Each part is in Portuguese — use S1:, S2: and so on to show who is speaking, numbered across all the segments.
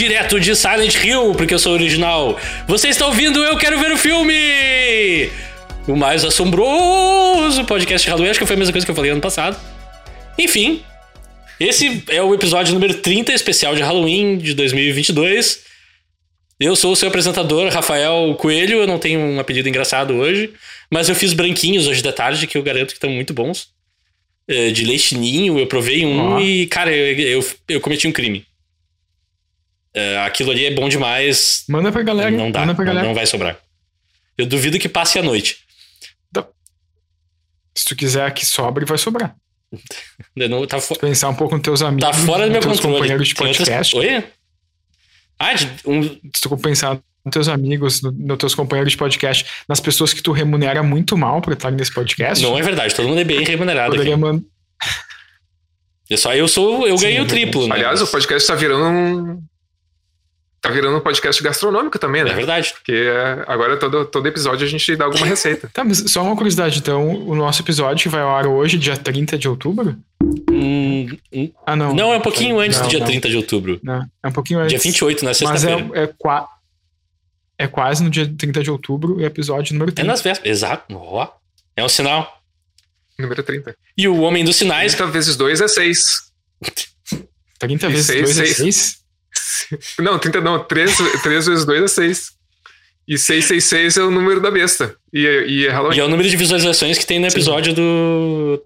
S1: direto de Silent Hill, porque eu sou original. Você está ouvindo Eu Quero Ver o Filme! O mais assombroso podcast de Halloween. Acho que foi a mesma coisa que eu falei ano passado. Enfim, esse é o episódio número 30, especial de Halloween de 2022. Eu sou o seu apresentador, Rafael Coelho. Eu não tenho um apelido engraçado hoje, mas eu fiz branquinhos hoje de tarde, que eu garanto que estão muito bons. É, De leite ninho, eu provei um
S2: Ó.
S1: e, cara, eu, eu, eu cometi um crime. É, aquilo ali é bom demais.
S2: Manda pra galera.
S1: Não dá,
S2: Manda pra
S1: não,
S2: galera.
S1: não vai sobrar. Eu duvido que passe a noite.
S2: Se tu quiser que sobre, vai sobrar.
S1: Eu não- tá, fo-
S2: Pensar um pouco nos teus amigos.
S1: tá fora do meu
S2: teus
S1: controle.
S2: companheiros de
S1: Tem outras-
S2: podcast.
S1: Oi? Ah, de- um,
S2: Se tu pensar nos teus amigos, no- nos teus companheiros de podcast, nas pessoas que tu remunera muito mal por estarem nesse podcast,
S1: não é verdade, todo mundo é bem remunerado aqui.
S2: poderia mandar.
S1: É só eu sou, eu
S2: Sim,
S1: ganhei
S2: é
S1: o triplo, né?
S3: Aliás, o podcast tá virando um. Tá virando um podcast gastronômico também, né?
S1: É verdade.
S3: Porque é, agora todo, todo episódio a gente dá alguma receita.
S2: Tá, mas só uma curiosidade, então, o nosso episódio que vai ao ar hoje, dia 30 de outubro?
S1: Hum, hum,
S2: Ah, não.
S1: não, é um pouquinho antes
S2: Não,
S1: do dia
S2: não.
S1: 30 de outubro.
S2: Não, é um pouquinho antes.
S1: Dia 28, na
S2: Mas
S1: sexta-feira.
S2: é, é, qua- é quase no dia 30 de outubro o episódio número
S1: É,
S2: 30.
S1: nas vésperas. Exato. Ó, é um sinal.
S3: Número 30.
S1: E o Homem dos Sinais.
S3: 30 vezes 2 é 6.
S2: 30
S3: E
S2: vezes
S3: seis,
S2: 2 é
S3: seis.
S2: 6?
S3: Não, 30 não. 3, 3 vezes 2 é 6. E 666 é o número da besta. E, é- e é Halloween.
S1: E é o número de visualizações que tem no episódio do.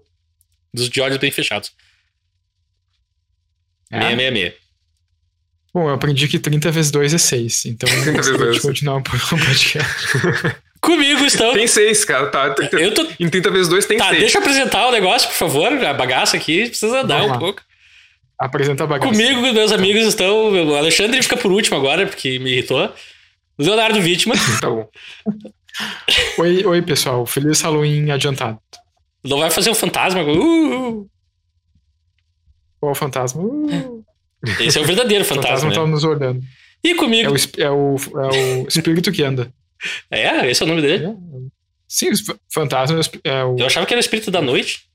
S1: Dos de olhos bem fechados.
S2: É?
S1: 666.
S2: Bom, eu aprendi que 30 vezes 2 é 6. Então,
S3: 30 vezes
S2: pode continuar o podcast.
S1: Comigo estão.
S3: Tem 6, cara. Tá, 30
S1: Eu tô.
S3: Em 30 vezes 2 tem
S1: Tá,
S3: 6.
S1: deixa eu apresentar o negócio, por favor. A bagaça aqui precisa andar um pouco.
S2: Apresenta a bagaça.
S1: Comigo, meus amigos estão. O Alexandre fica por último agora, porque me irritou. O Leonardo Vítima.
S3: Tá bom.
S2: Oi, oi, pessoal. Feliz Halloween adiantado.
S1: Não vai fazer um fantasma. Uh,
S2: Qual o fantasma? Uh,
S1: esse é o verdadeiro
S2: o
S1: fantasma.
S2: fantasma
S1: né?
S2: tá nos olhando.
S1: E
S2: É
S1: comigo.
S2: o, esp- é, o, é o espírito que anda.
S1: É, esse é o nome dele.
S2: É. Sim, o fa- fantasma é o esp- é o.
S1: Eu achava que era o espírito da noite.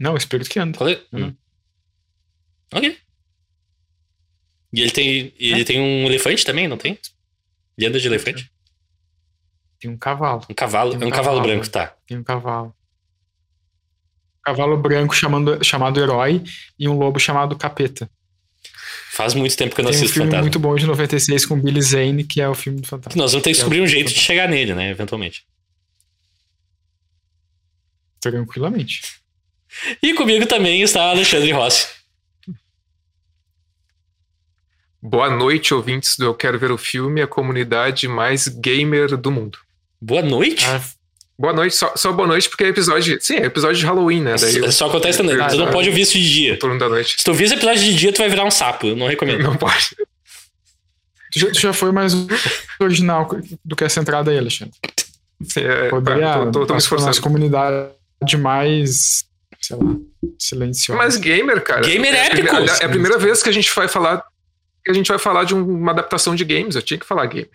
S2: Não, o espírito que anda.
S1: Qual é?
S2: Uhum.
S1: Hum. Ok. E ele tem, ele tem um elefante também, não tem? Ele anda de elefante?
S2: Tem um cavalo.
S1: Um cavalo.
S2: Tem
S1: É
S2: um
S1: um cavalo
S2: cavalo.
S1: branco, tá.
S2: Tem um cavalo. Cavalo branco chamando, chamado Herói e um lobo chamado Capeta.
S1: Faz muito tempo que eu não
S2: Tem um
S1: assisto
S2: filme
S1: Fantasma.
S2: muito bom de 96 com Billy Zane, que é o filme do Fantasma.
S1: Nós vamos ter que
S2: é
S1: descobrir um jeito de chegar nele, né? Eventualmente.
S2: Tranquilamente.
S1: E comigo também está Alexandre Rossi.
S3: Boa noite, ouvintes do Eu Quero Ver o Filme, a comunidade mais gamer do mundo.
S1: Boa noite.
S2: Ah,
S3: Boa noite, só, só boa noite porque é episódio. Sim, é episódio de Halloween, né? Daí
S1: Só- Só acontece também.
S3: Ah,
S1: Tu não
S3: tá.
S1: pode ouvir isso de dia.
S3: turno da noite.
S1: Se tu ouvir esse episódio de dia, tu vai virar um sapo. Eu não recomendo.
S3: Não pode.
S2: tu, já, tu já foi mais original do que essa entrada aí, Alexandre.
S3: Sim, é,
S2: Poderia
S3: tá, tô, tô, tô me
S2: nossa, nossa
S3: esforçando.
S2: comunidade mais, sei lá, silenciosa.
S3: Mas gamer, cara.
S1: Gamer
S3: é a
S1: épico.
S3: É a primeira vez que a gente vai falar. Que a gente vai falar de um- uma adaptação de games. Eu tinha que falar gamer.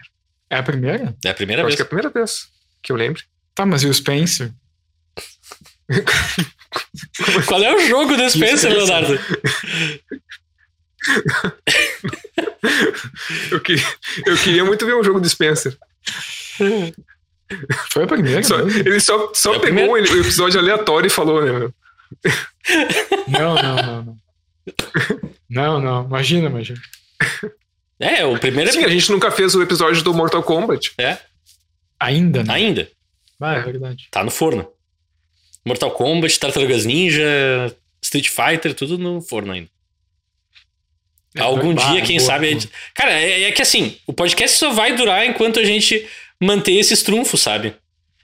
S2: É a primeira?
S1: É a primeira
S3: Eu
S1: vez.
S3: acho que é a primeira vez que eu lembro.
S2: Tá, mas e o Spencer?
S1: Qual é o jogo do Spencer. Leonardo?
S3: Eu, que- eu queria muito ver um jogo do Spencer.
S2: Foi a primeira?
S3: Só- ele só, só
S1: É o
S3: pegou
S1: primeiro.
S3: um episódio aleatório e falou, né, meu?
S2: Não, não, não, não. Não, não. Imagina, imagina.
S1: É, o primeiro
S3: Sim, a gente nunca fez o episódio do Mortal Kombat.
S1: é.
S2: Ainda, né?
S1: Ainda.
S2: Ah, é verdade.
S1: Tá no forno. Mortal Kombat, Tartarugas Ninja, Street Fighter, tudo no forno ainda. Algum
S2: Ah,
S1: dia, quem
S2: boa,
S1: sabe.
S2: boa.
S1: gente- Cara, é, é que assim, o podcast só vai durar enquanto a gente manter esses trunfos, sabe?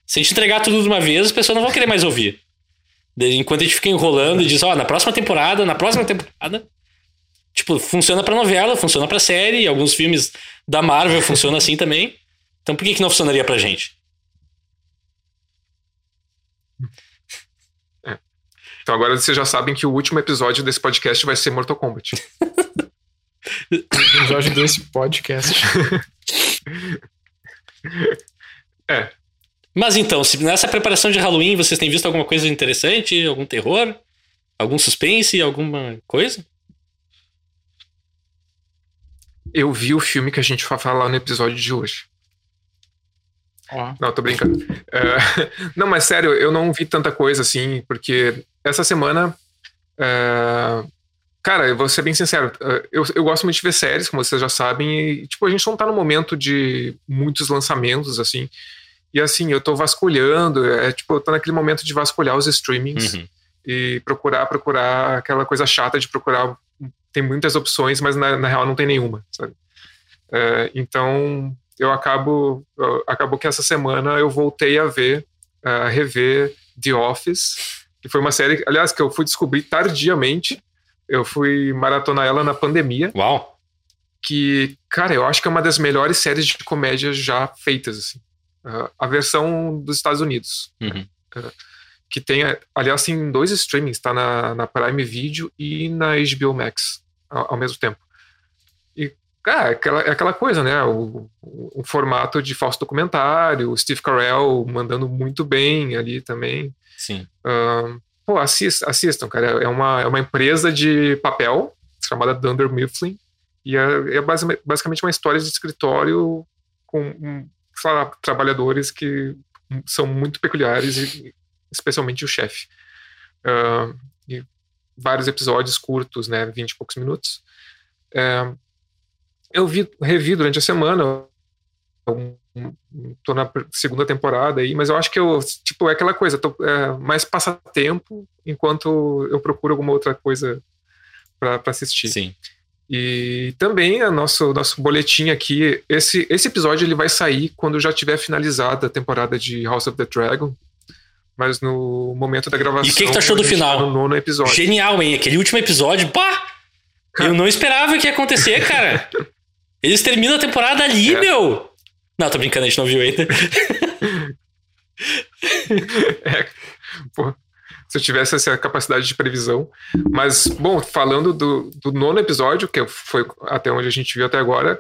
S1: Se a gente entregar tudo de uma vez, as pessoas não vão querer mais ouvir. Enquanto a gente fica enrolando e diz, ó, na próxima temporada, na próxima temporada. Tipo, funciona pra novela, funciona pra série, alguns filmes da Marvel funcionam assim também. Então por que, que não funcionaria pra gente?
S3: Então agora vocês já sabem que o último episódio desse podcast vai ser Mortal Kombat.
S2: O episódio desse podcast.
S3: É.
S1: Mas então, se nessa preparação de Halloween vocês têm visto alguma coisa interessante, algum terror, algum suspense, alguma coisa?
S3: Eu vi o filme que a gente vai falar no episódio de hoje.
S2: Ó.
S3: Não, tô brincando. É, não, mas sério, eu não vi tanta coisa assim, porque essa semana. é, cara, eu vou ser bem sincero. é, Eu, eu gosto muito de ver séries, como vocês já sabem, e, tipo, a gente não tá no momento de muitos lançamentos, assim. E assim, eu tô vasculhando, é tipo, eu tô naquele momento de vasculhar os streamings
S1: Uhum.
S3: e procurar, procurar aquela coisa chata de procurar. Tem muitas opções, mas na, na real não tem nenhuma, sabe? É, então, eu acabo. eu- acabou que essa semana eu voltei a ver, a rever The Office, que foi uma série, aliás, que eu fui descobrir tardiamente. Eu fui maratonar ela na pandemia,
S1: Uau.
S3: que, cara, eu acho que é uma das melhores séries de comédia já feitas, assim. Ah, a versão dos Estados Unidos
S1: Uhum.
S3: Que tem, aliás, tem dois streamings, tá na, na Prime Video e na HBO Max ao, ao mesmo tempo. E, cara, é aquela, é aquela coisa, né? O, o, o formato de falso documentário, o Steve Carell mandando muito bem ali também.
S1: Sim.
S3: Ahn, pô, assist, assistam, cara. É uma, é uma empresa de papel chamada Dunder Mifflin e é, é basi- basicamente uma história de escritório com, sei lá, trabalhadores que são muito peculiares e especialmente o chefe. Ahn, e vários episódios curtos, né, 20 e poucos minutos. É, eu vi, revi durante a semana, tô na segunda temporada aí, mas eu acho que eu, tipo, é aquela coisa, tô, é, mais passatempo enquanto eu procuro alguma outra coisa para assistir.
S1: Sim.
S3: E também o nosso, nosso boletim aqui, esse, esse episódio ele vai sair quando já tiver finalizada a temporada de House of the Dragon, mas no momento da gravação...
S1: E o que que tu achou do
S3: gente
S1: final?
S3: Tá no nono episódio.
S1: Genial, hein? Aquele último episódio, pá! Eu não esperava que ia acontecer, cara. Eles terminam a temporada ali,
S3: É.
S1: meu! Não, tô brincando, a gente não viu ainda.
S3: É, pô, se eu tivesse essa capacidade de previsão. Mas, bom, falando do, do nono episódio, que foi até onde a gente viu até agora,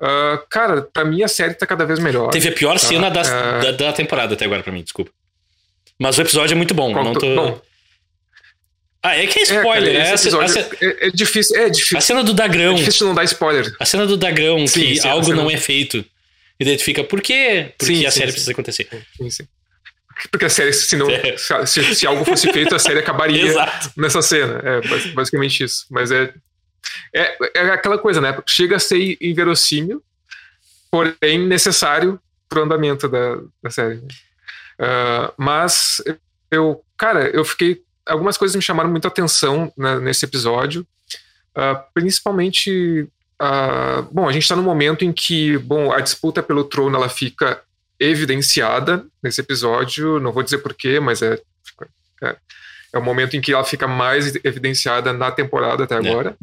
S3: ah, cara, pra mim a série tá cada vez melhor.
S1: Teve a pior cena da,
S3: é.
S1: da, da temporada até agora pra mim, desculpa. Mas o episódio é muito bom. Não tô...
S3: Bom,
S1: Ah, é que é
S3: é, cara,
S1: spoiler, né?
S3: esse
S1: A, ce- a
S3: episódio
S1: ce-
S3: é, é difícil, é difícil,
S1: a cena do
S3: é
S1: Dagrão.
S3: difícil não dar spoiler.
S1: A cena do Dagrão,
S3: Sim,
S1: que
S3: sim,
S1: algo
S3: cena-
S1: não é feito. E daí tu fica, por quê? Porque
S3: Sim,
S1: a série precisa acontecer.
S3: Sim, sim. Porque a série, se, não,
S1: É.
S3: se, se- algo fosse feito, a série acabaria nessa cena. É bas- basicamente isso. Mas é, é, é aquela coisa, né? Chega a ser inverossímil, porém necessário pro andamento da, da série. Ah, mas eu, cara, eu fiquei. Algumas coisas me chamaram muita atenção né, nesse episódio, Ah, principalmente. ah, bom, a gente está no momento em que, bom, a disputa pelo trono ela fica evidenciada nesse episódio. Não vou dizer porquê, mas é, é, é o momento em que ela fica mais evidenciada na temporada até agora.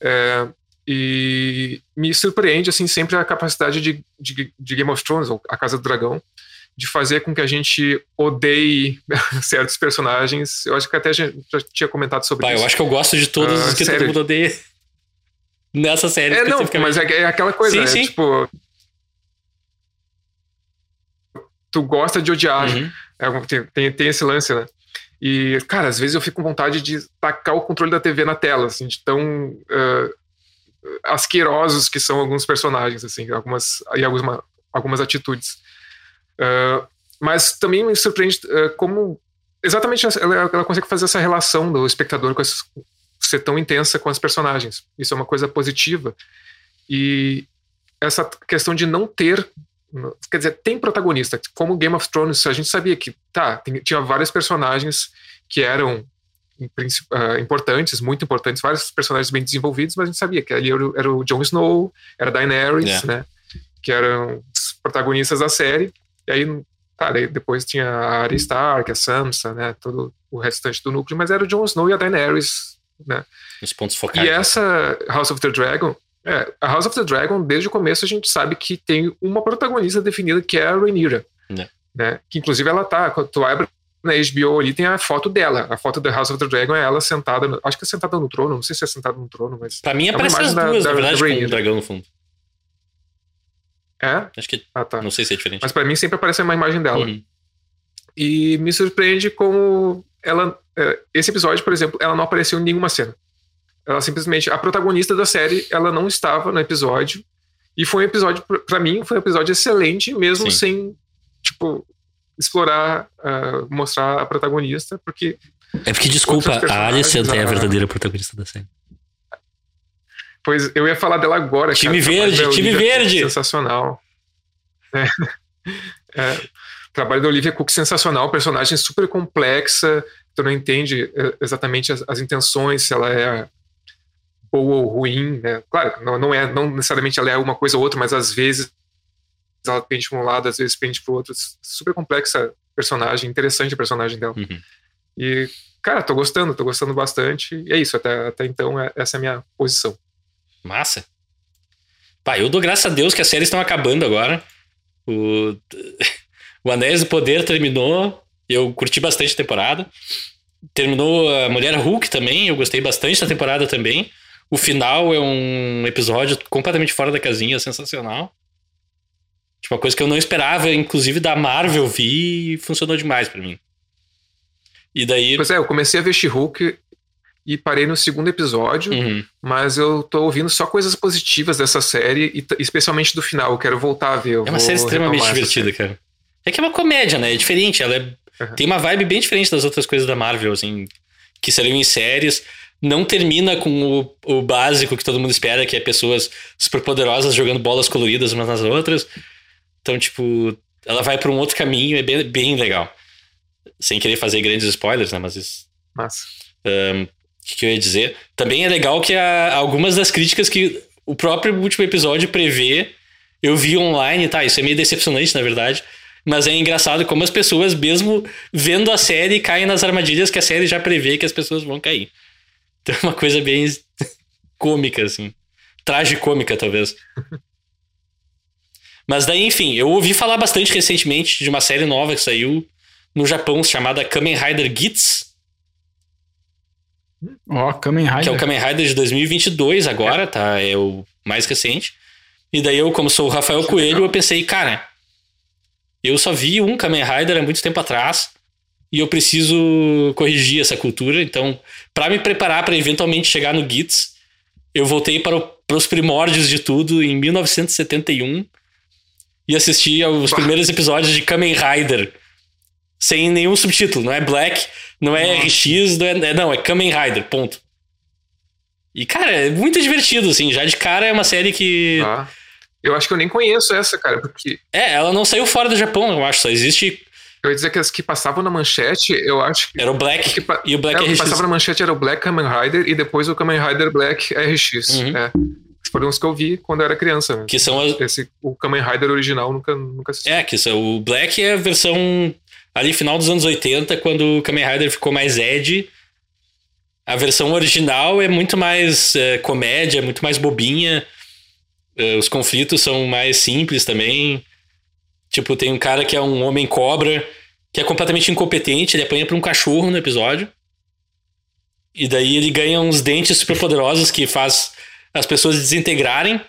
S3: É, e me surpreende, assim, sempre a capacidade de, de, de Game of Thrones, ou A Casa do Dragão, de fazer com que a gente odeie certos personagens. Eu acho que até já, já tinha comentado sobre
S1: Pá,
S3: isso.
S1: eu acho que eu gosto de todos
S3: Ah,
S1: os que todo
S3: sério?
S1: mundo odeia. Nessa série.
S3: É, não, mas é, é aquela coisa,
S1: Sim,
S3: né?
S1: sim.
S3: Tipo. Tu gosta de odiar.
S1: Uhum.
S3: É, tem, tem, tem esse lance, né? E, cara, às vezes eu fico com vontade de tacar o controle da TV na tela, assim, de tão uh, asquerosos que são alguns personagens, assim, algumas, e algumas, algumas atitudes. Uh, mas também me surpreende uh, como exatamente ela, ela consegue fazer essa relação do espectador com ser tão intensa com as personagens. Isso é uma coisa positiva. E essa questão de não ter quer dizer, tem protagonista. Como Game of Thrones, a gente sabia que tá, tem- tinha vários personagens que eram ah, importantes, muito importantes, vários personagens bem desenvolvidos, mas a gente sabia que ali era, o- era o Jon Snow, era Daenerys,
S1: É.
S3: né? Que eram os protagonistas da série. E aí, depois tinha a Arya Stark, a Sansa, né? Todo o restante do núcleo, mas era o Jon Snow e a Daenerys, né?
S1: Os pontos focais.
S3: E essa House of the Dragon, é, a House of the Dragon, desde o começo a gente sabe que tem uma protagonista definida que é a Rhaenyra,
S1: É.
S3: né? Que inclusive ela tá, quando tu abre na HBO ali tem a foto dela, a foto da House of the Dragon é ela sentada, no- acho que é sentada no trono, não sei se é sentada no trono, mas
S1: Pra mim
S3: É
S1: aparece as
S3: imagem da-
S1: duas,
S3: da-
S1: na verdade,
S3: da
S1: com um dragão no fundo.
S3: É,
S1: Acho que.
S3: ah tá.
S1: Não sei se é diferente.
S3: Mas pra mim sempre aparece uma imagem dela.
S1: Uhum.
S3: E me surpreende como ela. é, Esse episódio, por exemplo, ela não apareceu em nenhuma cena. ela simplesmente. A protagonista da série, ela não estava no episódio. E foi um episódio, para mim, foi um episódio excelente, mesmo
S1: Sim.
S3: sem, tipo, explorar, ah, mostrar a protagonista, porque
S1: É porque, desculpa, a Alicent é a
S3: personagens,
S1: verdadeira protagonista da série.
S3: Pois eu ia falar dela agora.
S1: Time
S3: cara,
S1: verde, time verde.
S3: Sensacional. É. É, o trabalho da Olivia Cook sensacional, personagem super complexa, tu não entende é, exatamente as, as intenções, se ela é boa ou ruim, né? Claro, não, não é, não necessariamente ela é uma coisa ou outra, mas às vezes ela pende para um lado, às vezes pende para o outro. Super complexa personagem, interessante a personagem dela.
S1: Uhum.
S3: E, cara, tô gostando, tô gostando bastante. E é isso, até, até então, é- essa é a minha posição.
S1: Massa. Pá, eu dou graças a Deus que as séries estão acabando agora. O, o Anéis do Poder terminou. Eu curti bastante a temporada. Terminou a Mulher Hulk também. Eu gostei bastante da temporada também. O final é um episódio completamente fora da casinha, sensacional. Tipo, uma coisa que eu não esperava, inclusive da Marvel, vi e funcionou demais pra mim. E daí.
S3: Pois é, eu comecei a ver She-Hulk e parei no segundo episódio,
S1: Uhum.
S3: mas eu tô ouvindo só coisas positivas dessa série, e especialmente do final. Eu quero voltar a ver.
S1: É uma série extremamente divertida, cara. É que é uma comédia, né? É diferente. Ela é-
S3: Uhum.
S1: tem uma vibe bem diferente das outras coisas da Marvel, assim, que seriam em séries. Não termina com o, o básico que todo mundo espera, que é pessoas superpoderosas jogando bolas coloridas umas nas outras. Então, tipo, ela vai pra um outro caminho, é bem, bem legal. Sem querer fazer grandes spoilers, né? Mas isso.
S3: Massa.
S1: O que, que eu ia dizer? Também é legal que a- algumas das críticas que o próprio último episódio prevê, eu vi online, tá? Isso é meio decepcionante, na verdade. Mas é engraçado como as pessoas, mesmo vendo a série, caem nas armadilhas que a série já prevê que as pessoas vão cair. Então é uma coisa bem cômica, assim. Tragicômica, talvez. Mas daí, enfim, eu ouvi falar bastante recentemente de uma série nova que saiu no Japão chamada Kamen Rider Gits.
S2: Ó, Kamen Rider.
S1: Que é o Kamen Rider de 2022 agora, tá? É o mais recente. E daí eu, como sou o Rafael Coelho, eu pensei, cara, eu só vi um Kamen Rider há muito tempo atrás e eu preciso corrigir essa cultura. Então, para me preparar para eventualmente chegar no Gits, eu voltei para, o- para os primórdios de tudo em 1971 e assisti aos
S3: Bah.
S1: primeiros episódios de Kamen Rider sem nenhum subtítulo. Não é Black, não é
S2: Nossa.
S1: RX, não é, é- não, é Kamen Rider, ponto. E, cara, é muito divertido, assim. Já de cara é uma série que.
S3: Tá? Eu acho que eu nem conheço essa, cara, porque
S1: É, ela não saiu fora do Japão, eu acho. Só existe.
S3: eu ia dizer que as que passavam na manchete, eu acho que.
S1: Era o Black
S3: que
S1: e o Black
S3: é, o que
S1: RX.
S3: passava na manchete era o Black Kamen Rider e depois o Kamen Rider Black RX.
S1: Uhum.
S3: É. Foram os que eu vi quando eu era criança. né?
S1: Que são as.
S3: Esse, o Kamen Rider original nunca, nunca assisti.
S1: É, que são, o Black é a versão ali final dos anos 80, quando o Kamen Rider ficou mais Ed. A versão original é muito mais é, comédia, muito mais bobinha. É, os conflitos são mais simples também. Tipo, tem um cara que é um homem cobra, que é completamente incompetente, ele apanha pra um cachorro no episódio. E daí ele ganha uns dentes super poderosos que faz as pessoas desintegrarem.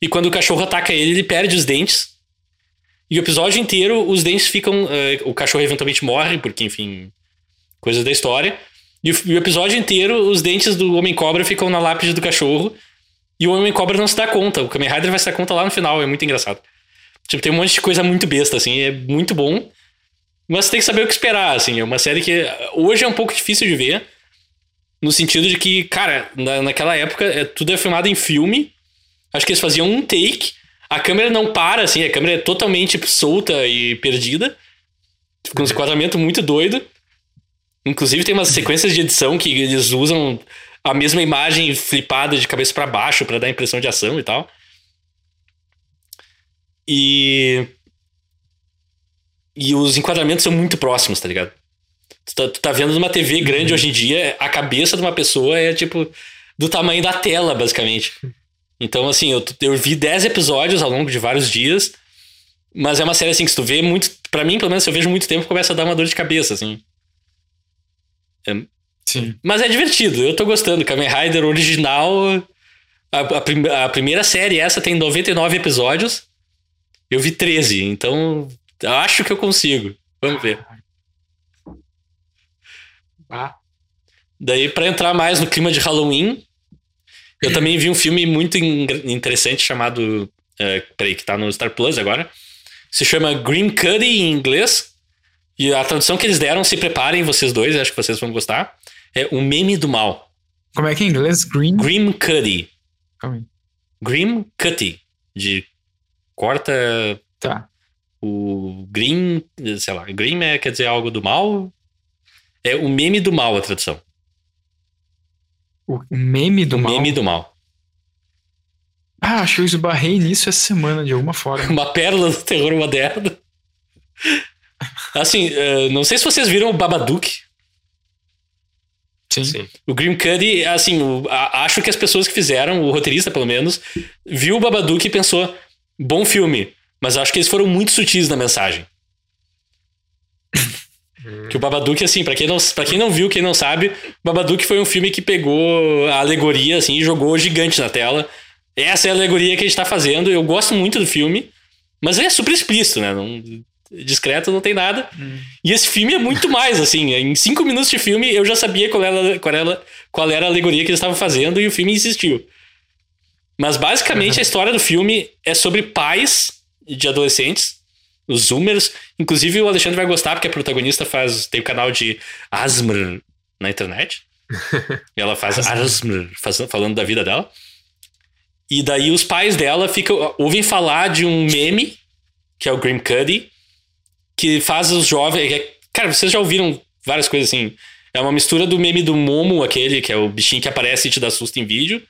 S1: E quando o cachorro ataca ele, ele perde os dentes. E o episódio inteiro, os dentes ficam. eh, o cachorro eventualmente morre, porque, enfim, coisas da história. E o, e o episódio inteiro, os dentes do Homem-Cobra ficam na lápide do cachorro. E o Homem-Cobra não se dá conta. O Kamen Rider vai se dar conta lá no final. É muito engraçado. Tipo, tem um monte de coisa muito besta, assim. É muito bom. Mas tem que saber o que esperar, assim. É uma série que eh, hoje é um pouco difícil de ver. No sentido de que, cara, na, naquela época, é, tudo é filmado em filme. Acho que eles faziam um take. A câmera não para, assim, a câmera é totalmente solta e perdida. Com um enquadramento muito doido. Inclusive tem umas sequências de edição que eles usam a mesma imagem flipada de cabeça pra baixo pra dar impressão de ação e tal. E. E os enquadramentos são muito próximos, tá ligado? Tu tá, tu tá vendo numa TV grande hoje em dia, a cabeça de uma pessoa é tipo do tamanho da tela, basicamente. Então, assim, eu, eu vi 10 episódios ao longo de vários dias, mas é uma série assim que se tu vê muito. Pra mim, pelo menos, se eu vejo muito tempo, começa a dar uma dor de cabeça, assim.
S2: Sim.
S1: Mas é divertido, eu tô gostando. Kamen Rider original. A, a prim- a primeira série, essa, tem 99 episódios. Eu vi 13, então acho que eu consigo. Vamos ver.
S2: Ah,
S1: Daí, pra entrar mais no clima de Halloween, Eu também vi um filme muito in- interessante chamado. Uh, peraí, que tá no Star Plus agora. Se chama Green Cuddy em inglês. E a tradução que eles deram, se preparem vocês dois, acho que vocês vão gostar. É o meme do mal.
S2: Como é que é em inglês? Green?
S1: Grim Cuddy. Grim Cutty. De corta
S2: Tá.
S1: o green, sei lá, green é, quer dizer algo do mal. É o meme do mal a tradução.
S2: O meme do
S1: o
S2: mal.
S1: meme do mal.
S2: Ah, acho que eu esbarrei nisso essa semana, de alguma forma.
S1: Uma pérola do terror moderno. Assim, eh, não sei se vocês viram o Babadook.
S2: Sim.
S3: Sim.
S1: O Grim Cuddy, assim, o- a- acho que as pessoas que fizeram, o roteirista pelo menos, viu o Babadook e pensou, bom filme. Mas acho que eles foram muito sutis na mensagem. Que o Babadook, assim, pra quem, não, pra quem não viu, quem não sabe, o Babadook foi um filme que pegou a alegoria, assim, e jogou gigante na tela. Essa é a alegoria que a gente tá fazendo. Eu gosto muito do filme, mas ele é super explícito, né? Não, discreto não tem nada. E esse filme é muito mais, assim. Em cinco minutos de filme, eu já sabia qual era, qual era, qual era a alegoria que eles estavam fazendo e o filme insistiu. Mas basicamente a história do filme é sobre pais de adolescentes, os Zoomers. Inclusive o Alexandre vai gostar, porque a protagonista faz tem o canal de Asmr na internet. e ela faz Asmr, falando da vida dela. E daí os pais dela ficam, ouvem falar de um meme, que é o Grim Cuddy, que faz os jovens. é- Cara, vocês já ouviram várias coisas assim. É uma mistura do meme do Momo, aquele que é o bichinho que aparece e te dá susto em vídeo.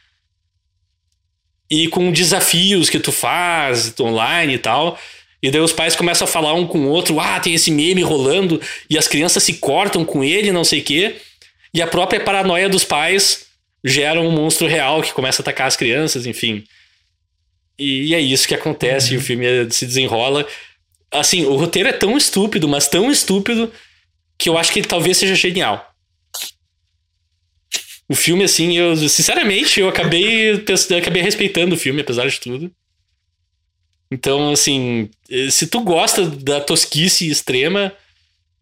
S1: E com desafios que tu faz online e tal. E daí os pais começam a falar um com o outro: ah, tem esse meme rolando, e as crianças se cortam com ele, não sei o quê. E a própria paranoia dos pais gera um monstro real que começa a atacar as crianças, enfim. E é isso que acontece, e o filme se desenrola. Assim, o roteiro é tão estúpido, mas tão estúpido, que eu acho que ele talvez seja genial. O filme, assim, eu, sinceramente, eu acabei, eu acabei respeitando o filme, apesar de tudo. Então, assim, eh, se tu gosta da tosquice extrema,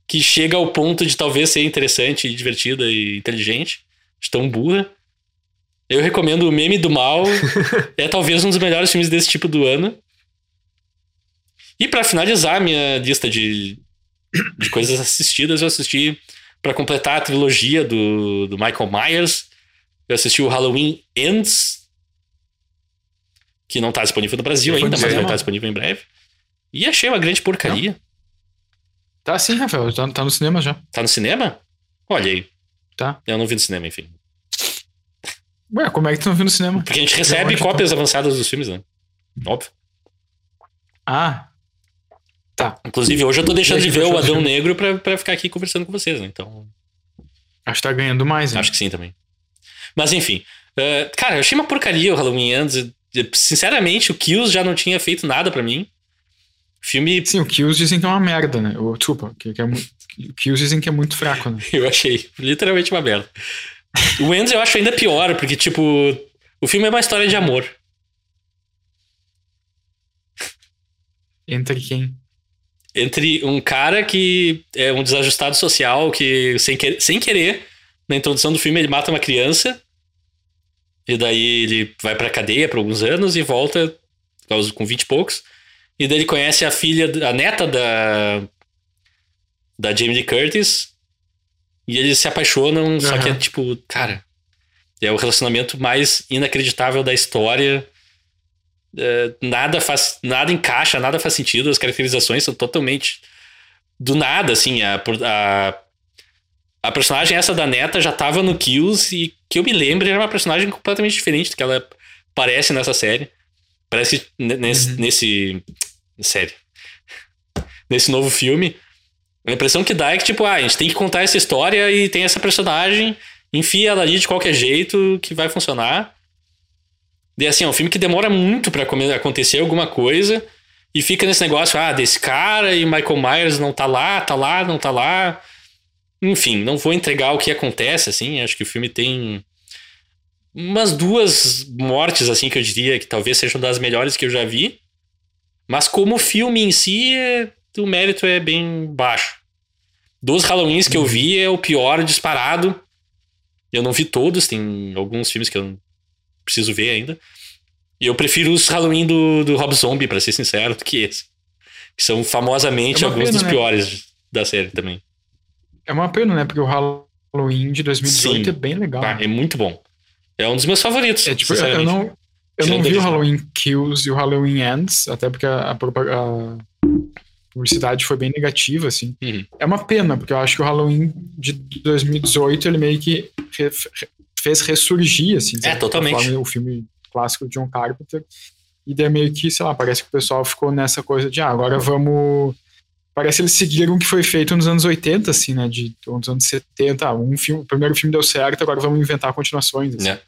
S1: que chega ao ponto de talvez ser interessante, e divertida e inteligente, de tão burra, eu recomendo o Meme do Mal. é talvez um dos melhores filmes desse tipo do ano. E pra finalizar a minha lista de, de coisas assistidas, eu assisti pra completar a trilogia do, do Michael Myers. Eu assisti o Halloween Ends, que não tá disponível no Brasil
S2: Foi
S1: ainda, mas vai estar disponível em breve. E achei uma grande porcaria.
S2: Tá sim, Rafael. Tá, tá no cinema já.
S1: Tá no cinema? Olha aí.
S2: Tá.
S1: Eu não vi no cinema, enfim.
S2: Ué, como é que tu não viu no cinema?
S1: Porque a gente recebe
S2: onde,
S1: cópias avançadas dos filmes, né? Óbvio.
S2: Ah. Tá.
S1: Inclusive, hoje eu tô deixando de ver o Adão? Negro pra, pra ficar aqui conversando com vocês, né? Então,
S2: Acho que tá ganhando mais, hein?
S1: acho que sim também. Mas enfim. eh, cara, eu achei uma porcaria o Halloween Ends. Sinceramente, o Kills já não tinha feito nada pra mim. Filme,
S2: Sim, o Kills dizem que é uma merda, né? O, desculpa, que, que é mu- o Kills dizem que é muito fraco, né?
S1: eu achei literalmente uma merda. O Ends eu acho ainda pior, porque, tipo, o filme é uma história de amor.
S2: Entre quem?
S1: entre um cara que é um desajustado social que, sem, que- sem querer, na introdução do filme, ele mata uma criança. E daí ele vai pra cadeia por alguns anos e volta com 20 e poucos. E daí ele conhece a filha, a neta da. da Jamie Lee Curtis. E eles se apaixonam, só que é tipo, cara. É o relacionamento mais inacreditável da história. É, nada faz nada encaixa, nada faz sentido, as caracterizações são totalmente do nada, assim, a, a, a personagem essa da neta já tava no Kills e que eu me lembro era uma personagem completamente diferente do que ela parece nessa série. Parece nesse,
S2: Uhum.
S1: nesse série. Nesse novo filme. A impressão que dá é que, tipo, ah, a gente tem que contar essa história e tem essa personagem, enfia ela ali de qualquer jeito que vai funcionar. E assim, é um filme que demora muito pra come- acontecer alguma coisa e fica nesse negócio, ah, desse cara e Michael Myers não tá lá, tá lá, não tá lá. Enfim, não vou entregar o que acontece, assim, acho que o filme tem umas duas mortes, assim, que eu diria que talvez sejam das melhores que eu já vi. Mas como filme em si, é- o mérito é bem baixo. Dos Halloweens que eu vi, é o pior disparado. Eu não vi todos, tem alguns filmes que eu preciso ver ainda. E eu prefiro os Halloween do, do Rob Zombie, pra ser sincero, do que esse. Que são famosamente
S2: É
S1: alguns
S2: pena,
S1: dos
S2: né?
S1: piores da série também.
S2: É uma pena, né? Porque o Halloween de 2018
S1: Sim.
S2: é bem legal.
S1: Ah, é muito bom. É um dos meus favoritos.
S2: É tipo, eu, não, eu não vi o Halloween Kills e o Halloween Ends, até porque a, a a publicidade foi bem negativa, assim.
S1: Uhum.
S2: É uma pena, porque eu acho que o Halloween de 2018 ele meio que re- fez ressurgir, assim. de certa
S1: totalmente.
S2: forma, o filme clássico de John Carpenter. E daí meio que, sei lá, parece que o pessoal ficou nessa coisa de, ah, agora vamos. Parece que eles seguiram o que foi feito nos anos 80, assim, né? De, nos anos 70. Ah, um filme, o primeiro filme deu certo, agora vamos inventar continuações. assim.
S1: É.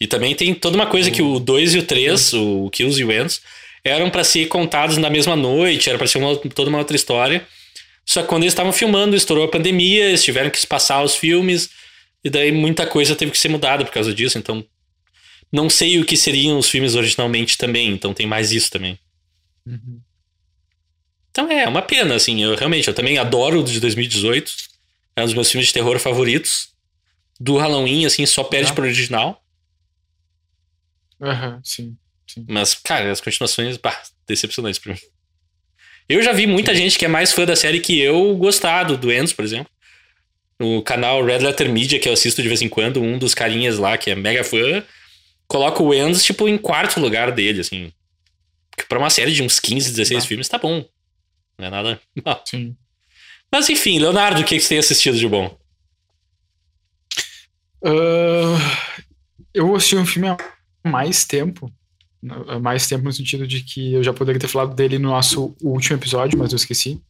S1: E também tem toda uma coisa que o 2 e o 3, o Kills e o Ends, eram pra ser contados na mesma noite, era pra ser uma- toda uma outra história. Só que quando eles estavam filmando, estourou a pandemia, eles tiveram que espaçar os filmes, e daí muita coisa teve que ser mudada por causa disso, então não sei o que seriam os filmes originalmente também, então tem mais isso também.
S2: Uhum.
S1: Então é, uma pena, assim, eu realmente, eu também adoro o de 2018, é um dos meus filmes de terror favoritos. Do Halloween, assim, só perde
S2: Ah.
S1: pro original.
S2: Aham, sim.
S1: Mas, cara, as continuações, bah, decepcionantes pra mim. Eu já vi muita gente que é mais fã da série que eu gostado do Ends, por exemplo. No canal Red Letter Media, que eu assisto de vez em quando, um dos carinhas lá, que é mega fã, coloca o Ends, tipo, em quarto lugar dele, assim. Porque pra uma série de uns 15, 16
S2: Tá.
S1: filmes, tá bom. Não é nada mal.
S2: Sim.
S1: Mas enfim, Leonardo, o que, que você tem assistido de bom?
S2: Ah, eu assisti um filme há mais tempo. Há mais tempo no sentido de que eu já poderia ter falado dele no nosso último episódio, mas eu esqueci.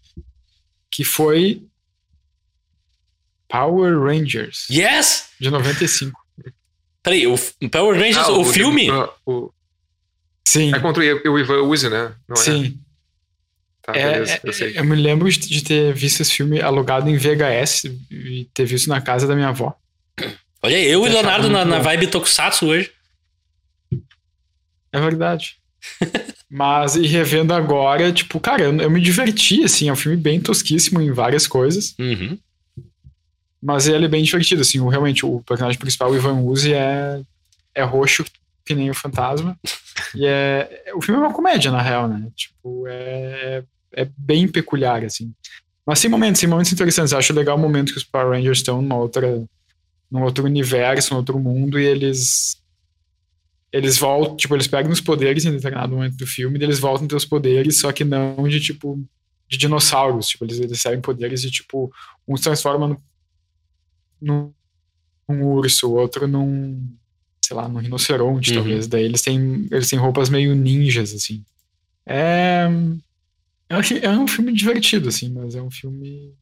S2: Que foi Power Rangers,
S1: Yes!
S2: de 95.
S1: Peraí, o Power Rangers,
S3: Ah,
S1: o, filme?
S3: ah, o-
S2: Sim,
S3: é contra o o Ivan Uzi, né? Não é? Tá,
S2: É,
S3: beleza,
S2: é,
S3: eu sei.
S2: eu me lembro de ter visto esse filme alugado em VHS e ter visto na casa da minha avó.
S1: Olha, eu e Leonardo na, na vibe Tokusatsu hoje.
S2: É verdade. Mas, e revendo agora, tipo, cara, eu, eu me diverti, assim, é um filme bem tosquíssimo em várias coisas,
S1: Uhum.
S2: mas ele é bem divertido, assim, o, realmente, o personagem principal, o Ivan Uzi, é, é roxo que nem o fantasma, e é, o filme é uma comédia, na real, né, tipo, é, é bem peculiar, assim. Mas tem momentos, tem momentos interessantes, eu acho legal o momento que os Power Rangers estão numa outra, num outro universo, num outro mundo, e eles eles voltam, tipo, eles pegam os poderes em determinado momento do filme, e eles voltam a ter os poderes, só que não de, tipo, de dinossauros, tipo, eles, recebem poderes de, tipo, um se transforma num, num urso, o outro num, sei lá, num rinoceronte,
S1: Uhum.
S2: talvez, daí eles têm, eles têm roupas meio ninjas, assim. É... Eu achei, é um filme divertido, assim, mas é um filme...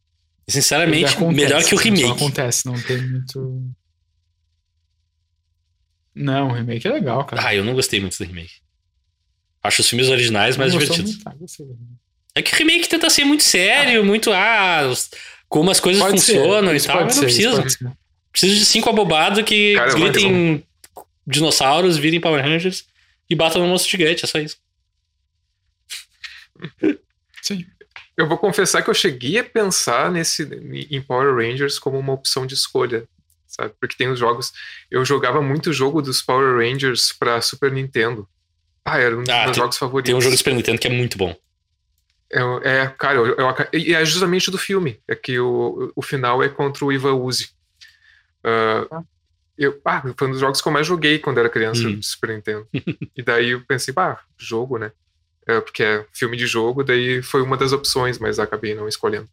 S1: Sinceramente,
S2: acontece,
S1: melhor que o
S2: assim, só
S1: remake.
S2: acontece, não tem muito... Não, o remake é legal, cara.
S1: Ah, eu não gostei muito do remake. Acho os filmes originais mais
S2: Não
S1: divertidos.
S2: muito? Ah, remake.
S1: É que o remake tenta ser muito sério, muito. Ah, como as coisas
S2: Pode ser,
S1: funcionam e
S2: isso
S1: tal. Mas não
S2: ser,
S1: precisa.
S2: ser.
S1: Precisa de cinco abobados que
S3: Cara,
S1: gritem dinossauros, virem Power Rangers e batam no monstro gigante. É só isso.
S2: Sim.
S3: Eu vou confessar que eu cheguei a pensar nesse em Power Rangers como uma opção de escolha, sabe? Porque tem os jogos. Eu jogava muito jogo dos Power Rangers pra Super Nintendo. Ah, era um dos
S1: Ah,
S3: meus
S1: tem-
S3: jogos favoritos.
S1: Tem um jogo do Super Nintendo que é muito bom.
S3: É, é, cara, eu, eu e é justamente do filme. É que o, o final é contra o Ivan Uzi. Ah, eu, ah, foi um dos jogos que eu mais joguei quando era criança
S1: Hum.
S3: do Super Nintendo. e daí eu pensei, bah, jogo, né? É, porque é filme de jogo, daí foi uma das opções, mas acabei não escolhendo.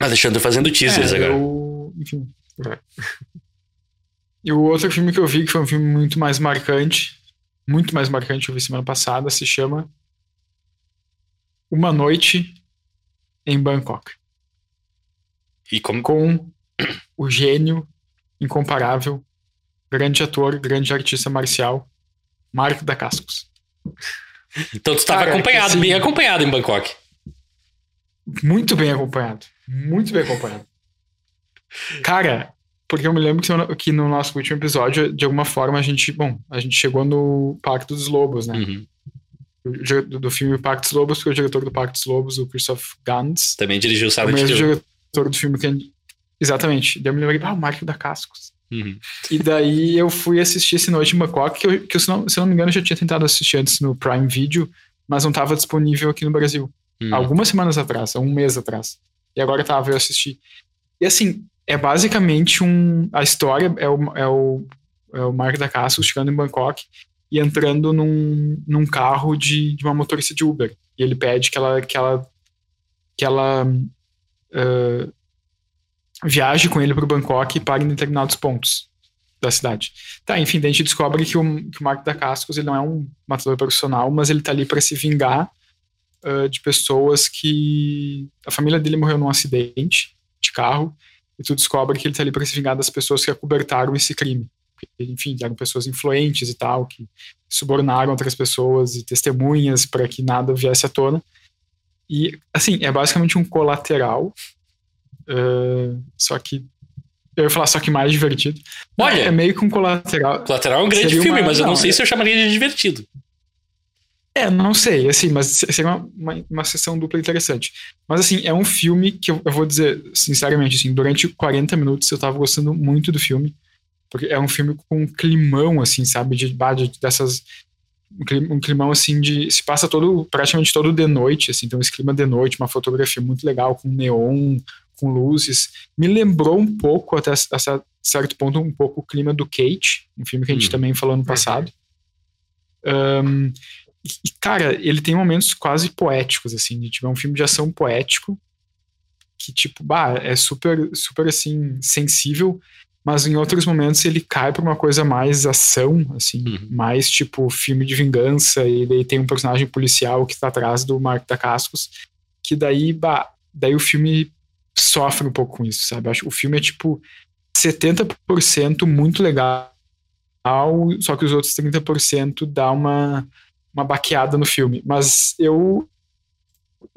S1: Alexandre fazendo teasers
S2: É,
S1: agora.
S2: eu- Enfim.
S3: É.
S2: E o outro filme que eu vi, que foi um filme muito mais marcante, muito mais marcante, eu vi semana passada, se chama Uma Noite em Bangkok.
S1: E como.
S2: Com o gênio incomparável, grande ator, grande artista marcial, Marco da Cascos.
S1: Então tu estava
S2: é que
S1: acompanhado,
S2: assim-
S1: bem acompanhado em Bangkok.
S2: Muito bem acompanhado. Muito bem acompanhado. Cara, porque eu me lembro que no, que no nosso último episódio, de alguma forma, a gente, bom, a gente chegou no Pacto dos Lobos, né?
S1: Uhum.
S2: Do, do filme Pacto dos Lobos, porque o diretor do Pacto dos Lobos, o Christoph Gans,
S1: Também dirigiu o
S2: é o
S1: Silent
S2: mesmo
S1: Hill.
S2: diretor do filme que. Exatamente. Daí eu me lembrei, ah, o Marco da Cascos.
S1: Uhum.
S2: E daí eu fui assistir esse Noite em Bangkok, que, eu, que eu, se, não, se não me engano, eu já tinha tentado assistir antes no Prime Video, mas não estava disponível aqui no Brasil.
S1: Uhum.
S2: Algumas semanas atrás, um mês atrás. E agora tava, eu assisti. E assim, é basicamente um. A história é o, é o, é o Mark da Casco chegando em Bangkok e entrando num, num carro de, de uma motorista de Uber. E ele pede que ela, que ela, que ela uh, viaje com ele para Bangkok e pare em determinados pontos da cidade. Tá, enfim, daí a gente descobre que o, que o Mark da Cascos ele não é um matador profissional, mas ele tá ali para se vingar uh, de pessoas que a família dele morreu num acidente de carro e tu descobre que ele tá ali para se vingar das pessoas que acobertaram esse crime. Enfim, eram pessoas influentes e tal, que subornaram outras pessoas e testemunhas para que nada viesse à tona. E, assim, é basicamente um colateral, uh, só que. Eu ia falar só que mais divertido.
S1: Olha,
S2: é meio que um colateral.
S1: Colateral é um grande
S2: Seria
S1: filme,
S2: uma-
S1: mas eu não
S2: não,
S1: sei
S2: é-
S1: se eu chamaria de divertido.
S2: É, não sei, assim, mas seria uma, uma, uma sessão dupla interessante. Mas, assim, é um filme que eu, eu vou dizer, sinceramente, assim, durante 40 minutos eu tava gostando muito do filme. Porque é um filme com um climão, assim, sabe? De, de dessas. Um clim- climão, assim, de. Se passa todo, praticamente todo de noite, assim, então esse clima de noite, uma fotografia muito legal, com neon, com luzes. Me lembrou um pouco, até a cer- certo ponto, um pouco o clima do Kate, um filme que a gente
S1: Uhum.
S2: também falou no passado. Ahn, e, cara, ele tem momentos quase poéticos, assim, de, tipo, é um filme de ação poético que, tipo, bah, é super, super, assim, sensível, mas em outros momentos ele cai pra uma coisa mais ação, assim,
S1: Uhum.
S2: mais, tipo, filme de vingança, e daí tem um personagem policial que tá atrás do Mark da Cascos, que daí, bah, daí o filme sofre um pouco com isso, sabe? Acho que o filme é, tipo, 70% muito legal, só que os outros 30% dá uma, uma baqueada no filme. Mas eu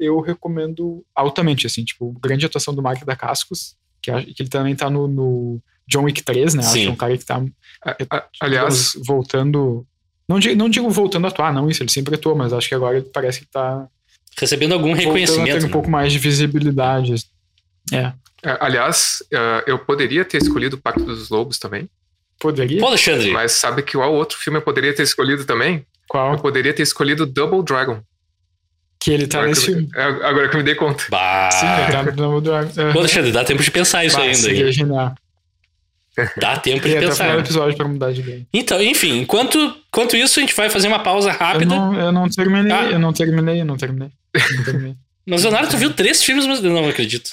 S2: eu recomendo altamente, assim, tipo, grande atuação do Mark da Cascos, que, que ele também tá no, no John Wick 3, né? Acho que é um cara que tá
S3: A- a- aliás,
S2: digamos, voltando. Não digo, não digo voltando a atuar, não, isso, ele sempre atua, mas acho que agora ele parece que tá
S1: Recebendo algum reconhecimento.
S2: ter um
S1: né?
S2: pouco mais de visibilidade. É,
S3: é, aliás eh, eu poderia ter escolhido o Pacto dos Lobos também.
S2: poderia?
S1: Pô, Alexandre,
S3: Mas sabe que qual outro filme eu poderia ter escolhido também? Eu
S2: Qual?
S3: poderia ter escolhido Double Dragon.
S2: Que ele tá
S3: agora,
S2: nesse
S3: eu-
S2: filme.
S3: é, agora que eu me dei conta.
S1: bah.
S2: Sim, ele tá no Dragon.
S1: Pô, Alexandre, dá tempo de pensar isso
S2: Bah,
S1: ainda.
S2: genial.
S1: Dá tempo
S2: E
S1: de
S2: até o
S1: pensar.
S2: episódio pra mudar de ideia.
S1: Então, enfim, enquanto, enquanto isso, a gente vai fazer uma pausa
S2: Eu
S1: rápida.
S2: não, eu não terminei,
S1: Ah.
S2: eu não terminei, eu não terminei. Eu não terminei.
S1: Mas, Leonardo, tu viu três filmes, mas eu não acredito.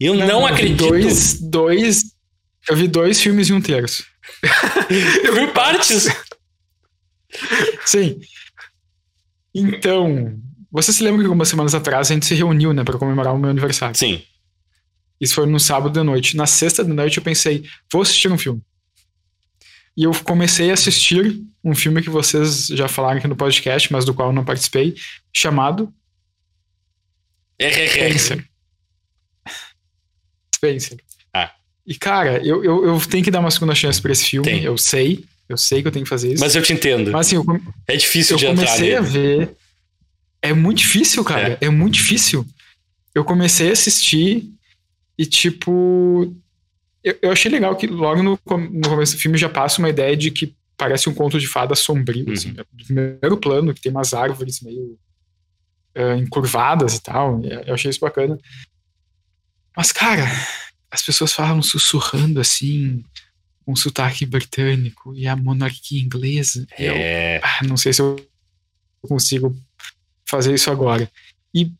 S1: Eu não,
S2: vi
S1: acredito.
S2: Dois, dois. Eu vi dois filmes e um terço.
S1: Eu vi partes.
S2: Sim. Então, você se lembra que algumas semanas atrás a gente se reuniu, né, pra comemorar o meu aniversário?
S1: Sim.
S2: Isso foi no sábado de noite. Na sexta de noite eu pensei, vou assistir um filme. E eu comecei a assistir um filme que vocês já falaram aqui no podcast, mas do qual eu não participei, chamado
S1: É, é, é.
S2: Spencer. Spencer.
S1: Ah.
S2: E, cara, eu, eu, eu tenho que dar uma segunda chance pra esse filme.
S1: Tem.
S2: Eu sei. Eu sei que eu tenho que fazer isso.
S1: Mas eu te entendo.
S2: Mas assim, eu,
S1: É difícil
S2: eu
S1: de entrar
S2: comecei a ver. É muito difícil, cara. É. muito difícil. Eu comecei a assistir e, tipo. Eu, eu achei legal que logo no, no começo do filme já passa uma ideia de que parece um conto de fada sombrio.
S1: Uhum.
S2: Assim, do primeiro plano, que tem umas árvores meio eh, encurvadas e tal. Eu achei isso bacana. Mas, cara, as pessoas falam sussurrando assim, com sotaque britânico e a monarquia inglesa. E eu-
S1: É.
S2: ah, não sei se eu consigo fazer isso agora. E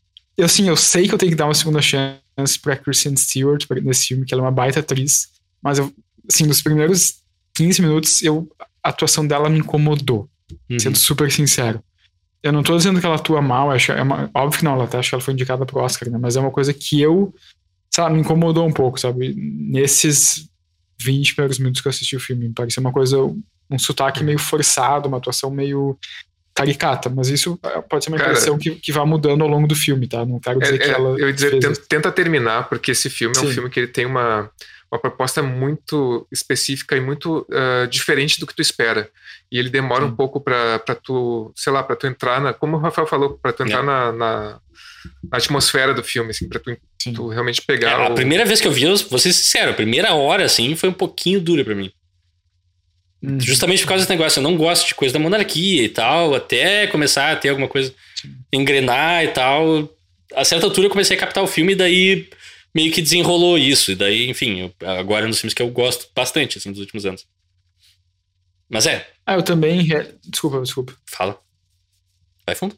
S2: assim, eu sei que eu tenho que dar uma segunda chance pra Kristen Stewart nesse filme, que ela é uma baita atriz, mas eu, assim, nos primeiros 15 minutos, eu, a atuação dela me incomodou,
S1: Uhum.
S2: sendo super sincero. Eu não tô dizendo que ela atua mal, acho, é uma- óbvio que não, ela até acho que ela foi indicada pro Oscar, né? Mas é uma coisa que eu, sei lá, me incomodou um pouco, sabe? Nesses 20 primeiros minutos que eu assisti o filme, me pareceu uma coisa, um sotaque meio forçado, uma atuação meio caricata, mas isso eh, pode ser uma
S3: Cara,
S2: impressão que, que vai mudando ao longo do filme, tá? Não quero
S3: É,
S2: dizer que
S3: é,
S2: ela
S3: eu ia dizer, tenta, tenta terminar, porque esse filme é um
S2: Sim.
S3: filme que ele tem uma, uma proposta muito específica e muito uh, diferente do que tu espera. E ele demora Sim. um pouco para tu, sei lá, para tu entrar na, como o Rafael falou, para tu entrar é. na, na, na, atmosfera do filme, assim, para tu, tu, realmente pegar.
S1: É,
S3: o...
S1: A primeira vez que eu vi, eu vou ser sincero, a primeira hora, assim, foi um pouquinho dura para mim. Hum. Justamente por causa desse negócio, eu não gosto de coisa da monarquia e tal, até começar a ter alguma coisa, engrenar e tal. A certa altura eu comecei a captar o filme e daí meio que desenrolou isso. E daí, enfim, eu, agora é um dos filmes que eu gosto bastante, assim, dos últimos anos. Mas é.
S2: Ah, eu também. Desculpa, desculpa.
S1: Fala. Vai fundo.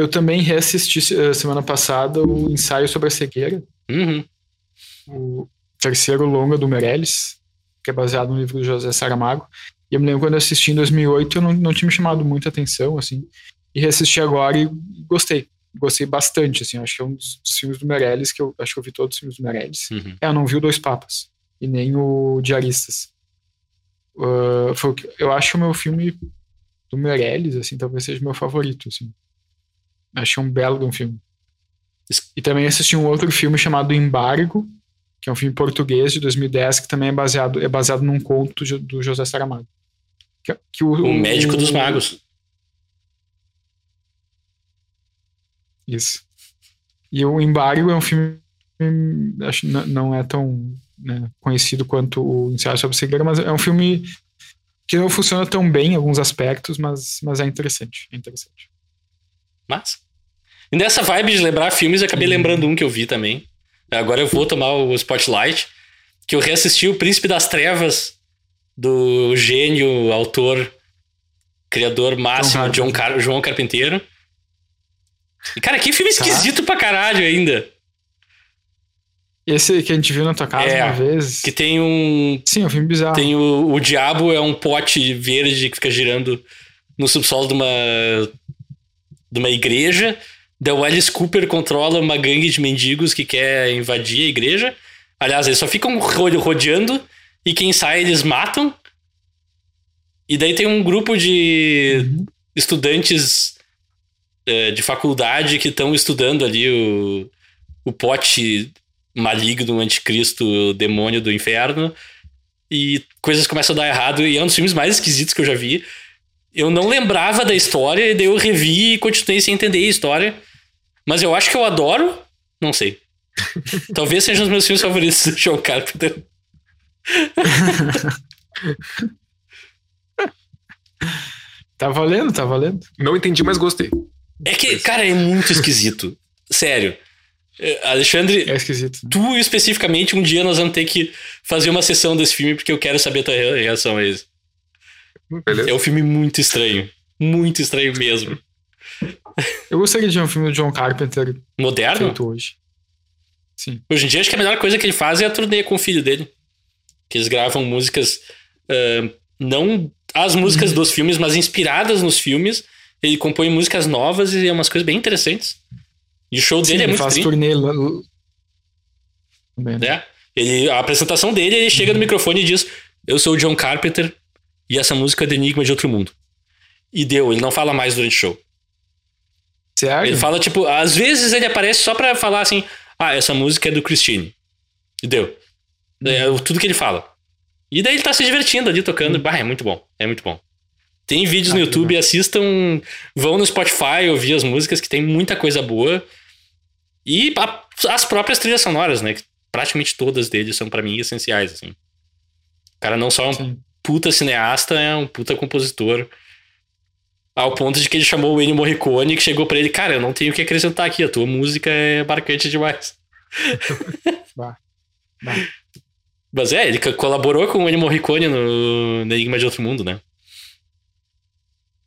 S2: Eu também reassisti uh, semana passada o ensaio sobre a cegueira.
S1: Uhum.
S2: O terceiro longa do Meirelles, que é baseado no livro do José Saramago. E eu me lembro quando eu assisti em 2008, eu não, não tinha me chamado muita atenção, assim. E reassisti agora e gostei gostei bastante, assim, acho que é um dos, filmes do Meirelles que eu acho que eu vi todos os filmes do Meirelles.
S1: Uhum.
S2: É, eu não vi o Dois Papas e nem o Diaristas. Uh, foi, eu acho que o meu filme do Meirelles, assim, talvez seja o meu favorito, assim. Achei um belo de um filme. E também assisti um outro filme chamado Embargo, que é um filme português de 2010 que também é baseado é baseado num conto do José Saramago. Que, que o,
S1: o Médico o, dos Magos.
S2: Isso. E o Embargo é um filme, acho não é tão né, conhecido quanto o Ensaio sobre Cegueira, mas é um filme que não funciona tão bem em alguns aspectos, mas, mas é interessante. É interessante.
S1: Mas. E nessa vibe de lembrar filmes, eu acabei uhum. lembrando um que eu vi também. Agora eu vou tomar o Spotlight, que eu reassisti O Príncipe das Trevas, do gênio, autor, criador máximo John Car João Carpinteiro. E, cara, que filme tá. esquisito pra caralho ainda.
S2: Esse que a gente viu na tua casa é, uma vez.
S1: Que tem um.
S2: Sim, é um filme bizarro.
S1: Tem o, o diabo é um pote verde que fica girando no subsolo de uma. De uma igreja. The Alice Cooper controla uma gangue de mendigos que quer invadir a igreja. Aliás, eles só ficam rodeando e quem sai eles matam. E daí tem um grupo de uhum. estudantes é, de faculdade que estão estudando ali o, o pote maligno, o anticristo, o demônio do inferno. E coisas começam a dar errado. E é um dos filmes mais esquisitos que eu já vi. Eu não lembrava da história, e daí eu revi e continuei sem entender a história. Mas eu acho que eu adoro. Não sei. Talvez seja um dos meus filmes favoritos do John Carpenter.
S2: tá valendo, tá valendo.
S3: Não entendi, mas gostei.
S1: É que, cara, é muito esquisito. Sério. É, Alexandre,
S2: é esquisito.
S1: tu especificamente, um dia nós vamos ter que fazer uma sessão desse filme porque eu quero saber a tua reação a isso. Beleza. É um filme muito estranho. Muito estranho mesmo.
S2: Eu gostaria de ver um filme do John Carpenter
S1: moderno
S2: feito hoje. Sim.
S1: Hoje em dia, acho que a melhor coisa que ele faz é a turnê com o filho dele. Que eles gravam músicas, uh, não as músicas uhum. dos filmes, mas inspiradas nos filmes ele compõe músicas novas e é umas coisas bem interessantes. E o show Sim, dele é muito faz turnê lá... É. Ele, a apresentação dele, ele chega no microfone e diz: Eu sou o John Carpenter e essa música é de Enigma de Outro Mundo. E deu, ele não fala mais durante o show.
S2: Sério?
S1: Ele fala, tipo, às vezes ele aparece só pra falar assim: Ah, essa música é do Christine. E deu. É tudo que ele fala. E daí ele tá se divertindo ali tocando. Uhum. Bah, é muito bom. É muito bom. Tem vídeos ah, no YouTube, assistam, vão no Spotify ouvir as músicas, que tem muita coisa boa. E a, as próprias trilhas sonoras, né? Que praticamente todas deles são para mim essenciais, assim. O cara não só é um Sim. Puta cineasta, é um puta compositor. Ao ponto de que ele chamou o Ennio Morricone, que chegou para ele, cara, eu não tenho o que acrescentar aqui, a tua música é marcante demais.
S2: bah. Bah.
S1: Mas é, ele colaborou com o Ennio Morricone no, no Enigma de Outro Mundo, né?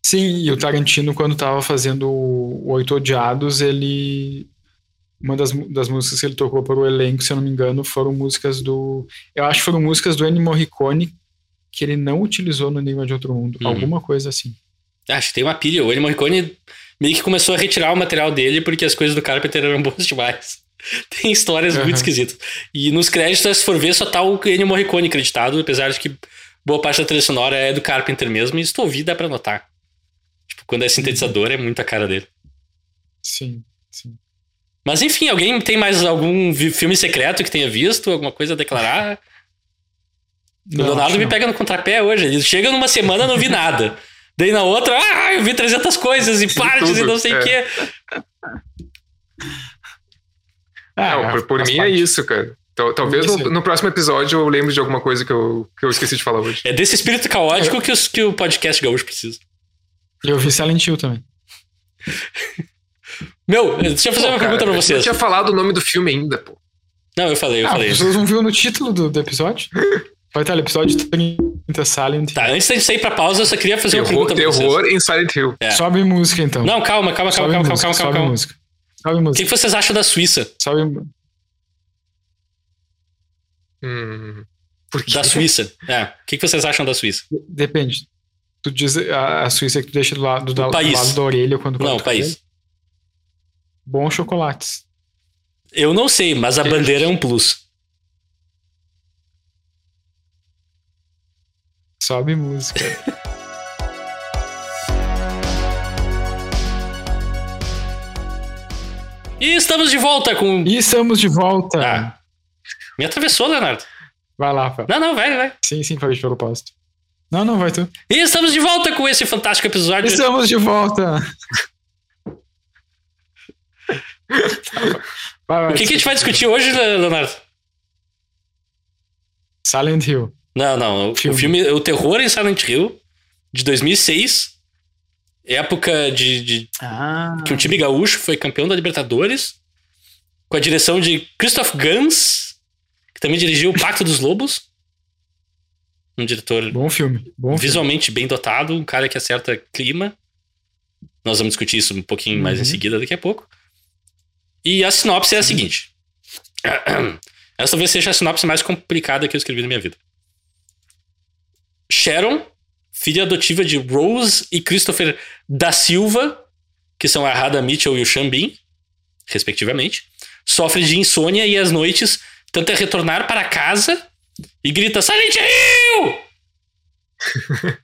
S2: Sim, e o Tarantino, quando estava fazendo o Oito Odiados, ele. Uma das, das músicas que ele tocou para o elenco, se eu não me engano, foram músicas do. Eu acho que foram músicas do Ennio Morricone que ele não utilizou no Enigma de Outro Mundo. Uhum. Alguma coisa assim.
S1: Acho que tem uma pilha. O Ennio Morricone meio que começou a retirar o material dele porque as coisas do Carpenter eram boas demais. Tem histórias uhum. muito esquisitas. E nos créditos, se for ver, só tá o Ennio Morricone acreditado, apesar de que boa parte da trilha sonora é do Carpenter mesmo, e se tu ouvir, dá pra notar. Tipo, quando é sintetizador, é muito a cara dele.
S2: Sim, sim.
S1: Mas enfim, alguém tem mais algum filme secreto que tenha visto? Alguma coisa a declarar? O
S2: Não,
S1: Leonardo
S2: acho
S1: me
S2: não.
S1: pega no contrapé hoje. Ele chega numa semana não vi nada. Daí na outra, ah, eu vi 300 coisas e partes e não sei o
S3: é.
S1: quê.
S2: Ah,
S3: Não, por, por
S2: faz
S3: mim é
S2: parte.
S3: isso, cara. Tal- Talvez no, no próximo episódio eu lembre de alguma coisa que eu, que eu esqueci de falar hoje.
S1: É desse espírito caótico que, os- que o podcast gaúcho precisa.
S2: Eu vi Silent Hill também.
S1: Meu, deixa eu fazer uma
S3: Pô, cara,
S1: pergunta pra
S3: Eu
S1: vocês.
S3: tinha falado o nome do filme ainda, pô.
S1: Não, eu falei, eu
S2: Ah,
S1: falei.
S2: as pessoas não viram no título do, do episódio? Vai estar no episódio 30 Silent Hill.
S1: Tá, antes da gente sair pra pausa, eu só queria fazer uma
S3: Terror,
S1: pergunta pra vocês.
S3: terror em Silent Hill.
S1: É.
S2: Sobe música então.
S1: Não, calma, calma, calma,
S2: sobe
S1: calma, calma,
S2: música,
S1: calma,
S2: sobe
S1: calma, calma.
S2: música. Sobe
S1: O que
S2: música.
S1: que vocês acham da Suíça?
S2: Sobe...
S3: Hum, por quê?
S1: Da Suíça. É. O que que vocês acham da Suíça?
S2: Depende. Tu diz a, a Suíça que tu deixa do lado, da, do
S1: país.
S2: lado da orelha quando
S1: Não,
S2: o
S1: país.
S2: Bons chocolates.
S1: Eu não sei, mas a
S3: Que-
S1: bandeira é um plus.
S2: Sobe música.
S1: E estamos de volta com.
S2: e estamos de volta.
S1: Ah. Me atravessou, Leonardo.
S2: Vai lá, Fel.
S1: Não, não, vai, vai.
S2: Sim, sim, falei de propósito. Não, não, vai tu.
S1: E estamos de volta com esse fantástico episódio.
S2: Estamos de volta. Vai, vai,
S1: O que, que a gente vai discutir hoje, Le- Leonardo?
S2: Silent Hill.
S1: Não, não. O
S2: Filme.
S1: filme, O Terror em Silent Hill, de 2006. Época de, de
S2: Ah.
S1: que o time gaúcho foi campeão da Libertadores. Com a direção de Christoph Gans, que também dirigiu O Pacto dos Lobos. Um diretor
S2: Bom filme. Bom filme.
S1: visualmente bem dotado, um cara que acerta clima. Nós vamos discutir isso um pouquinho mais em
S2: Uhum.
S1: seguida, daqui a pouco. E a sinopse é a seguinte. Essa talvez seja a sinopse mais complicada que eu escrevi na minha vida. Sharon, filha adotiva de Rose e Christopher da Silva, que são a Rada Mitchell e o Xambin, respectivamente, sofre de insônia e às noites tenta retornar para casa e grita Silent Hill!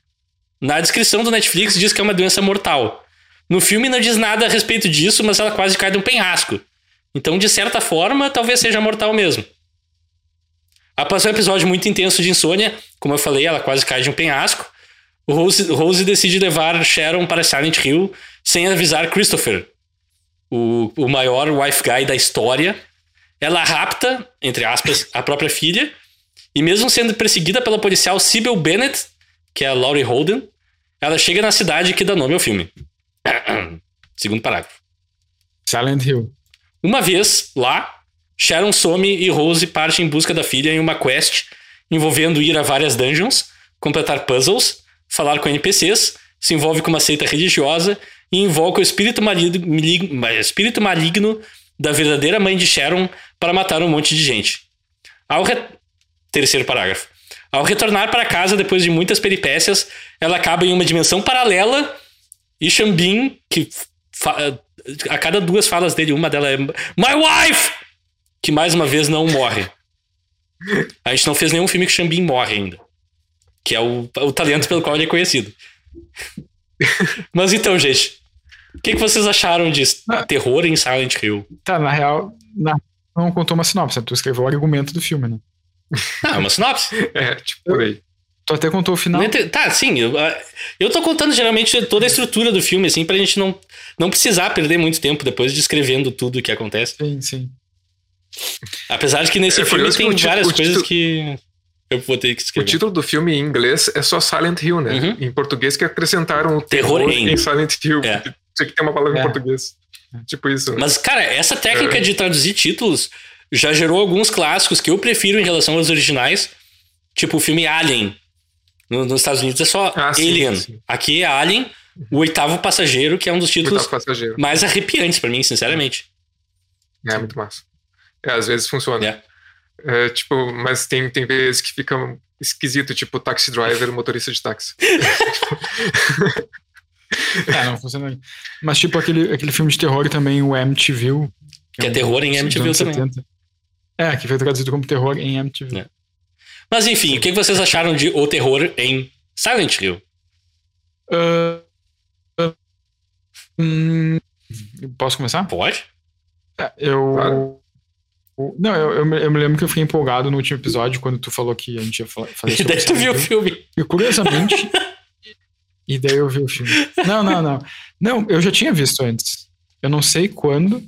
S1: Na descrição do Netflix diz que é uma doença mortal. No filme não diz nada a respeito disso, mas ela quase cai de um penhasco. Então, de certa forma, talvez seja mortal mesmo. Após um episódio muito intenso de insônia, como eu falei, ela quase cai de um penhasco. Rose, Rose decide levar Sharon para Silent Hill sem avisar Christopher, o, o maior wife guy da história. Ela rapta, entre aspas, a própria filha, e mesmo sendo perseguida pela policial Sybil Bennett, que é a Laurie Holden, ela chega na cidade que dá nome ao filme. Segundo parágrafo.
S2: Silent Hill.
S1: Uma vez, lá, Sharon some e Rose parte em busca da filha em uma quest envolvendo ir a várias dungeons, completar puzzles, falar com NPCs, se envolve com uma seita religiosa e invoca o espírito maligno, espírito maligno da verdadeira mãe de Sharon para matar um monte de gente. Ao re- Terceiro parágrafo. Ao retornar para casa depois de muitas peripécias, ela acaba em uma dimensão paralela e Xambin, que fa- a cada duas falas dele, uma dela é My wife! Que mais uma vez não morre. A gente não fez nenhum filme que Xambin morre ainda. Que é o, o talento pelo qual ele é conhecido. Mas então, gente. O que, que vocês acharam de
S2: Ah.
S1: terror em Silent Hill?
S2: Tá, na real, na... não contou uma sinopse, né? tu escreveu o argumento do filme, né?
S1: Ah, é uma sinopse.
S3: É, tipo, por aí.
S2: Tu até contou o final.
S1: Não Tá, sim. Eu, ah, eu tô contando geralmente toda a estrutura do filme, assim, pra gente não, não precisar perder muito tempo depois descrevendo tudo o que acontece.
S2: Sim, sim.
S1: Apesar de que nesse
S3: É
S1: filme tem
S3: o título-
S1: várias
S3: o
S1: coisas
S3: título-
S1: que eu vou ter que
S3: O
S1: escrever.
S3: título do filme em inglês é só Silent Hill, né?
S1: Uhum.
S3: Em português que acrescentaram o
S1: Terror
S3: terror,
S1: em.
S3: em Silent Hill.
S1: É.
S3: Tinha que ter uma palavra
S2: É.
S3: em português. Tipo isso. né?
S1: Mas, cara, essa técnica
S3: É.
S1: de traduzir títulos já gerou alguns clássicos que eu prefiro em relação aos originais. Tipo o filme Alien. No- nos Estados Unidos é só
S3: Ah, sim,
S1: Alien.
S3: sim.
S1: Aqui é Alien, o oitavo passageiro, que é um dos títulos mais arrepiantes pra mim, sinceramente.
S3: É muito massa. É, às vezes funciona.
S1: É.
S3: É, tipo, mas tem, tem vezes que fica esquisito, tipo taxi driver, motorista de táxi.
S2: É, não funciona. Mas tipo aquele, aquele filme de terror também, o MTV.
S1: Que é terror em
S2: dos
S1: MTV
S2: anos
S1: também.
S2: 70. É, que foi traduzido como terror em MTV.
S1: É. Mas enfim, o que vocês acharam de O Terror em Silent Hill?
S2: Ah, ah, hum, posso começar?
S1: Pode?
S2: É, eu.
S3: Claro.
S2: Não, eu, eu, me- eu me lembro que eu fiquei empolgado no último episódio quando tu falou que a gente ia fa- fazer
S1: E
S2: sobre
S1: daí tu viu o filme.
S2: E curiosamente. e daí eu vi o filme. Não, não, não. Não, eu já tinha visto antes. Eu não sei quando.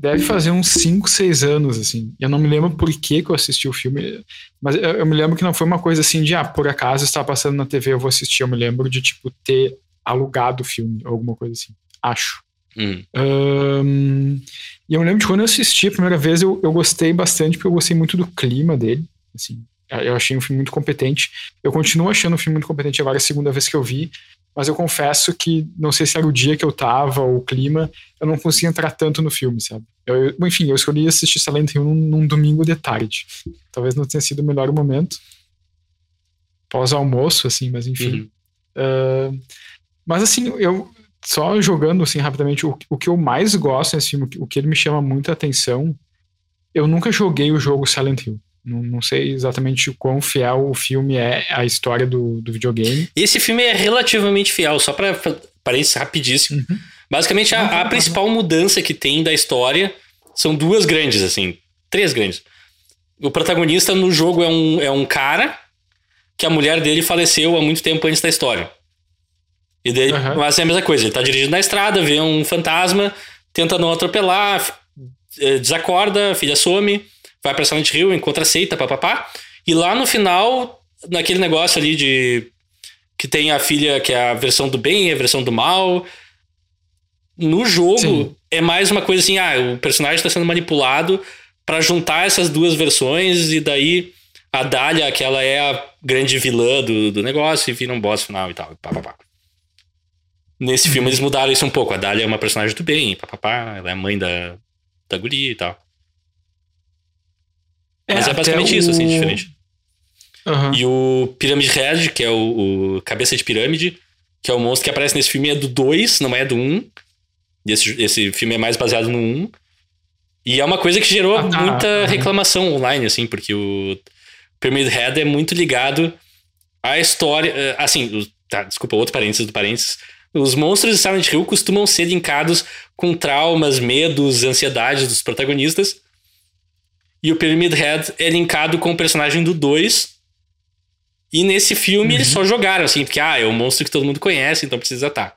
S2: Deve fazer uns 5, 6 anos, assim. Eu não me lembro por que, que eu assisti o filme. Mas eu, eu me lembro que não foi uma coisa assim de, ah, por acaso está passando na TV, eu vou assistir. Eu me lembro de, tipo, ter alugado o filme, alguma coisa assim. Acho.
S1: Hum.
S2: Ahn, e eu me lembro de quando eu assisti a primeira vez, eu, eu gostei bastante, porque eu gostei muito do clima dele. Assim, eu achei um filme muito competente. Eu continuo achando um filme muito competente agora, é a segunda vez que eu vi. Mas eu confesso que, não sei se era o dia que eu tava ou o clima, eu não conseguia entrar tanto no filme, sabe? Eu, eu- enfim, eu escolhi assistir Silent Hill num, num domingo de tarde. Talvez não tenha sido o melhor momento. Pós-almoço, assim, mas enfim.
S1: Uhum.
S2: Ah, mas assim, eu só jogando assim rapidamente, o, o que eu mais gosto nesse filme, o que ele me chama muita atenção, eu nunca joguei o jogo Silent Hill. Não, não sei exatamente o quão fiel o filme é à história do, do videogame.
S1: Esse filme é relativamente fiel, só pra- parênteses rapidíssimo.
S2: Uhum.
S1: Basicamente, a, a principal mudança que tem da história são duas grandes, assim. Três grandes. O protagonista no jogo é um, é um cara que a mulher dele faleceu há muito tempo antes da história. E daí,
S2: Aham.
S1: mas é a mesma coisa. Ele tá dirigindo na estrada, vê um fantasma, tenta não atropelar, eh, desacorda, a filha some, vai pra Silent Hill, encontra a seita, papapá. E lá no final, naquele negócio ali de que tem a filha que é a versão do bem e a versão do mal. No jogo
S2: Sim.
S1: é mais uma coisa assim, ah, o personagem está sendo manipulado pra juntar essas duas versões e daí a Dália, que ela é a grande vilã do, do negócio e vira um boss final e tal, pá, pá, pá. Nesse filme eles mudaram isso um pouco. A Dália é uma personagem do bem, pá, pá, pá, ela é a mãe da, da guria e tal. Mas é, basicamente isso, assim, diferente.
S2: Aham.
S1: E o Pyramid Head, que é o, o Cabeça de Pirâmide, que é o monstro que aparece nesse filme, é do 2, não é do 1. Um. Esse, esse filme é mais baseado no 1. Um. E é uma coisa que gerou
S2: Ah, tá.
S1: muita reclamação online, assim, porque o Pyramid Head é muito ligado à história. eh, Assim, o- tá, desculpa, outro parênteses do parênteses. Os monstros de Silent Hill costumam ser linkados com traumas, medos, ansiedades dos protagonistas. E o Pyramid Head é linkado com o personagem do 2. E nesse filme eles só jogaram, assim, porque, ah, é um monstro que todo mundo conhece, então precisa estar.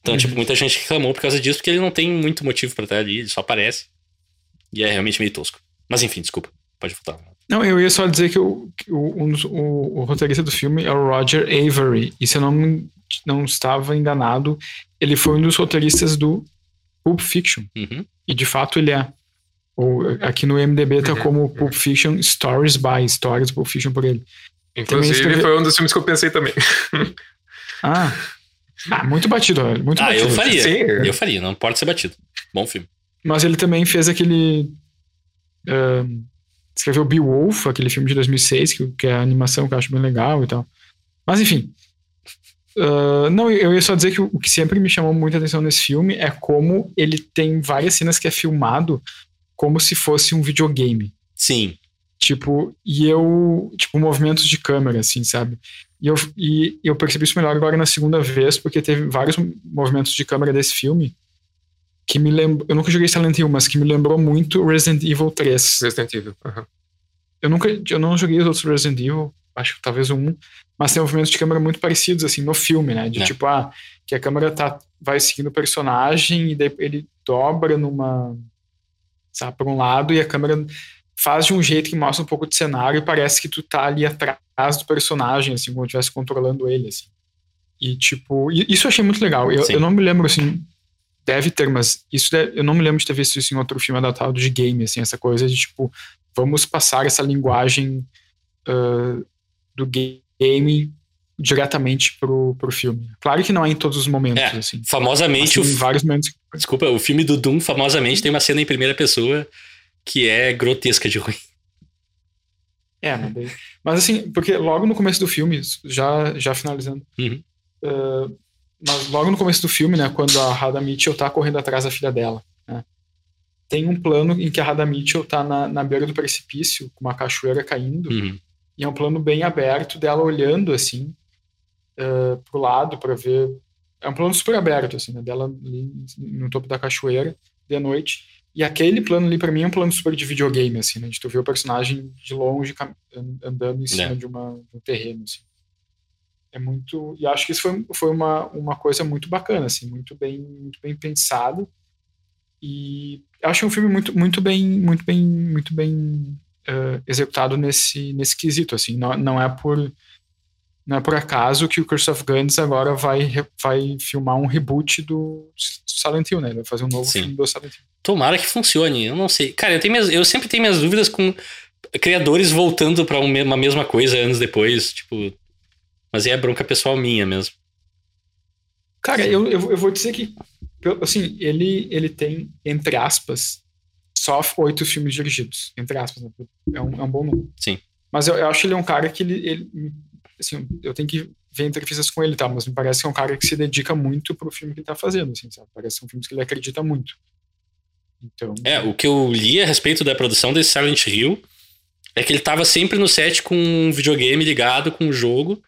S1: Então, tipo, muita gente reclamou por causa disso, porque ele não tem muito motivo pra estar ali, ele só aparece. E é realmente meio tosco. Mas enfim, desculpa, pode voltar.
S2: Não, eu ia só dizer que, o, o, o, o roteirista do filme é o Roger Avery. E se eu não, me- não estava enganado, ele foi um dos roteiristas do Pulp Fiction.
S1: Uhum.
S2: E de fato ele é. Ou, aqui no MDB tá
S3: Uhum,
S2: como Pulp Fiction Stories by Stories Pulp Fiction por ele.
S3: Inclusive,
S2: escreve-
S3: foi um dos filmes que eu pensei também.
S2: Ah, ah muito batido, muito
S1: Ah,
S2: batido.
S1: eu faria.
S3: Sim.
S1: Eu faria, não pode ser batido. Bom filme.
S2: Mas ele também fez aquele. ahn, escreveu Beowulf, aquele filme de 2006, que, que é a animação que eu acho bem legal e tal. Mas enfim. Ah, não, eu ia só dizer que o, que sempre me chamou muita atenção nesse filme é como ele tem várias cenas que é filmado como se fosse um videogame.
S1: Sim.
S2: Tipo, e eu. Tipo, movimentos de câmera, assim, sabe? E eu, e eu percebi isso melhor agora na segunda vez, porque teve vários movimentos de câmera desse filme que me lembrou. Eu nunca joguei Silent Hill, mas que me lembrou muito Resident Evil 3.
S3: Resident Evil. aham.
S2: Eu nunca. Eu não joguei os outros Resident Evil, acho que talvez 1, mas tem movimentos de câmera muito parecidos, assim, no filme, né? De
S1: É.
S2: tipo, ah, que a câmera tá, vai seguindo o personagem e daí ele dobra numa. Sabe, pra um lado e a câmera faz de um jeito que mostra um pouco de cenário e parece que tu tá ali atrás do personagem, assim, como se estivesse controlando ele, assim. E, tipo, isso eu achei muito legal. Eu, eu não me lembro, assim, deve ter, mas isso deve- eu não me lembro de ter visto isso em outro filme adaptado de game, assim, essa coisa de, tipo, vamos passar essa linguagem ah, do game diretamente pro, pro filme. Claro que não é em todos os momentos,
S1: É,
S2: assim.
S1: Famosamente,
S2: tem
S1: o,
S2: vários momentos.
S1: desculpa, o filme do Doom, famosamente, tem uma cena em primeira pessoa que é grotesca de ruim.
S2: É, mas, assim, porque logo no começo do filme, já, já finalizando,
S1: Uhum.
S2: ah, mas logo no começo do filme, né, quando a Radha Mitchell tá correndo atrás da filha dela, né, tem um plano em que a Radha Mitchell tá na, na beira do precipício, com uma cachoeira caindo,
S1: Uhum.
S2: E é um plano bem aberto dela olhando, assim, ah, pro lado para ver... É um plano super aberto, assim, né, dela ali no topo da cachoeira, de noite. E aquele plano ali, pra mim, é um plano super de videogame, assim, né? De tu ver o personagem de longe andando em cima
S1: É.
S2: de, uma, de um terreno, assim. É muito... E acho que isso foi, foi uma, uma coisa muito bacana, assim, muito bem, muito bem pensado. E acho um filme muito, muito bem, muito bem, muito bem eh, executado nesse, nesse quesito, assim. Não, não é por não é por acaso que o Curse of Guns agora vai, vai filmar um reboot do Silent Hill, né? Ele vai fazer um novo
S1: Sim.
S2: filme do Silent Hill.
S1: Tomara que funcione. Eu não sei. Cara, eu, tenho minhas- eu sempre tenho minhas dúvidas com criadores voltando um- uma mesma coisa anos depois. Tipo. Mas é bronca pessoal minha mesmo.
S2: Cara, eu, eu, eu vou dizer que, assim, ele, ele tem, entre aspas, só oito filmes dirigidos. Entre aspas, né? É um, é um bom número.
S1: Sim.
S2: Mas eu, eu acho ele um cara que ele, ele. Assim, eu tenho que ver entrevistas com ele, tá? Mas me parece que é um cara que se dedica muito pro filme que ele tá fazendo, assim, sabe? Parece que são filmes que ele acredita muito. Então.
S1: É, o que eu li a respeito da produção desse Silent Hill é que ele tava sempre no set com um videogame ligado com o jogo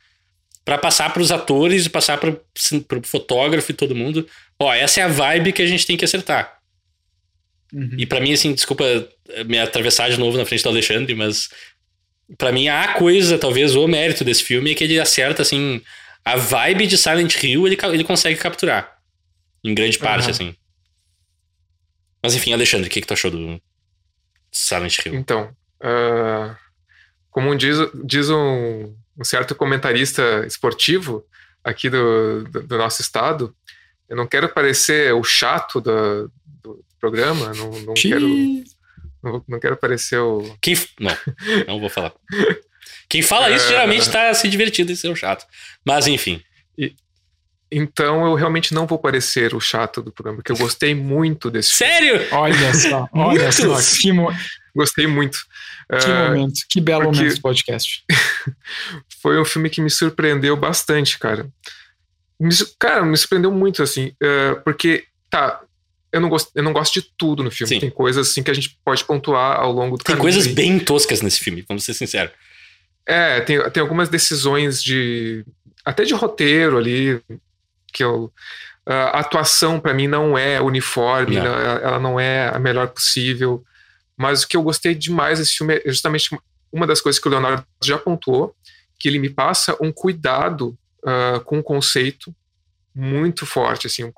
S1: pra passar pros atores e passar pro, pro fotógrafo e todo mundo. Ó, essa é a vibe que a gente tem que acertar.
S2: Uhum.
S1: E pra mim, assim, desculpa me atravessar de novo na frente do Alexandre, mas pra mim a coisa, talvez o mérito desse filme é que ele acerta, assim, a vibe de Silent Hill ele, ele consegue capturar. Em grande parte,
S2: Aham.
S1: assim. Mas enfim, Alexandre, o que, que tu achou do Silent Hill?
S3: Então, ah, como diz, diz um, um certo comentarista esportivo aqui do, do, do nosso estado, eu não quero parecer o chato do programa, não, não quero, não, não quero parecer o.
S1: Quem. Não, não vou falar. Quem fala isso geralmente tá se divertindo em ser um chato. Mas enfim.
S3: Então eu realmente não vou parecer o chato do programa, porque eu gostei muito desse filme.
S1: Sério?
S2: Olha só, olha só, que, mo-
S3: Gostei muito.
S2: que
S3: Ah,
S2: momento, que belo
S3: porque-
S2: momento do podcast.
S3: foi um filme que me surpreendeu bastante, cara. Me cara, me surpreendeu muito, assim, eh, porque, tá, eu não, gosto, eu não gosto de tudo no filme.
S1: Sim.
S3: Tem coisas, assim, que a gente pode pontuar ao longo do
S1: Tem
S3: caminho.
S1: coisas bem toscas nesse filme, vamos ser sinceros.
S3: É, tem, tem algumas decisões de. até de roteiro ali, que eu. A atuação, pra mim, não é uniforme,
S1: Não.
S3: não- ela ela não é a melhor possível. Mas o que eu gostei demais desse filme é justamente uma das coisas que o Leonardo já pontuou, que ele me passa um cuidado ah, com o conceito muito forte. Assim,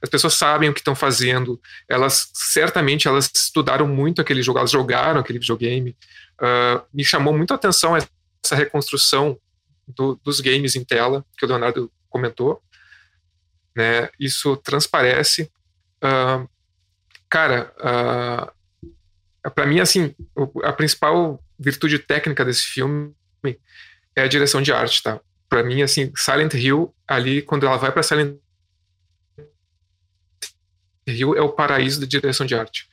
S3: as pessoas sabem o que estão fazendo, elas certamente elas estudaram muito aquele jogo, elas jogaram aquele videogame. Ah, me chamou muito a atenção essa reconstrução do- dos games em tela que o Leonardo comentou. Né? Isso transparece. Ah, cara, para mim, assim, a principal virtude técnica desse filme é a direção de arte, tá? Para mim, assim, Silent Hill, ali, quando ela vai para Silent Hill, é o paraíso da direção de arte.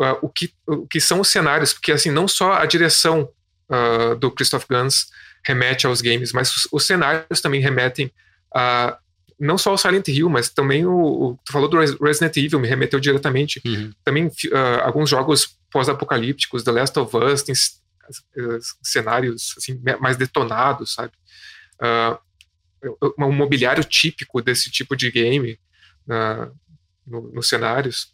S3: Ah, o, que, o que são os cenários, porque, assim, não só a direção ah, do Christoph Gans remete aos games, mas os, os cenários também remetem a não só o Silent Hill, mas também o, o tu falou do Res- Resident Evil, me remeteu diretamente
S1: Uhum.
S3: também ah, alguns jogos pós-apocalípticos, The Last of Us, tem cenários assim, mais detonados, sabe? Ah, um mobiliário típico desse tipo de game ah, no- nos cenários.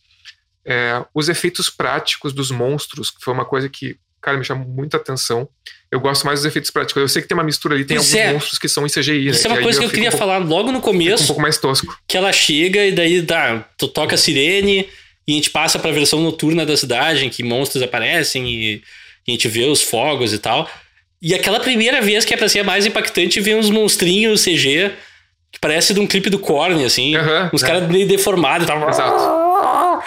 S3: É, os efeitos práticos dos monstros, que foi uma coisa que, cara, me chamou muita atenção. Eu gosto mais dos efeitos práticos. Eu sei que tem uma mistura ali, tem alguns
S1: é.
S3: monstros que são em CGI.
S1: Isso
S3: né?
S1: é uma coisa que eu
S3: fico
S1: queria
S3: um
S1: falar logo no
S3: fico um
S1: começo,
S3: pouco mais tosco.
S1: que ela chega e daí dá, tu toca a sirene e a gente passa pra versão noturna da cidade, em que monstros aparecem e, e a gente vê os fogos e tal. E aquela primeira vez que é pra ser mais impactante, vem uns monstrinhos CG que parece de um clipe do Korn, assim.
S3: Aham,
S1: uns
S3: é.
S1: caras meio deformados e tal.
S3: Exato.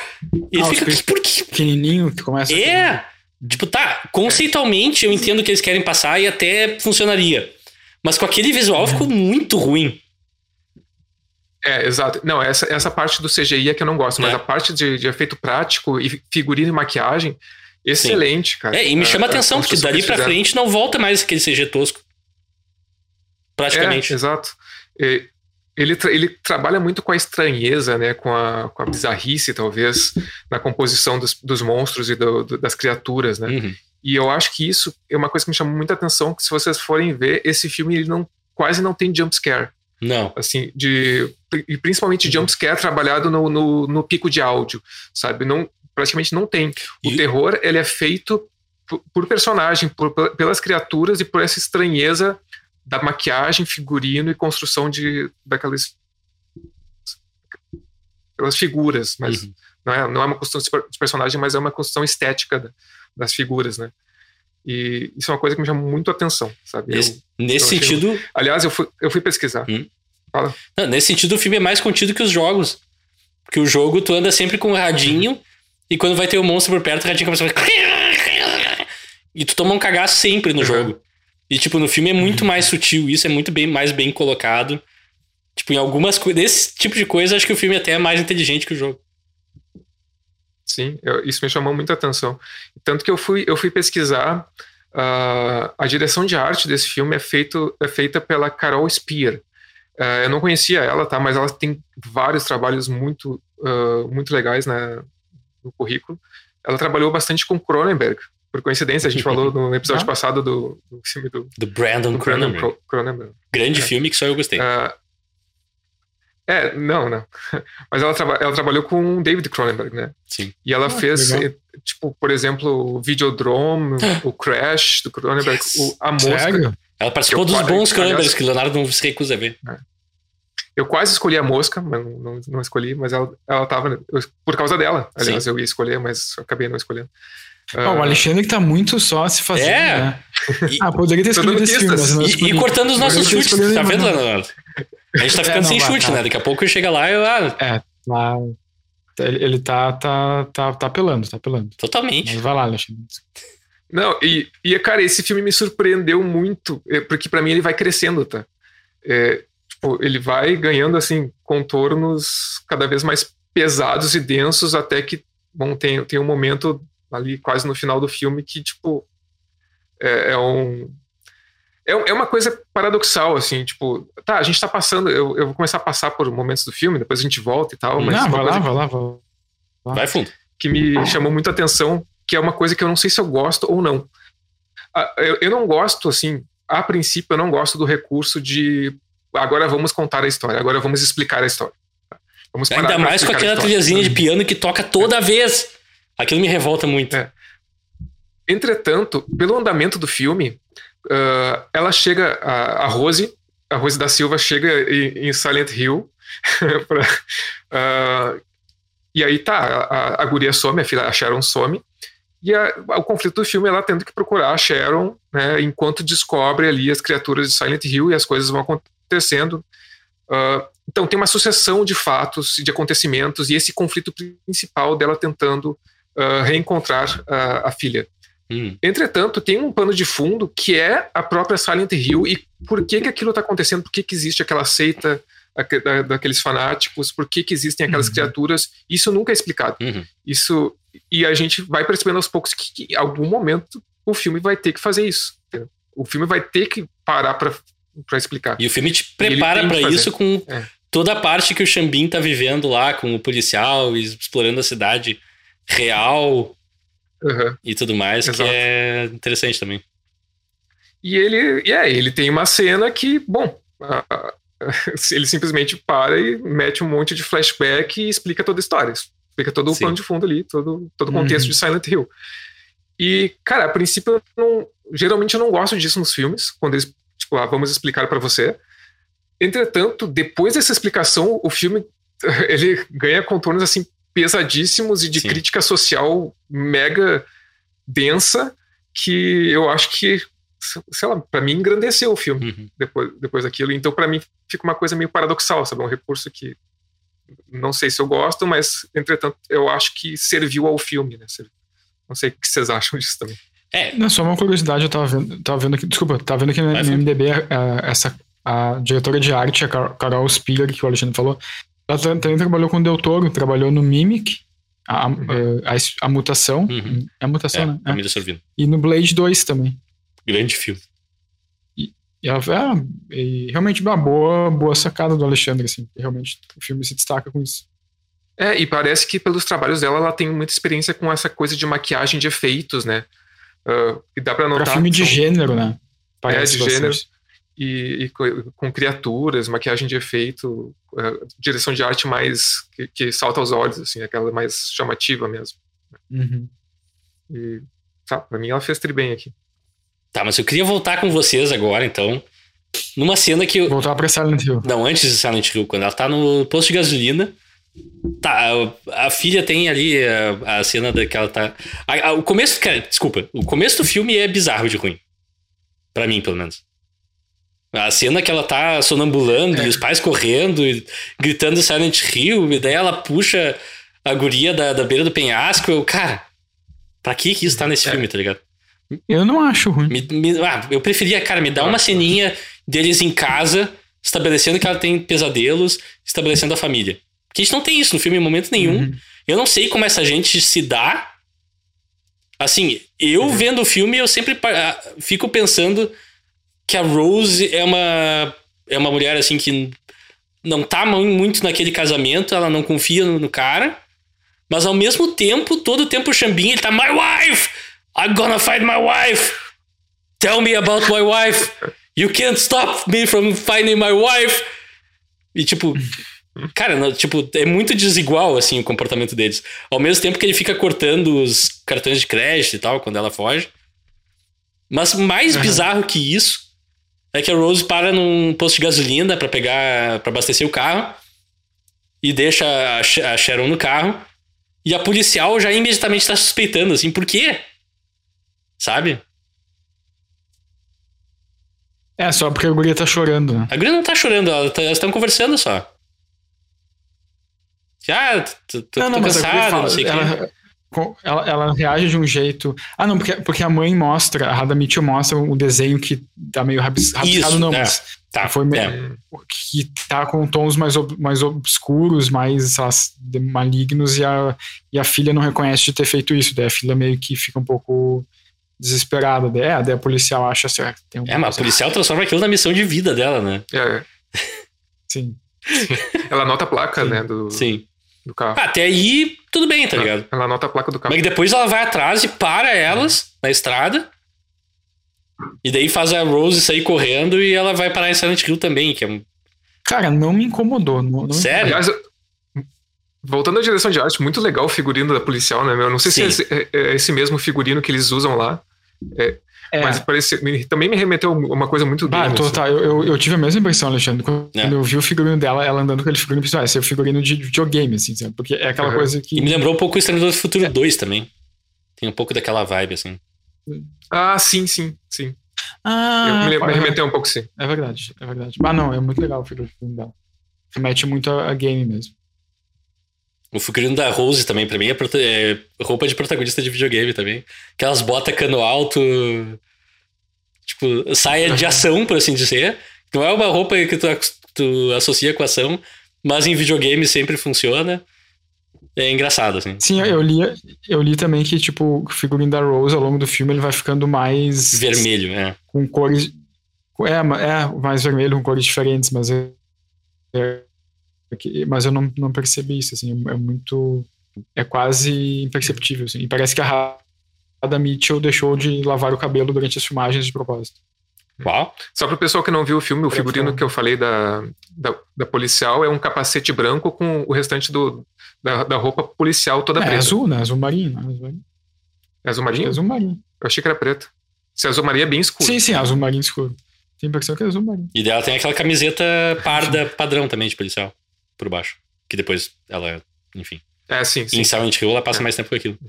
S1: E
S2: Ah,
S1: fica,
S2: clipes
S1: por que?
S2: Pequenininho, que começa
S1: É! Tipo, tá, conceitualmente eu entendo o que eles querem passar e até funcionaria. Mas com aquele visual ficou muito ruim.
S3: É, exato. Não, essa, essa parte do CGI é que eu não gosto, mas
S1: É.
S3: a parte de, de efeito prático e figurino e maquiagem, excelente, cara.
S1: É, e me chama a atenção,
S3: como
S1: porque dali pra
S3: fizeram.
S1: frente não volta mais aquele CG tosco. Praticamente.
S3: É, exato. Ele, tra- ele trabalha muito com a estranheza, né, com a, com a bizarrice, talvez, na composição dos, dos monstros e do- do- das criaturas, né?
S1: Uhum.
S3: E eu acho que isso é uma coisa que me chamou muita atenção, que se vocês forem ver, esse filme ele não, quase não tem jump scare.
S1: Não.
S3: assim, de e principalmente jumpscare trabalhado no, no, no pico de áudio, sabe? Não, praticamente não tem. O
S1: E-
S3: terror, ele é feito por, por personagem, por, pelas criaturas e por essa estranheza da maquiagem, figurino e construção de daquelas pelas figuras, mas
S1: Uhum.
S3: não é, não é uma construção de per- de personagem, mas é uma construção estética da- das figuras, né? E isso é uma coisa que me chama muito a atenção, sabe? Eu-
S1: Nesse, nesse
S3: eu achei-
S1: sentido,
S3: aliás, eu fui, eu fui pesquisar.
S1: não, nesse sentido, o filme é mais contido que os jogos. Porque o jogo, tu anda sempre com o radinho, e quando vai ter o monstro por perto, o radinho começa a fazer... E tu toma um cagaço sempre no
S3: Uhum.
S1: jogo. E, tipo, no filme é muito mais sutil, isso é muito bem, mais bem colocado. Tipo, em algumas coisas. Desse tipo de coisa, acho que o filme até é mais inteligente que o jogo.
S3: Sim, eu- isso me chamou muita atenção. Tanto que eu fui, eu fui pesquisar. ah, a direção de arte desse filme é, feito, é feita pela Carol Spear. Ah, eu não conhecia ela, tá? Mas ela tem vários trabalhos muito, ah, muito legais na, no currículo. Ela trabalhou bastante com Cronenberg. Por coincidência, a gente falou no episódio
S2: Ah.
S3: passado do, do filme do,
S1: Do Brandon
S3: do
S1: Cronenberg.
S3: Cronenberg. Cronenberg.
S1: Grande
S3: É.
S1: filme que só eu gostei.
S3: Ah, é, não, não. Mas ela, traba- ela trabalhou com o David Cronenberg, né?
S1: Sim.
S3: E ela
S2: Ah,
S3: fez,
S2: legal.
S3: eh, tipo, por exemplo, o Videodrome, o Crash do Cronenberg,
S1: Yes.
S3: o, a Mosca.
S2: Sério?
S1: Ela participou
S3: eu
S1: dos bons Cronenbergs, que o Leonardo não se recusa a ver.
S3: Eu quase escolhi a Mosca, mas não, não, não escolhi, mas ela, ela tava. eu- por causa dela. Aliás, eu ia escolher, mas acabei não escolhendo.
S2: Ah, o Alexandre que tá muito só se fazendo,
S1: É.
S2: né?
S1: E-
S2: Ah, poderia ter escolhido esse filme, mas não
S1: E, e cortando os nossos chutes, tá vendo. Leonardo? A gente tá ficando
S2: É,
S1: sem
S2: não, vai,
S1: chute,
S2: tá.
S1: né? Daqui a pouco chega lá e eu, ah,
S2: É, lá. Ele, ele tá, tá, tá, tá apelando, tá apelando.
S1: totalmente.
S2: Mas vai lá, Alexandre.
S3: Não, e, e, cara, esse filme me surpreendeu muito, eh, porque pra mim ele vai crescendo, tá? É, tipo, ele vai ganhando, assim, contornos cada vez mais pesados e densos, até que, bom, tem, tem um momento ali quase no final do filme que, tipo, é, é um... É, é uma coisa paradoxal, assim, tipo, tá, a gente tá passando, eu, eu vou começar a passar por momentos do filme, depois a gente volta e tal, mas
S2: não, vai lá, vai lá, vai lá.
S1: Vai fundo.
S3: que me chamou muita atenção, que é uma coisa que eu não sei se eu gosto ou não. Ah, Eu, eu não gosto, assim, a princípio, eu não gosto do recurso de agora vamos contar a história, agora vamos explicar a história. Vamos parar
S1: Ainda mais com aquela trilhazinha de piano que toca toda vez. Aquilo me revolta muito.
S3: É. Entretanto, pelo andamento do filme, ah, ela chega, a, a Rose, a Rose da Silva chega em, em Silent Hill, pra, ah, e aí tá, a, a guria some, a filha, a Sharon some, e a- o conflito do filme é ela tendo que procurar a Sharon, né, enquanto descobre ali as criaturas de Silent Hill e as coisas vão acontecendo. Ah, então tem uma sucessão de fatos, de acontecimentos, e esse conflito principal dela tentando ah, reencontrar a- a filha.
S1: Hum.
S3: Entretanto, tem um pano de fundo que é a própria Silent Hill e por que, que aquilo está acontecendo, por que, que existe aquela seita da- daqueles fanáticos, por que, que existem aquelas
S2: Uhum.
S3: criaturas, isso nunca é explicado.
S1: Uhum.
S3: Isso E a gente vai percebendo aos poucos que, que em algum momento o filme vai ter que fazer isso. entendeu? O filme vai ter que parar para explicar.
S1: E o filme te prepara
S3: fazer.
S1: isso com
S3: É.
S1: toda a parte que o Xambin tá vivendo lá, com o policial, explorando a cidade real
S3: Aham.
S1: e tudo mais,
S3: Exato.
S1: que é interessante também.
S3: E ele, e é, ele tem uma cena que, bom, a- a- ele simplesmente para e mete um monte de flashback e explica toda a história. Explica todo o
S1: Sim.
S3: plano de fundo ali, todo, todo o contexto
S2: Uhum.
S3: de Silent Hill. E, cara, a princípio, eu não, geralmente eu não gosto disso nos filmes, quando eles, tipo, ah, vamos explicar para você. Entretanto, depois dessa explicação, o filme ele ganha contornos assim pesadíssimos e de
S1: Sim.
S3: crítica social mega densa que eu acho que sei lá, para mim engrandeceu o filme
S1: Uhum.
S3: depois, depois daquilo. Então, para mim, fica uma coisa meio paradoxal, sabe? Um recurso que não sei se eu gosto, mas, entretanto, eu acho que serviu ao filme, né? Não sei o que vocês acham disso também.
S1: É,
S2: Não, só uma curiosidade, eu tava vendo, tava vendo aqui, desculpa, tava vendo aqui no, no. MDB a, essa, a diretora de arte, a Car- Carol Spiller, que o Alexandre falou, ela ta- também trabalhou com o Del Toro, trabalhou no Mimic, a, a, a, es- a mutação,
S1: Uhum.
S2: é a mutação,
S1: é,
S2: né? É.
S1: Família Sorvino.
S2: E no Blade 2 também.
S1: Grande filme.
S2: E ela ah, e realmente uma boa, boa sacada do Alexandre, assim, realmente o filme se destaca com isso.
S3: É, e parece que pelos trabalhos dela, ela tem muita experiência com essa coisa de maquiagem de efeitos, né? Ah, e dá pra
S2: Pra
S3: notar.
S2: filme de
S3: são-
S2: gênero, né?
S3: É, de gênero. e, e co- com criaturas, maquiagem de efeito, eh, direção de arte mais que, que salta aos olhos, assim, aquela mais chamativa mesmo.
S2: Uhum.
S3: E, tá, pra mim ela fez tri bem aqui.
S1: Tá, mas eu queria voltar com vocês agora, então. Numa cena que. eu-
S2: Voltar pra Silent Hill.
S1: Não, antes de Silent Hill, quando ela tá no posto de gasolina. Tá, a, filha tem ali a, a cena da que ela tá. a- a- o começo, cara, desculpa. O começo do filme é bizarro de ruim. Pra mim, pelo menos. A cena que ela tá sonambulando
S2: É.
S1: e os pais correndo e gritando Silent Hill, e daí ela puxa a guria da, da beira do penhasco. Eu, cara, pra que que isso tá nesse
S3: É.
S1: filme, tá ligado?
S2: Eu não acho ruim.
S1: Me- me- ah, eu preferia, cara, me dá uma ceninha deles em casa, estabelecendo que ela tem pesadelos, estabelecendo a família. A gente não tem isso no filme em momento nenhum.
S2: Uhum.
S1: Eu não sei como essa gente se dá. Assim, eu vendo o filme, eu sempre ah, fico pensando que a Rose é uma é uma mulher assim que não tá mu- muito naquele casamento, ela não confia no, no cara, mas ao mesmo tempo, todo o tempo o Xambinha ele tá my wife, I'm gonna find my wife. Tell me about my wife. You can't stop me from finding my wife. E tipo, cara, não- tipo, é muito desigual assim o comportamento deles. Ao mesmo tempo que ele fica cortando os cartões de crédito e tal quando ela foge. Mas mais
S2: Uhum.
S1: bizarro que isso é que a Rose para num posto de gasolina pra pegar, para abastecer o carro e deixa a, Sh- a Sharon no carro e a policial já imediatamente tá suspeitando assim, por quê? Sabe?
S2: É, só porque a guria tá chorando, né?
S1: A guria não tá chorando, ela tá- elas estão conversando só. Ah, tô, tô, tô
S2: mas a guria
S1: cansado,
S2: fala-
S1: não sei o quê.
S2: ela, ela, reage de um jeito. Ah, não, porque, porque a mãe mostra, a Mitchell mostra um desenho que tá meio rabis- rabiscado,
S1: Isso,
S2: não,
S1: é.
S2: mas
S1: Tá,
S2: foi meio-
S1: é.
S2: que tá com tons mais, ob- mais obscuros, mais lá, malignos, e a, e a filha não reconhece de ter feito isso. Daí a filha meio que fica um pouco desesperada. Daí, é, daí a policial acha certo. Tem um
S1: É, mas a policial transforma aquilo na missão de vida dela, né?
S3: É,
S2: Sim.
S3: ela anota a placa, né, do,
S1: Sim.
S3: Do carro.
S1: Ah, Até aí, tudo bem, tá ligado?
S3: Ela anota a placa do carro.
S1: Mas depois ela vai atrás e para elas na estrada. E daí faz a Rose sair correndo e ela vai parar em Silent Hill também, que é um...
S2: Cara, não me incomodou. Não, não-
S1: Sério?
S3: Aliás, voltando à direção de arte, muito legal o figurino da policial, né? meu? Eu não sei
S1: Sim.
S3: se é esse, é esse mesmo figurino que eles usam lá,
S2: É.
S3: mas parece, me- também me remeteu a uma coisa muito
S2: Ah, tô,
S3: assim.
S2: tá, eu, eu, eu tive a mesma impressão, Alexandre, quando
S1: É.
S2: eu vi o figurino dela, ela andando com aquele figurino, eu ah, esse é o figurino de videogame, assim, sabe? Porque é aquela
S3: Uhum.
S2: coisa que...
S1: E me lembrou um pouco o Exterminador do Futuro 2 também. Tem um pouco daquela vibe, assim.
S3: Ah, sim, sim, sim.
S2: Ah,
S3: Eu me, me remeteu um pouco, sim.
S2: É verdade, é verdade. Ah, não, é muito legal o figurino dela. Remete muito a, a game mesmo.
S1: O figurino da Rose também, pra mim, é, é roupa de protagonista de videogame também. Aquelas botas cano alto. Tipo, saia de ação, por assim dizer. Não é uma roupa que tu, tu associa com ação, mas em videogame sempre funciona. É engraçado, assim.
S2: Sim, eu li, eu li também que, tipo, o figurino da Rose, ao longo do filme, ele vai ficando mais...
S1: Vermelho, é.
S2: Com cores... É, é, mais vermelho, com cores diferentes, mas... É, é- mas eu não, não percebi isso, assim, é muito... É quase imperceptível, assim. E parece que a Radha Mitchell deixou de lavar o cabelo durante as filmagens de propósito.
S1: Qual?
S3: Só pro pessoal que não viu o filme, o figurino que eu falei da, da, da policial é um capacete branco com o restante do, da, da roupa policial toda
S2: É,
S3: preta.
S2: azul, né? Azul marinho, né? Azul marinho.
S3: É azul marinho?
S2: Azul marinho.
S3: Eu achei que era preto. Se azul marinho é bem escuro.
S2: Sim, sim, azul marinho escuro. Tem a impressão que é azul marinho.
S1: E dela tem aquela camiseta parda padrão também de policial, por baixo. Que depois ela, enfim.
S3: É, sim, sim.
S1: Em Silent Hill ela passa mais tempo com aquilo.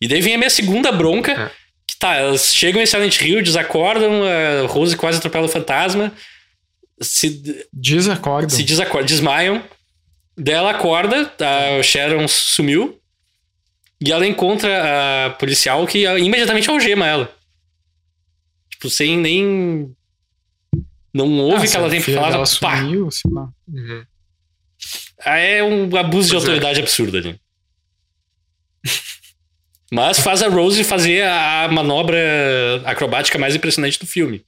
S1: E daí vem a minha segunda bronca.
S3: É.
S1: Que tá, elas chegam em Silent Hill, desacordam, a Rose quase atropela o fantasma. Se,
S2: Desacorda.
S1: se desacordam, desmaiam. Daí ela acorda, a Sharon sumiu. E ela encontra a policial que imediatamente algema ela. Tipo, sem nem. Não ouve
S2: Ah,
S1: que ela
S2: se
S1: tem
S2: a
S1: pra
S2: filha
S1: falar.
S2: dela
S1: Pá!
S2: sumiu, sei lá.
S3: Uhum.
S1: Ah, É um abuso de
S3: Pois é.
S1: autoridade absurdo ali. Mas faz a Rose fazer a manobra acrobática mais impressionante do filme.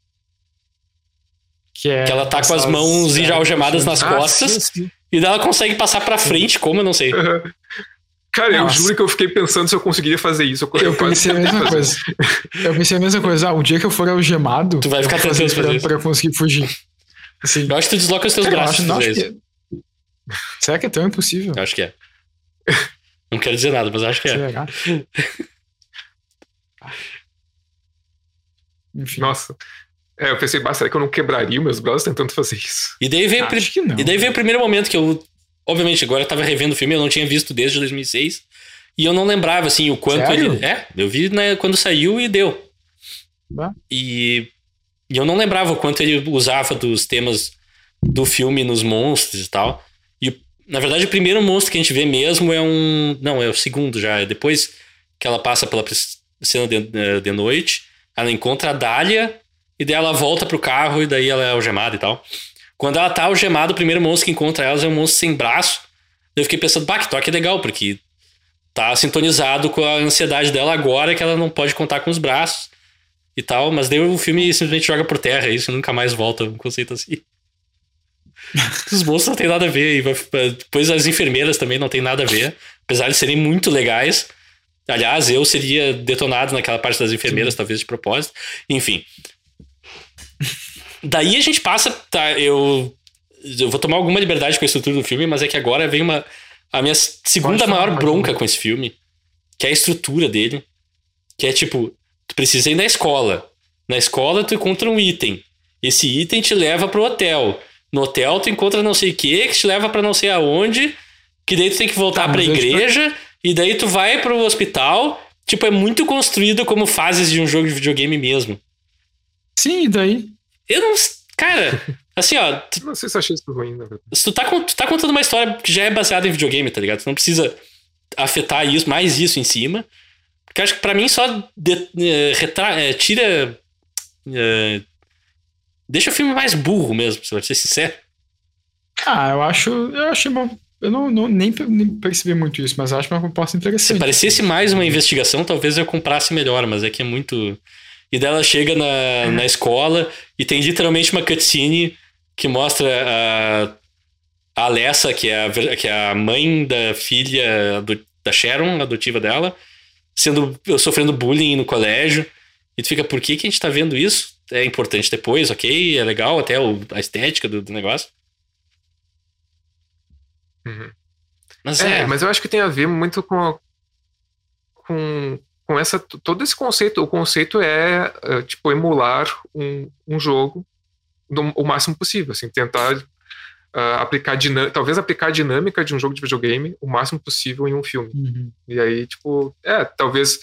S2: Que, é
S1: Que ela tá com as mãos já algemadas nas
S3: Ah,
S1: costas.
S3: sim, sim.
S1: E daí ela consegue passar pra frente, como eu não sei.
S3: Cara, eu
S2: Nossa.
S3: juro que eu fiquei pensando se eu conseguiria fazer isso. Eu,
S2: Eu pensei a mesma coisa. Eu pensei a mesma coisa. Ah, o dia que eu for algemado,
S1: Tu vai
S2: eu
S1: ficar tentando fazer
S2: pra,
S1: isso.
S2: pra conseguir fugir. Assim,
S1: Eu acho que tu desloca os teus
S2: cara, eu
S1: braços
S2: acho, acho que... Será que é tão impossível?
S1: Eu acho que é. Não quero dizer nada, mas acho que é.
S2: Será? Enfim,
S3: Nossa. É, eu pensei, bah, será que eu não quebraria os meus braços tentando fazer isso?
S1: E daí o pri-
S2: não.
S1: e daí veio o primeiro momento que eu. Obviamente, agora eu tava revendo o filme, eu não tinha visto desde 2006. E eu não lembrava, assim, o quanto
S2: Sério?
S1: ele. É, eu vi né, quando saiu e deu.
S2: Bah.
S1: E, e eu não lembrava o quanto ele usava dos temas do filme nos monstros e tal. E, na verdade, o primeiro monstro que a gente vê mesmo é um. Não, é o segundo já. É depois que ela passa pela cena de, eh, de noite, ela encontra a Dália e daí ela volta pro carro e daí ela é algemada e tal. Quando ela tá algemada, o primeiro monstro que encontra elas é um monstro sem braço. Eu fiquei pensando, bah, que toque legal, porque tá sintonizado com a ansiedade dela agora que ela não pode contar com os braços e tal, mas daí o filme simplesmente joga por terra isso e nunca mais volta um conceito assim. Os monstros não tem nada a ver, e depois as enfermeiras também não tem nada a ver, apesar de serem muito legais. Aliás, eu seria detonado naquela parte das enfermeiras, talvez de propósito. Enfim. Daí a gente passa. Tá, eu, eu vou tomar alguma liberdade com a estrutura do filme, mas é que agora vem uma. A minha segunda
S2: Pode
S1: maior bronca com esse filme, que é a estrutura dele. Que é tipo, tu precisa ir na escola. Na escola tu encontra um item. Esse item te leva pro hotel. No hotel tu encontra não sei o que, que te leva pra não sei aonde. Que daí tu tem que voltar
S2: Tá,
S1: pra
S2: eu
S1: igreja. E daí tu vai pro hospital. Tipo, é muito construído como fases de um jogo de videogame mesmo.
S2: Sim, e daí?
S1: Eu não. Cara, assim, ó, tu,
S3: Não sei se eu achei isso ruim, na verdade.
S1: se tu tá, tu tá contando uma história que já é baseada em videogame, tá ligado? Tu não precisa afetar isso, mais isso em cima. Porque eu acho que pra mim só de- eh, retra- eh, tira. eh, deixa o filme mais burro mesmo, pra ser sincero.
S2: Ah, eu acho. Eu achei uma. Eu não, não- nem, nem percebi muito isso, mas eu acho uma proposta
S1: Se
S2: interessante.
S1: parecesse mais uma investigação, talvez eu comprasse melhor, mas é que é muito. E dela chega na, na escola e tem literalmente uma cutscene que mostra a, a Alessa, que é a, que é a mãe da filha ado- da Sharon, adotiva dela, sendo sofrendo bullying no colégio. E tu fica, por que, que a gente tá vendo isso? É importante depois, ok? É legal até o- a estética do, do negócio.
S3: Uhum.
S1: Mas
S3: É,
S1: é,
S3: mas eu acho que tem a ver muito com a- com, com essa todo esse conceito. O conceito é, eh, tipo emular um, um jogo o máximo possível, assim, tentar ah, aplicar dinâmica, talvez aplicar a dinâmica de um jogo de videogame o máximo possível em um filme.
S2: Uhum.
S3: E aí, tipo, é, talvez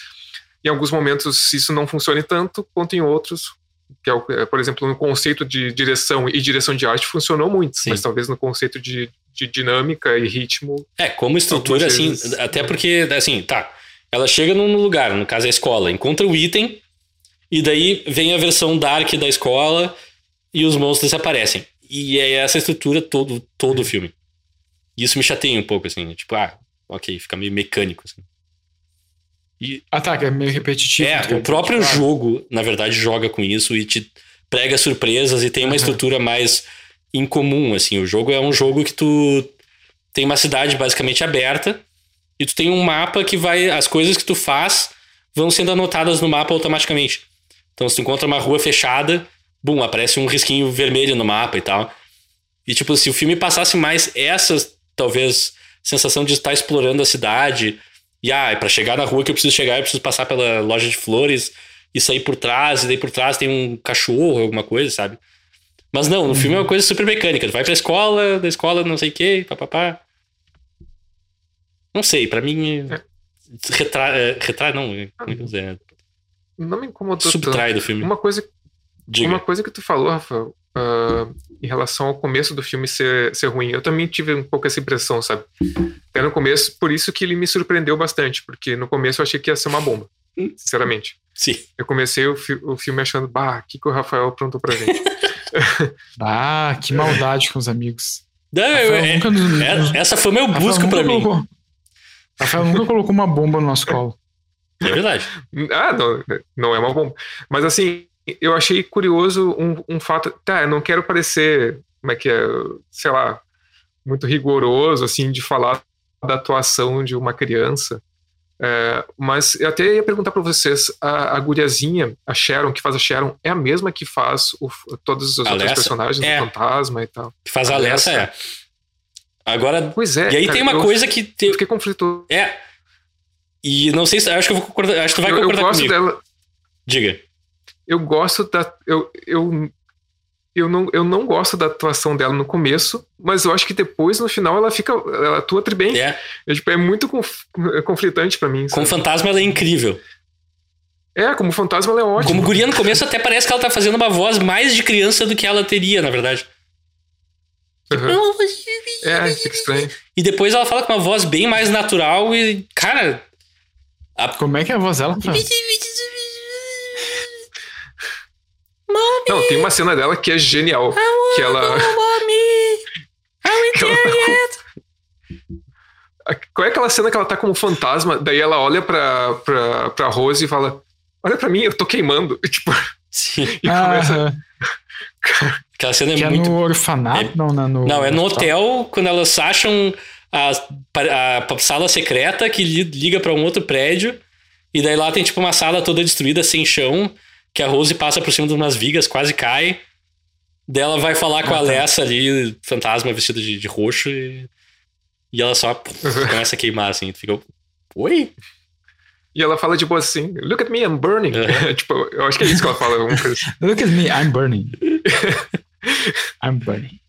S3: em alguns momentos isso não funcione tanto quanto em outros. Que é, o- é, por exemplo, no conceito de direção e direção de arte funcionou muito,
S1: Sim.
S3: mas talvez no conceito de, de dinâmica e ritmo
S1: É, como estrutura, assim,
S3: vezes,
S1: até
S3: né?
S1: porque, assim, tá. Ela chega num lugar, no caso é a escola, encontra o item, e daí vem a versão dark da escola e os monstros aparecem. E é essa estrutura todo, todo o filme. E isso me chateia um pouco, assim, tipo, ah, ok, fica meio mecânico, assim. E
S2: Ah, tá, é meio repetitivo.
S1: é, o próprio
S2: dizer, claro.
S1: jogo, na verdade, joga com isso e te prega surpresas e tem uma
S2: Uhum.
S1: estrutura mais incomum, assim. O jogo é um jogo que tu tem uma cidade basicamente aberta e tu tem um mapa que vai... As coisas que tu faz vão sendo anotadas no mapa automaticamente. Então, se tu encontra uma rua fechada, bum, aparece um risquinho vermelho no mapa e tal. E, tipo, se o filme passasse mais essa, talvez, sensação de estar explorando a cidade... E ah, para chegar na rua que eu preciso chegar, eu preciso passar pela loja de flores e sair por trás, e daí por trás tem um cachorro, alguma coisa, sabe? Mas não, no filme é uma coisa super mecânica. Tu vai pra escola, da escola não sei o que, papapá. Não sei, pra mim.
S3: É.
S1: Retrai, é, retrai não, como é que eu dizer? É,
S3: não me incomodou
S1: Subtrai do
S3: tanto.
S1: filme.
S3: Uma coisa,
S1: Diga.
S3: uma coisa que tu falou, Rafael, ah, em relação ao começo do filme ser, ser ruim, eu também tive um pouco essa impressão, sabe? Até no começo, por isso que ele me surpreendeu bastante, porque no começo eu achei que ia ser uma bomba, sinceramente.
S1: Sim.
S3: Eu comecei o, fi- o filme achando, bah, o que, que o Rafael aprontou pra gente?
S2: Ah, que maldade com os amigos.
S1: Não, eu- é-
S2: nunca
S1: essa foi meu busco pra mim.
S2: colocou- Rafael nunca colocou uma bomba no nosso colo.
S1: É verdade.
S3: ah, não, não é uma bomba. Mas assim, eu achei curioso um, um fato. Tá, eu não quero parecer, como é que é, sei lá, muito rigoroso, assim, de falar da atuação de uma criança. É, mas eu até ia perguntar para vocês: a, a guriazinha, a Sharon, que faz a Sharon, é a mesma que faz o, todos os outros personagens,
S1: é.
S3: o fantasma e tal.
S1: Que faz a Alessa, é. Agora.
S3: Pois é.
S1: E aí
S3: cara,
S1: tem uma
S3: eu,
S1: coisa que. Te...
S3: Eu fiquei conflito.
S1: É. E não sei se. Acho que eu vou concordar. Acho que vai
S3: eu,
S1: concordar
S3: eu gosto
S1: comigo.
S3: dela.
S1: Diga.
S3: Eu gosto da. Eu, eu, eu, não, eu não gosto da atuação dela no começo, mas eu acho que depois, no final, ela fica. Ela atua tri bem.
S1: É.
S3: É, tipo, é muito conf, é conflitante para mim. Sabe?
S1: fantasma ela é incrível.
S3: É, como fantasma ela é ótima.
S1: Como guria no começo até parece que ela tá fazendo uma voz mais de criança do que ela teria, na verdade.
S3: Uhum. É, fica estranho.
S1: E depois ela fala com uma voz bem mais natural e, cara.
S2: Como é que é a voz dela?
S3: Não, tem uma cena dela que é genial. Que ela. que ela Qual é aquela cena que ela tá como fantasma? Daí ela olha pra, pra, pra Rose e fala: Olha pra mim, eu tô queimando. Tipo,
S1: Sim.
S3: e
S2: Ah,
S3: começa.
S2: aham.
S1: Aquela cena é
S2: que é
S1: muito.
S2: no orfanato? Não, não, no,
S1: Não, é no
S2: hospital.
S1: hotel, quando elas acham a, a sala secreta que li- liga pra um outro prédio. E daí lá tem tipo uma sala toda destruída, sem chão, que a Rose passa por cima de umas vigas, quase cai. Daí ela vai falar com a
S2: Ah, tá.
S1: Alessa ali, fantasma vestida de, de roxo, e, e ela só pff, começa a queimar assim. Tu Fica, oi?
S3: E ela fala boa assim: Look at me, I'm burning.
S1: Uhum.
S3: tipo, eu acho que é isso que ela fala. assim.
S2: Look at me, I'm burning. I'm burning.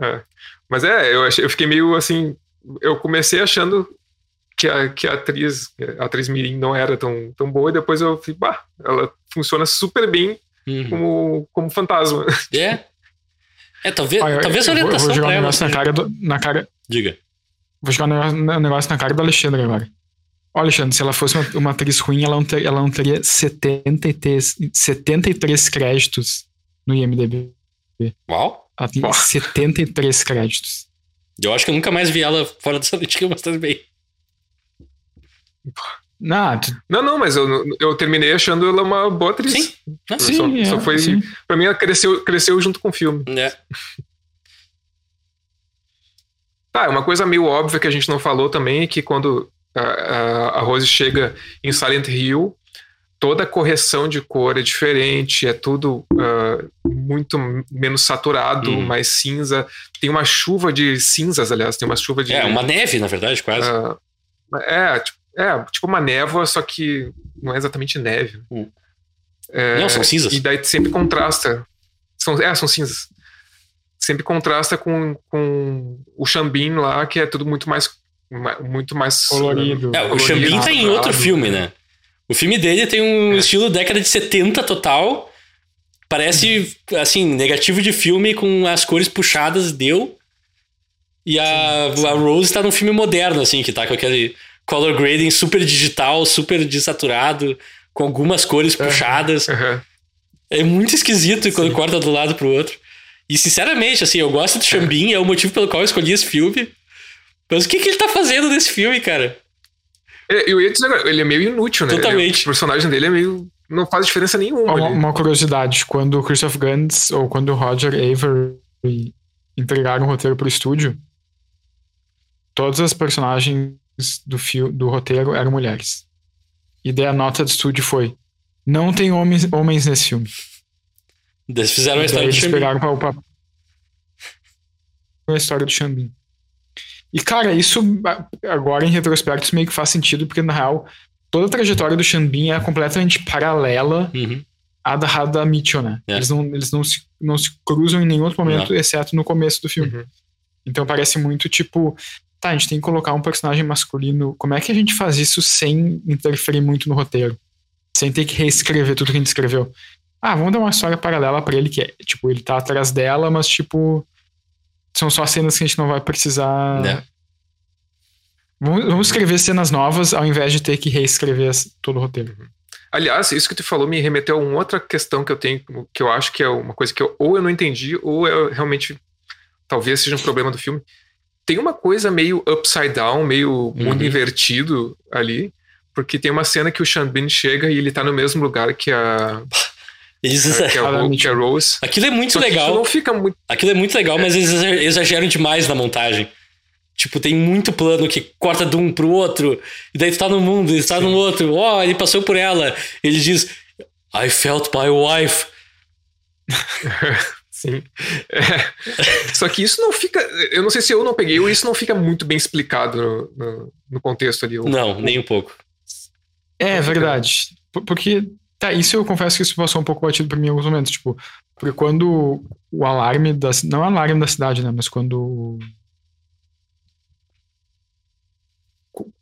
S3: É. Mas é, eu, achei, eu fiquei meio assim. Eu comecei achando que a, que a atriz, a atriz Mirim não era tão, tão boa, e depois eu falei, bah, ela funciona super bem
S1: Uhum.
S3: como, como fantasma.
S1: É. É, talvez,
S2: Ah, eu-
S1: talvez a
S2: eu vou-
S1: orientação
S2: eu vou jogar um
S1: ela.
S2: negócio na
S1: seja-
S2: cara, do- na cara.
S1: Diga.
S2: Vou jogar um negócio- um negócio na cara do Alexandre agora. Olha, Alexandre, se ela fosse uma, uma atriz ruim, ela não, ter- ela não teria 73, 73 créditos no IMDB.
S1: Uau.
S2: Ela tem
S3: Pô.
S2: 73 créditos.
S1: Eu acho que eu nunca mais vi ela fora dessa antiga bastante bem.
S2: Não, tu-
S3: Não, não, mas eu, eu terminei achando ela uma boa atriz.
S1: Sim. Ah,
S3: Só-
S2: sim,
S3: só
S2: é,
S3: foi-
S2: sim.
S3: Pra mim, ela cresceu, cresceu junto com o filme.
S1: É.
S3: Tá, é uma coisa meio óbvia que a gente não falou também é que quando a, a, a Rose chega em Silent Hill, toda a correção de cor é diferente, é tudo ah, muito menos saturado,
S1: Uhum.
S3: mais cinza. Tem uma chuva de cinzas, aliás, tem uma chuva de.
S1: É, uma neve, na verdade, quase.
S3: ah, é, tipo, é, tipo uma névoa, só que não é exatamente neve.
S1: Hum.
S3: É,
S1: Não, são cinzas.
S3: E daí sempre contrasta. São, é, são cinzas. Sempre contrasta com, com o Xambin lá, que é tudo muito mais. Muito mais.
S2: Colorido.
S1: É, o
S3: colorido,
S1: Xambin tá em outro filme, né? O filme dele tem um
S3: É.
S1: estilo década de 70 total. Parece, assim, negativo de filme com as cores puxadas, deu. E a, a Rose tá num filme moderno, assim, que tá com aquele color grading super digital, super desaturado, com algumas cores puxadas.
S3: Aham.
S1: É muito esquisito quando corta do lado pro outro. E sinceramente, assim, eu gosto do Xambin, é o motivo pelo qual eu escolhi esse filme. Mas o que, que ele tá fazendo nesse filme, cara?
S3: É, Eu ia dizer agora, ele é meio inútil, né?
S1: Totalmente.
S3: Ele- o personagem dele é meio. Não faz diferença nenhuma.
S2: Uma, uma curiosidade, quando o Christoph Gans ou quando o Roger Avery entregaram o roteiro pro estúdio, todas as personagens do, fio, do roteiro eram mulheres. E daí a nota do estúdio foi: não tem homens, homens nesse filme.
S1: Eles fizeram a
S2: E daí
S1: história do
S2: eles
S1: Xambin.
S2: pegaram pra, pra... a história do Xambin. E, cara, isso a- agora em retrospecto isso meio que faz sentido, porque na real toda a trajetória do Xambin é completamente paralela
S1: Uhum.
S2: à da, à da Mitchell, né?
S1: É.
S2: Eles, não, eles não, se, não se cruzam em nenhum outro momento, exceto no começo do filme.
S3: Uhum.
S2: Então parece muito tipo, tá, a gente tem que colocar um personagem masculino. Como é que a gente faz isso sem interferir muito no roteiro? Sem ter que reescrever tudo que a gente escreveu? Ah, vamos dar uma história paralela pra ele que é, tipo, ele tá atrás dela, mas tipo, são só cenas que a gente não vai precisar.
S1: Né?
S2: Vamos, vamos escrever cenas novas ao invés de ter que reescrever todo o roteiro.
S3: Aliás, isso que tu falou me remeteu a uma outra questão que eu tenho, que eu acho que é uma coisa que eu, ou eu não entendi, ou eu realmente talvez seja um problema do filme. Tem uma coisa meio upside down, meio mundo
S1: Uhum.
S3: invertido ali, porque tem uma cena que o Xambin chega e ele tá no mesmo lugar que a
S1: Eles
S3: que, é
S1: exageram.
S3: que é Rose.
S1: Aquilo é muito legal.
S3: não fica muito.
S1: Aquilo é muito legal, mas eles exa- exageram demais na montagem. Tipo, tem muito plano que corta de um pro outro, e daí tu tá num mundo, e tu tá no outro. Ó, ele passou por ela. Ele diz: I felt my wife.
S3: Sim. É. Só que isso não fica. Eu não sei se eu não peguei ou isso não fica muito bem explicado no, no, no contexto ali. O-
S1: Não, nem um pouco.
S2: É, verdade. Por- Porque, tá, isso eu confesso que isso passou um pouco batido por mim em alguns momentos. Tipo, porque quando o alarme da. Não é o alarme da cidade, né? Mas quando.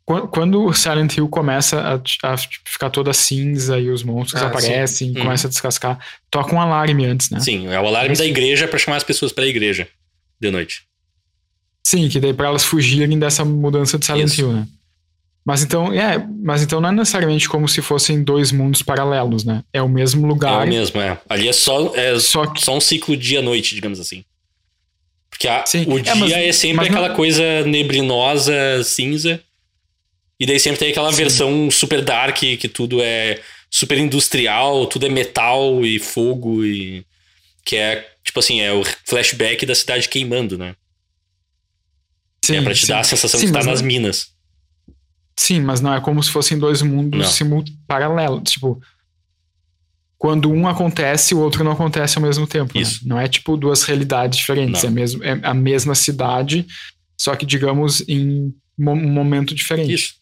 S2: Qu- Quando o Silent Hill começa a, a ficar toda cinza e os monstros
S3: Ah,
S2: aparecem
S1: Uhum.
S2: começa a descascar, toca um alarme antes, né?
S1: Sim, é o alarme
S2: Isso.
S1: da igreja pra chamar as pessoas pra igreja de noite.
S2: Sim, que daí pra elas fugirem dessa mudança de Silent
S1: Isso.
S2: Hill, né? Mas então, é, mas então não é necessariamente como se fossem dois mundos paralelos, né? É o mesmo
S1: É
S2: lugar,
S1: o mesmo, é. Ali é só, é
S2: só que
S1: só um ciclo dia-noite, digamos assim. Porque a- o
S2: é,
S1: dia
S2: mas-
S1: é sempre
S2: mas não-
S1: aquela coisa neblinosa, cinza. E daí sempre tem aquela
S2: Sim.
S1: versão super dark, que tudo é super industrial, tudo é metal e fogo e. Que é, tipo assim, é o flashback da cidade queimando, né?
S2: sim,
S1: é pra te
S2: sim.
S1: dar a sensação
S2: Sim,
S1: de estar
S2: mas
S1: nas
S2: não-
S1: minas.
S2: Sim, mas não é como se fossem dois mundos
S1: Não.
S2: simu- paralelos. Tipo, quando um acontece, o outro não acontece ao mesmo tempo. né?
S1: Isso.
S2: Não é tipo duas realidades diferentes.
S1: Não.
S2: É, mesmo, é a mesma cidade, só que, digamos, em um momento diferente.
S1: Isso.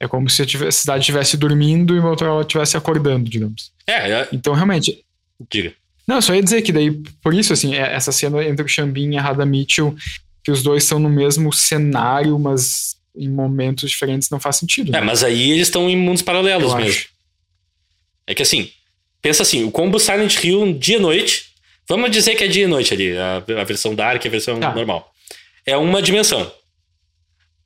S2: É como se a cidade estivesse dormindo e outra ela estivesse acordando, digamos.
S1: É, é
S2: Então, realmente.
S1: diga.
S2: Não, só ia dizer que daí, por isso, assim, é- essa cena entre o Xambin e a Radha Mitchell, que os dois estão no mesmo cenário, mas em momentos diferentes, não faz sentido.
S1: É,
S2: né?
S1: mas aí eles estão em mundos paralelos
S2: Eu
S1: mesmo.
S2: acho.
S1: É que assim, pensa assim, o combo Silent Hill dia e noite, vamos dizer que é dia e noite ali, a, a versão Dark e a versão
S2: Tá.
S1: normal. É uma dimensão.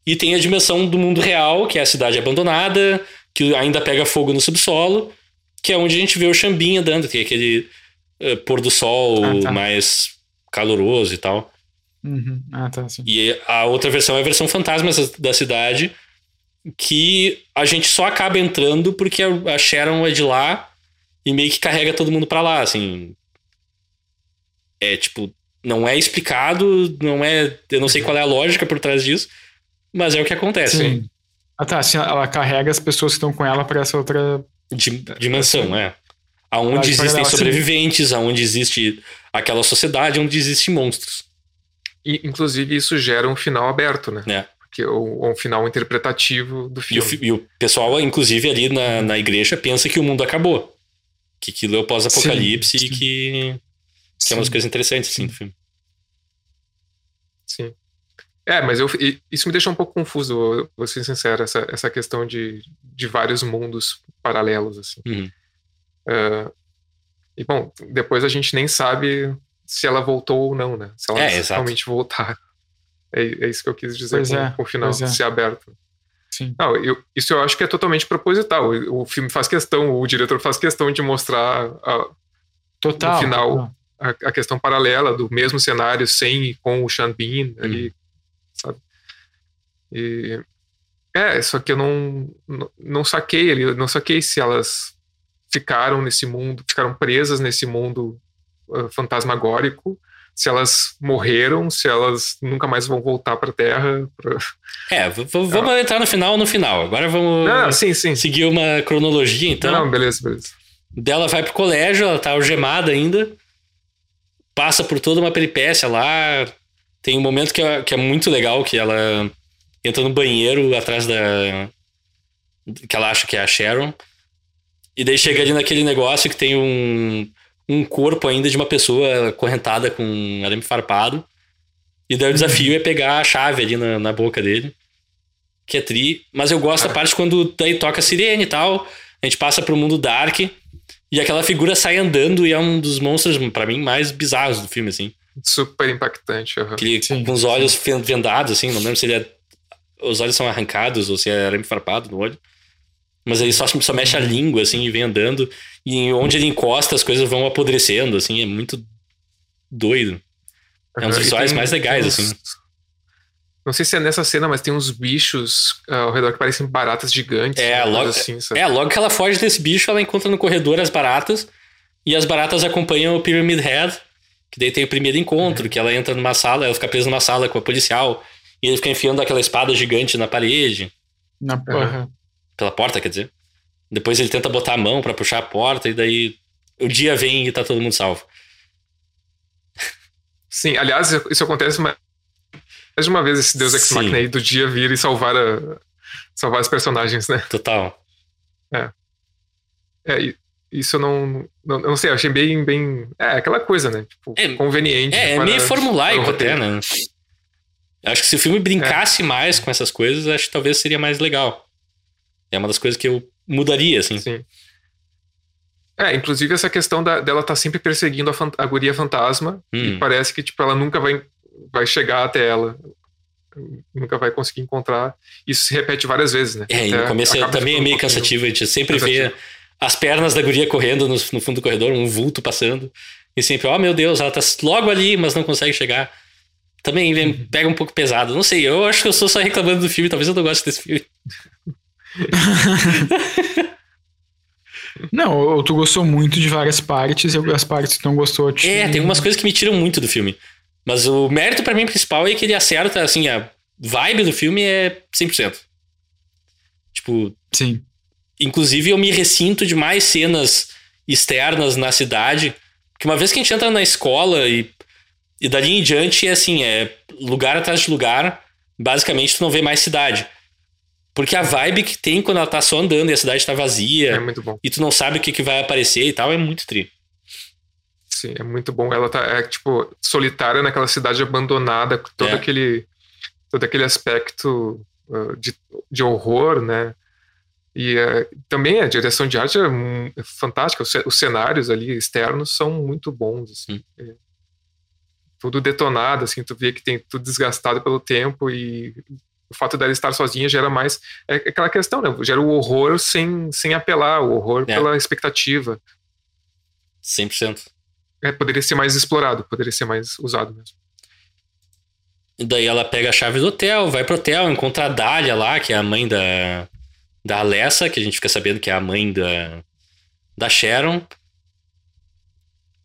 S1: E tem a dimensão do mundo real, que é a cidade abandonada, que ainda pega fogo no subsolo, que é onde a gente vê o Xambin andando, tem aquele eh, pôr do sol
S2: Ah, tá.
S1: mais caloroso e tal.
S2: Uhum. Ah, tá, sim.
S1: E a outra versão é a versão fantasma da cidade, que a gente só acaba entrando porque a Sharon é de lá e meio que carrega todo mundo pra lá, assim. É tipo, não é explicado, não é. Eu não sei qual é a lógica por trás disso, mas é o que acontece.
S2: Sim. Ah, tá. Assim, ela carrega as pessoas que estão com ela pra essa outra.
S1: Di- dimensão, é. Aonde existem sobreviventes, aonde existe aquela sociedade onde existem monstros.
S3: E, inclusive, isso gera um final aberto, né?
S1: né?
S3: Porque, ou, ou um final interpretativo do
S1: E o,
S3: filme.
S1: e o pessoal, inclusive, ali na, na igreja, pensa que o mundo acabou. Que aquilo é o pós-apocalipse e que, que é uma das coisas interessantes assim, do filme.
S3: Sim. É, mas eu, isso me deixa um pouco confuso, vou ser sincero, essa, essa questão de, de vários mundos paralelos, assim.
S1: Uhum.
S3: Ah, e, bom, depois a gente nem sabe se ela voltou ou não, né? Se ela
S1: É, exato.
S3: realmente voltar. É, é isso que eu quis dizer
S2: Pois
S3: com,
S2: é,
S3: com o final
S2: é.
S3: ser aberto.
S2: Sim.
S3: Não, eu- isso eu acho que é totalmente proposital. O, o filme faz questão, o diretor faz questão de mostrar a,
S2: Total.
S3: No final,
S2: total.
S3: a, a questão paralela do mesmo cenário sem e com o Sean Bean ali, sabe? E, é, só que eu não, não, não saquei ali, não saquei se elas ficaram nesse mundo, ficaram presas nesse mundo fantasmagórico, se elas morreram, se elas nunca mais vão voltar pra Terra. pra-
S1: É, vamos entrar no final no final. Agora vamos
S3: Não, sim, sim.
S1: seguir uma cronologia, então.
S3: Não, beleza, beleza.
S1: Dela vai pro colégio, ela tá algemada ainda. Passa por toda uma peripécia lá. Tem um momento que é, que é muito legal, que ela entra no banheiro atrás da. que ela acha que é a Sharon. E daí chega ali naquele negócio que tem um, um corpo ainda de uma pessoa correntada com arame farpado. E daí o desafio é pegar a chave ali na, na boca dele. Que é tri. Mas eu gosto da parte quando daí toca a sirene e tal. A gente passa pro mundo dark. E aquela figura sai andando e é um dos monstros, pra mim, mais bizarros do filme, assim.
S3: Super impactante.
S1: Aquele
S2: Sim,
S1: com os olhos fen- vendados, assim, não lembro se ele é. Os olhos são arrancados ou se é arame farpado no olho. Mas ele só, só mexe a língua, assim, e vem andando. E onde ele encosta, as coisas vão apodrecendo, assim, é muito doido. É um dos visuais mais legais,
S3: uns-
S1: assim.
S3: Não sei se é nessa cena, mas tem uns bichos ah, ao redor que parecem baratas gigantes.
S1: É, logo-
S3: assim, sabe?
S1: É, logo que ela foge desse bicho, ela encontra no corredor as baratas. E as baratas acompanham o Pyramid Head, que daí tem o primeiro encontro, que ela entra numa sala, ela fica presa numa sala com a policial, e ele fica enfiando aquela espada gigante na parede,
S2: Na porra.
S1: Pela porta, quer dizer. Depois ele tenta botar a mão pra puxar a porta, e daí o dia vem e tá todo mundo salvo.
S3: Sim, aliás, isso acontece mais de uma vez esse Deus Ex. Machina aí do dia vir e salvar, a, salvar os personagens, né?
S1: Total.
S3: É, e- isso eu não, não. Eu não sei, eu achei bem. bem é, aquela coisa, né? Tipo,
S1: É,
S3: conveniente.
S1: É, é
S3: para-
S1: meio formulaico
S3: para
S1: até, né? Acho que se o filme brincasse mais com essas coisas, acho que talvez seria mais legal. É uma das coisas que eu mudaria, assim.
S3: Sim. É, inclusive essa questão da- dela tá sempre perseguindo a, fan- a guria fantasma
S1: Hum.
S3: e parece que tipo, ela nunca vai, vai chegar até ela. Nunca vai conseguir encontrar. Isso se repete várias vezes, né?
S1: É, e no começo também é meio
S3: um
S1: cansativo, a gente sempre
S3: cansativo.
S1: vê as pernas da guria correndo no, no fundo do corredor, um vulto passando, e sempre, oh meu Deus, ela tá logo ali, mas não consegue chegar. Também
S3: Uhum.
S1: pega um pouco pesado. Não sei, eu acho que eu estou só reclamando do filme, talvez eu não goste desse filme.
S2: Não, tu gostou muito de várias partes e as partes que tu não gostou. Te...
S1: É, tem algumas coisas que me tiram muito do filme. Mas o mérito pra mim principal é que ele acerta, assim, a vibe do filme é 100%. Tipo,
S2: Sim.
S1: Inclusive, eu me ressinto de mais cenas externas na cidade. Porque uma vez que a gente entra na escola e, e dali em diante é assim, é lugar atrás de lugar, basicamente tu não vê mais cidade. Porque a vibe que tem quando ela tá só andando e a cidade tá
S3: É
S1: vazia
S3: muito bom.
S1: e tu não sabe o que, que vai aparecer e tal, é muito tri.
S3: Sim, é muito bom. Ela tá, é, tipo, solitária naquela cidade abandonada, com todo
S1: É.
S3: aquele todo aquele aspecto uh, de, de horror, né? E uh, também a direção de arte é, hum, é fantástica. Os, os cenários ali externos são muito bons, assim.
S1: Hum.
S3: É, tudo detonado, assim, tu vê que tem tudo desgastado pelo tempo e o fato dela estar sozinha gera mais é aquela questão, né? Gera o horror sem, sem apelar, o horror
S1: É.
S3: pela expectativa.
S1: 100%.
S3: É, poderia ser mais explorado, poderia ser mais usado mesmo.
S1: E daí ela pega a chave do hotel, vai pro hotel, encontra a Dália lá, que é a mãe da, da Alessa, que a gente fica sabendo que é a mãe da, da Sharon.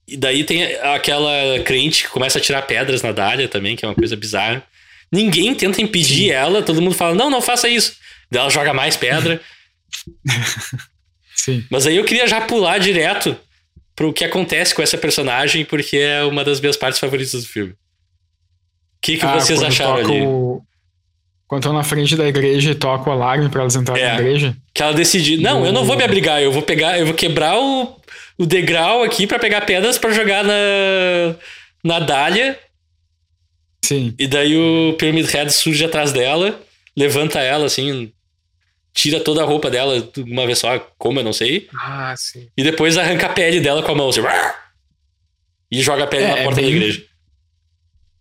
S1: E daí tem aquela crente que começa a tirar pedras na Dália também, que é uma coisa bizarra. Ninguém tenta impedir ela, todo mundo fala, não, não faça isso. Daí ela joga mais pedra.
S2: Sim.
S1: Mas aí eu queria já pular direto pro que acontece com essa personagem, porque é uma das minhas partes favoritas do filme. O que, que
S2: Ah,
S1: vocês acharam ali?
S2: Quando estão na frente da igreja e toca o alarme pra elas entrarem
S1: É.
S2: na igreja.
S1: Que ela decidiu, não, eu não vou me abrigar, eu vou pegar, eu vou quebrar o, o degrau aqui pra pegar pedras pra jogar na na Dália,
S2: Sim.
S1: e daí o Pyramid Head surge atrás dela, levanta ela assim, tira toda a roupa dela de uma vez só, como eu não sei,
S3: Ah, sim.
S1: e depois arranca a pele dela com a mão assim, e joga a pele
S2: É,
S1: na
S2: é
S1: porta da
S2: bem-
S1: igreja.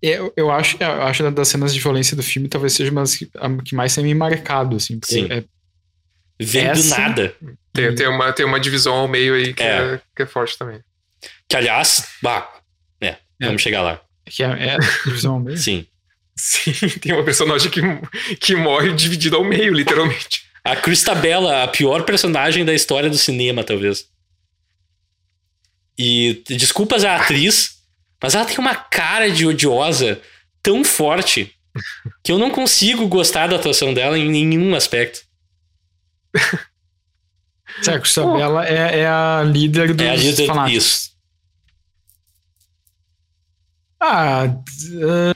S2: Eu, eu acho, eu acho das cenas de violência do filme talvez seja uma das que, a que mais tem me marcado, assim. porque
S1: Sim.
S2: é-
S1: Vem do
S2: Essa-
S1: nada.
S3: Tem, tem, uma, tem uma divisão ao meio aí que
S1: É.
S3: é, que é forte também.
S1: Que aliás, bah, é, vamos chegar lá.
S2: Que é, é divisão ao meio.
S1: Sim.
S3: Sim, tem uma personagem que, que morre dividida ao meio, literalmente.
S1: A Cristabella, a pior personagem da história do cinema, talvez. E desculpas a atriz, mas ela tem uma cara de odiosa tão forte que eu não consigo gostar da atuação dela em nenhum aspecto.
S2: Certo, Isabela é, é a líder dos
S1: É a líder
S2: fanáticos.
S1: isso.
S2: Ah, eh,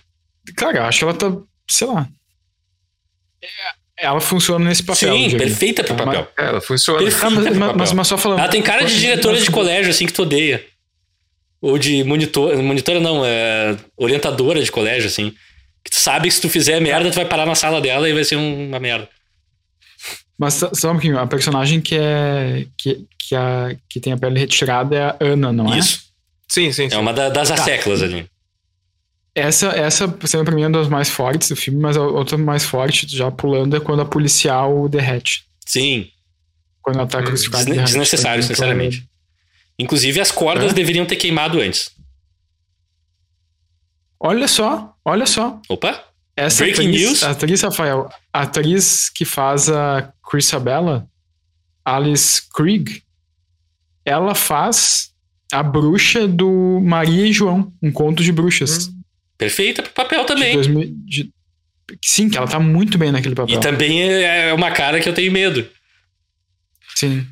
S2: cara, eu acho que ela tá, sei lá. É- Ela funciona nesse papel.
S1: Sim, perfeita pro
S2: Mas-
S1: papel.
S3: É, ela funciona.
S1: Perfeita
S2: Ah, mas, mas,
S1: papel.
S2: mas, mas só falando.
S1: Ela tem cara de diretora de colégio, assim, que tu odeia. Ou de monitor, monitora não, é orientadora de colégio, assim. Que tu sabe que se tu fizer merda, tu vai parar na sala dela e vai ser um- uma merda.
S2: Mas só um pouquinho, a personagem que é. Que, que, a, que tem a pele retirada é a Ana, não é?
S1: Isso.
S3: Sim, sim, sim.
S1: É uma da- das asseclas ali.
S2: Essa, essa cena pra mim é uma das mais fortes do filme, mas a outra mais forte, já pulando, é quando a policial derrete.
S1: Sim.
S2: Quando ela tá
S3: Hum,
S2: crucificada.
S1: Desne-
S2: derrete.
S1: Desnecessário,
S2: Então,
S1: sinceramente. Inclusive, as cordas
S2: É?
S1: deveriam ter queimado antes.
S2: Olha só, olha só.
S1: Opa!
S2: Essa
S1: Breaking
S2: atriz,
S1: news?
S2: a atriz, Rafael, a atriz que faz a Chrisabella, Alice Krieg, ela faz A bruxa do Maria e João, um conto de bruxas.
S1: Perfeita pro papel
S2: De
S1: também.
S2: 2000 de- Sim, que ela tá muito bem naquele papel.
S1: E também é uma cara que eu tenho medo.
S2: Sim.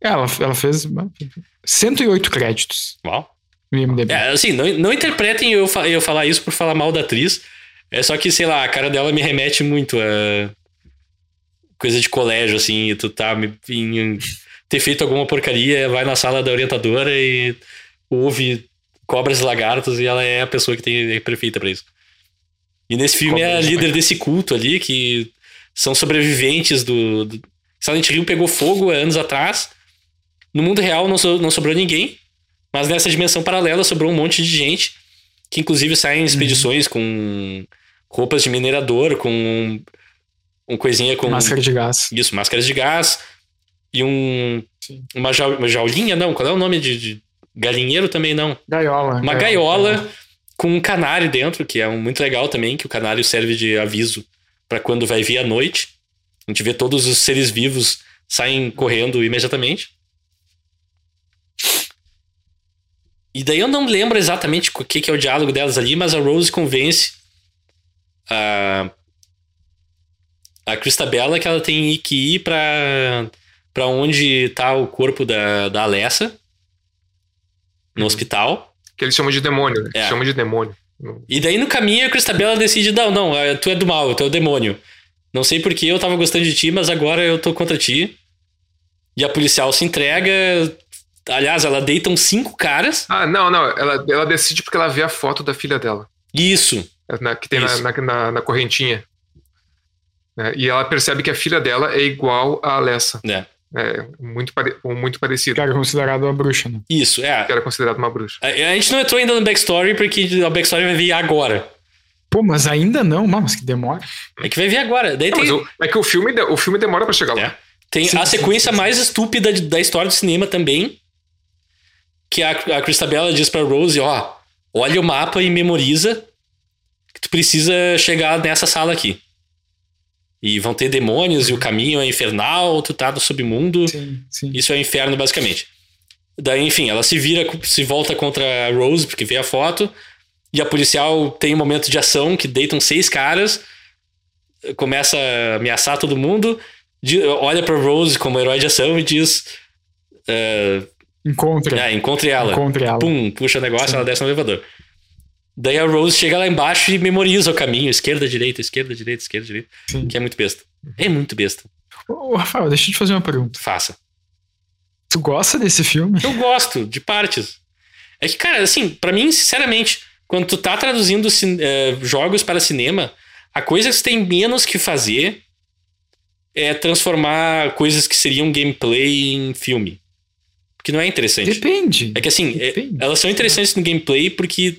S2: Ela, ela fez 108 créditos
S1: Uau.
S2: no IMDb.
S1: É, assim, não, não interpretem eu, eu falar isso por falar mal da atriz. É só que, sei lá, a cara dela me remete muito a coisa de colégio, assim, e tu tá me- em- ter feito alguma porcaria, vai na sala da orientadora e ouve cobras e lagartos e ela é a pessoa que tem, é perfeita pra isso. E nesse filme é a
S2: Cobras
S1: líder desse culto ali, que são sobreviventes do, do... Silent Hill pegou fogo há anos atrás. No mundo real não, so- não sobrou ninguém. Mas nessa dimensão paralela sobrou um monte de gente que inclusive saem em expedições com roupas de minerador, com um coisinha com
S2: Máscara de gás.
S1: isso, máscaras de gás e um
S2: Sim.
S1: uma, uma jaulinha, não, qual é o nome de, de galinheiro também não.
S2: Gaiola.
S1: Uma gaiola com um canário dentro, que é muito legal também, que o canário serve de aviso para quando vai vir a noite. A gente vê todos os seres vivos saem correndo imediatamente. E daí eu não lembro exatamente o que, que é o diálogo delas ali, mas a Rose convence a, a Cristabella que ela tem que ir pra, pra onde tá o corpo da, da Alessa, no hospital.
S3: Que eles chamam de demônio, né?
S1: É.
S3: Chamam de demônio.
S1: E daí no caminho a Cristabella decide: não, não, eh, tu é do mal, tu é o demônio. Não sei porque eu tava gostando de ti, mas agora eu tô contra ti. E a policial se entrega. Aliás, ela deita uns cinco caras.
S3: Ah, não, não. Ela, ela decide porque ela vê a foto da filha dela.
S1: Isso.
S3: na- que tem na,
S1: Isso.
S3: na, na- na correntinha. né? E ela percebe que a filha dela é igual a Alessa.
S1: É.
S3: É, muito, pare, muito parecida.
S2: Que era considerado uma bruxa, né?
S1: Isso, é.
S3: Que era considerada uma bruxa.
S1: A, a gente não entrou ainda no backstory, porque a backstory vai vir agora.
S2: Pô, mas ainda não, mano, mas que demora.
S1: É que vai vir agora. Daí
S3: Não,
S1: tem,
S3: mas o- é que o filme, o filme demora pra chegar lá.
S1: É. tem
S2: Sim,
S1: a
S2: sim,
S1: sequência
S2: sim, sim.
S1: mais estúpida de- da história do cinema também. Que a, a Cristabella diz pra Rose: ó, olha o mapa e memoriza que tu precisa chegar nessa sala aqui. E vão ter demônios e o caminho é infernal, tu tá no submundo.
S2: Sim, sim.
S1: Isso é o inferno, basicamente. Daí, enfim, ela se vira, se volta contra a Rose, porque vê a foto. E a policial tem um momento de ação que deitam seis caras, começa a ameaçar todo mundo, olha pra Rose como herói de ação e diz: eh,
S2: Encontre.
S1: ah, encontre ela.
S2: Encontre ela.
S1: Pum, puxa o negócio,
S2: Sim.
S1: ela desce no elevador. Daí a Rose chega lá embaixo e memoriza o caminho: esquerda, direita, esquerda, direita, esquerda, direita.
S2: Sim.
S1: Que é muito besta. É muito besta.
S2: Ô, Rafael, deixa eu te fazer uma pergunta.
S1: Faça.
S2: Tu gosta desse filme?
S1: Eu gosto de partes. É que, cara, assim, pra mim, sinceramente, quando tu tá traduzindo eh, jogos para cinema, a coisa que você tem menos que fazer é transformar coisas que seriam gameplay em filme. Porque não é interessante.
S2: Depende.
S1: É que assim, é-
S2: Depende.
S1: elas são interessantes no gameplay porque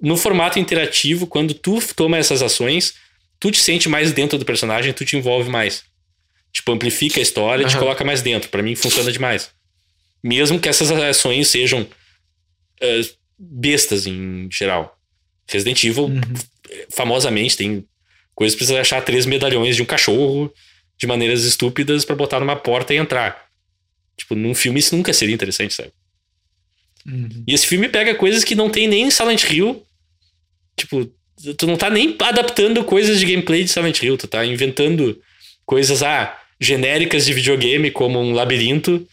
S1: no formato interativo, quando tu toma essas ações, tu te sente mais dentro do personagem, tu te envolve mais. Tipo, amplifica a história, te
S2: Aham.
S1: coloca mais dentro. Pra mim funciona demais. Mesmo que essas ações sejam eh, bestas em geral. Resident Evil,
S2: Uhum.
S1: famosamente, tem coisas que precisa achar três medalhões de um cachorro de maneiras estúpidas pra botar numa porta e entrar. Tipo, num filme isso nunca seria interessante, sabe?
S2: Uhum.
S1: E esse filme pega coisas que não tem nem em Silent Hill. Tipo, tu não tá nem adaptando coisas de gameplay de Silent Hill, tu tá inventando coisas, ah, genéricas de videogame, como um labirinto,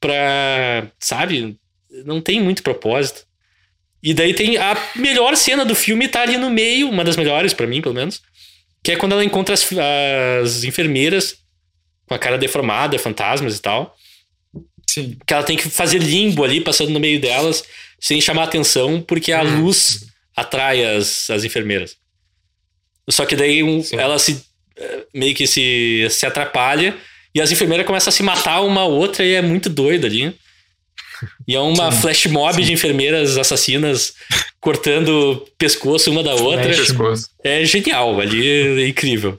S1: pra. Sabe? Não tem muito propósito. E daí tem a melhor cena do filme, tá ali no meio, uma das melhores pra mim, pelo menos. Que é quando ela encontra as, as enfermeiras com a cara deformada, fantasmas e tal
S2: Sim.
S1: que ela tem que fazer limbo ali, passando no meio delas, sem chamar atenção, porque a
S3: Hum.
S1: luz atrai as, as enfermeiras. Só que daí um-
S3: Sim.
S1: ela se eh, meio que se, se atrapalha e as enfermeiras começam a se matar uma a outra e é muito doido ali. E é uma
S2: Sim.
S1: flash mob de enfermeiras assassinas cortando pescoço uma da outra.
S3: Pescoço.
S1: É genial ali, é incrível.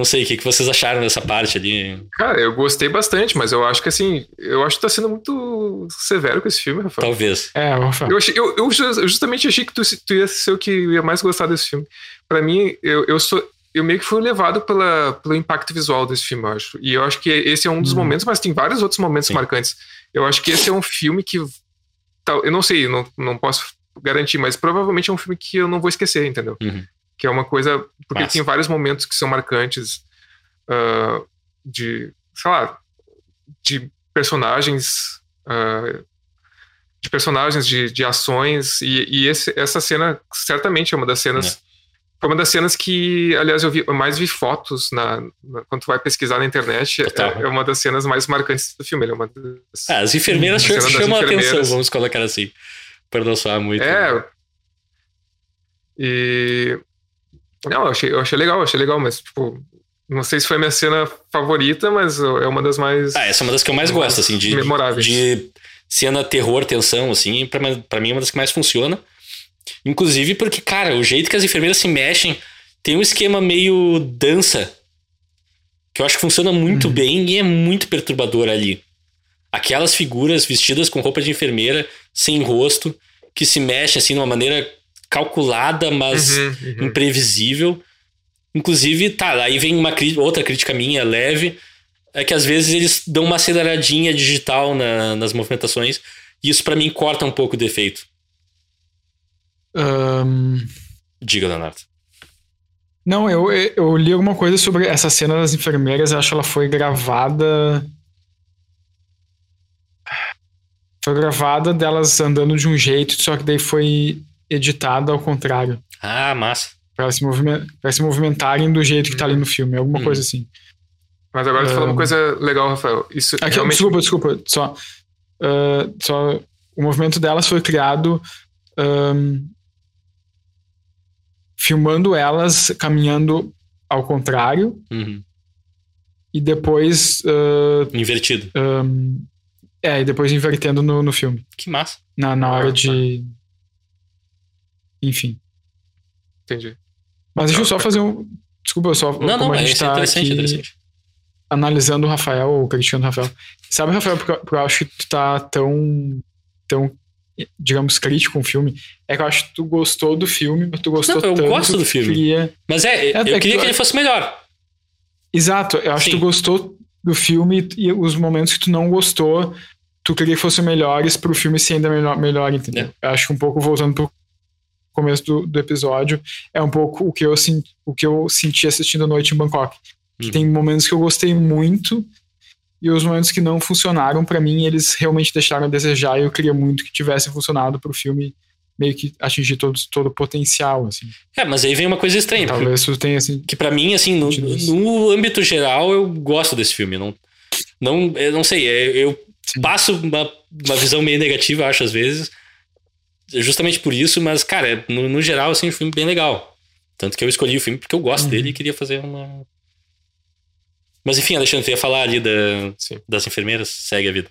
S1: Não sei o que, que vocês acharam dessa parte ali.
S3: Cara, eu gostei bastante, mas eu acho que assim, eu acho que tá sendo muito severo com esse filme, Rafael.
S1: Talvez.
S2: É, Rafael.
S3: Eu, achei, eu, eu ju- eu justamente achei que tu, tu ia ser o que ia mais gostar desse filme. Pra mim, eu, eu sou. Eu meio que fui levado pela, pelo impacto visual desse filme, eu acho. E eu acho que esse é um dos
S2: Hum.
S3: momentos, mas tem vários outros momentos
S1: Sim.
S3: marcantes. Eu acho que esse é um filme que. tal- Eu não sei, não, não posso garantir, mas provavelmente é um filme que eu não vou esquecer, entendeu?
S1: Uhum.
S3: Que é uma coisa. Porque
S1: Massa.
S3: tem vários momentos que são marcantes ah, de. sei lá. de personagens. ah, de personagens, de, de ações, e, e esse- essa cena certamente é uma das cenas. Foi uma das cenas que, aliás, eu, vi, eu mais vi fotos na, na- quando tu vai pesquisar na internet. É, é uma das cenas mais marcantes do filme. É uma das,
S1: Ah, as enfermeiras chamam a atenção,
S3: enfermeiras.
S1: vamos colocar assim. Para não soar muito.
S3: É. E. Não, eu achei, eu achei legal, eu achei legal, mas, tipo, não sei se foi a minha cena favorita, mas é uma das mais
S1: Ah, essa é uma das que eu mais gosto, assim, de,
S3: memoráveis.
S1: de cena terror, tensão, assim, pra, pra mim é uma das que mais funciona. Inclusive porque, cara, o jeito que as enfermeiras se mexem tem um esquema meio dança que eu acho que funciona muito
S2: Uhum.
S1: bem e é muito perturbador ali. Aquelas figuras vestidas com roupa de enfermeira, sem rosto, que se mexem assim de uma maneira calculada, mas
S3: Uhum, uhum.
S1: imprevisível. Inclusive, tá, aí vem uma outra crítica minha, leve, é que às vezes eles dão uma aceleradinha digital na- nas movimentações, e isso pra mim corta um pouco o defeito.
S2: Ahn,
S1: Diga, Leonardo.
S2: não, eu, eu li alguma coisa sobre essa cena das enfermeiras. Eu acho que ela foi gravada. Foi gravada delas andando de um jeito, só que daí foi editada ao contrário.
S1: Ah, massa.
S2: Pra se, movimen- pra se movimentarem do jeito que tá ali no filme. Alguma
S1: Hum.
S2: coisa assim.
S3: Mas agora tu falou uma coisa legal, Rafael. Isso
S2: Aqui,
S3: realmente.
S2: Desculpa, desculpa. Só, ah, só. O movimento delas foi criado. ahn, filmando elas caminhando ao contrário
S1: Uhum.
S2: e depois. ah,
S1: Invertido.
S2: ahn, é, e depois invertendo no, no filme.
S1: Que massa.
S2: Na, na
S3: Ah,
S2: hora
S3: tá.
S2: Enfim.
S3: Entendi.
S2: Mas deixa eu só
S3: Tá.
S2: fazer um. Desculpa, só.
S1: Não,
S2: como
S1: não,
S2: a
S1: é
S2: gente
S1: é
S2: tá
S1: interessante,
S2: aqui
S1: interessante.
S2: analisando o Rafael, ou criticando o Rafael. Sabe, Rafael, porque, eu acho que tu tá tão. tão, digamos, crítico com o filme. É que eu acho que tu gostou do filme, mas tu gostou
S1: Não, eu
S2: tanto
S1: gosto do
S2: que
S1: filme.
S2: Queria...
S1: Mas é,
S2: É,
S1: eu
S2: é que
S1: queria
S2: tu-
S1: que ele fosse melhor.
S2: Exato, eu acho
S1: Sim.
S2: que tu gostou do filme e os momentos que tu não gostou, tu queria que fossem melhores pro filme ser ainda melhor, melhor entendeu?
S1: É.
S2: Eu acho que um pouco voltando pro começo do, do episódio, é um pouco o que eu, o que eu senti assistindo a noite em Bangkok. Que
S1: Uhum.
S2: tem momentos que eu gostei muito e os momentos que não funcionaram pra mim, eles realmente deixaram a desejar e eu queria muito que tivesse funcionado pro filme meio que atingir todo, todo o potencial, assim.
S1: É, mas aí vem uma coisa estranha.
S2: Talvez tu tenha, assim...
S1: que pra mim, assim, no,
S2: isso.
S1: no âmbito geral, eu gosto desse filme. Não, não, eu não sei, é- eu
S2: Sim.
S1: passo uma, uma visão meio negativa, acho, às vezes, justamente por isso, mas, cara, no, no geral, assim, um filme bem legal. Tanto que eu escolhi o filme porque eu gosto
S2: Uhum.
S1: dele e queria fazer uma. Mas enfim, Alexandre, tu ia falar ali da,
S3: Sim.
S1: das enfermeiras, segue a vida.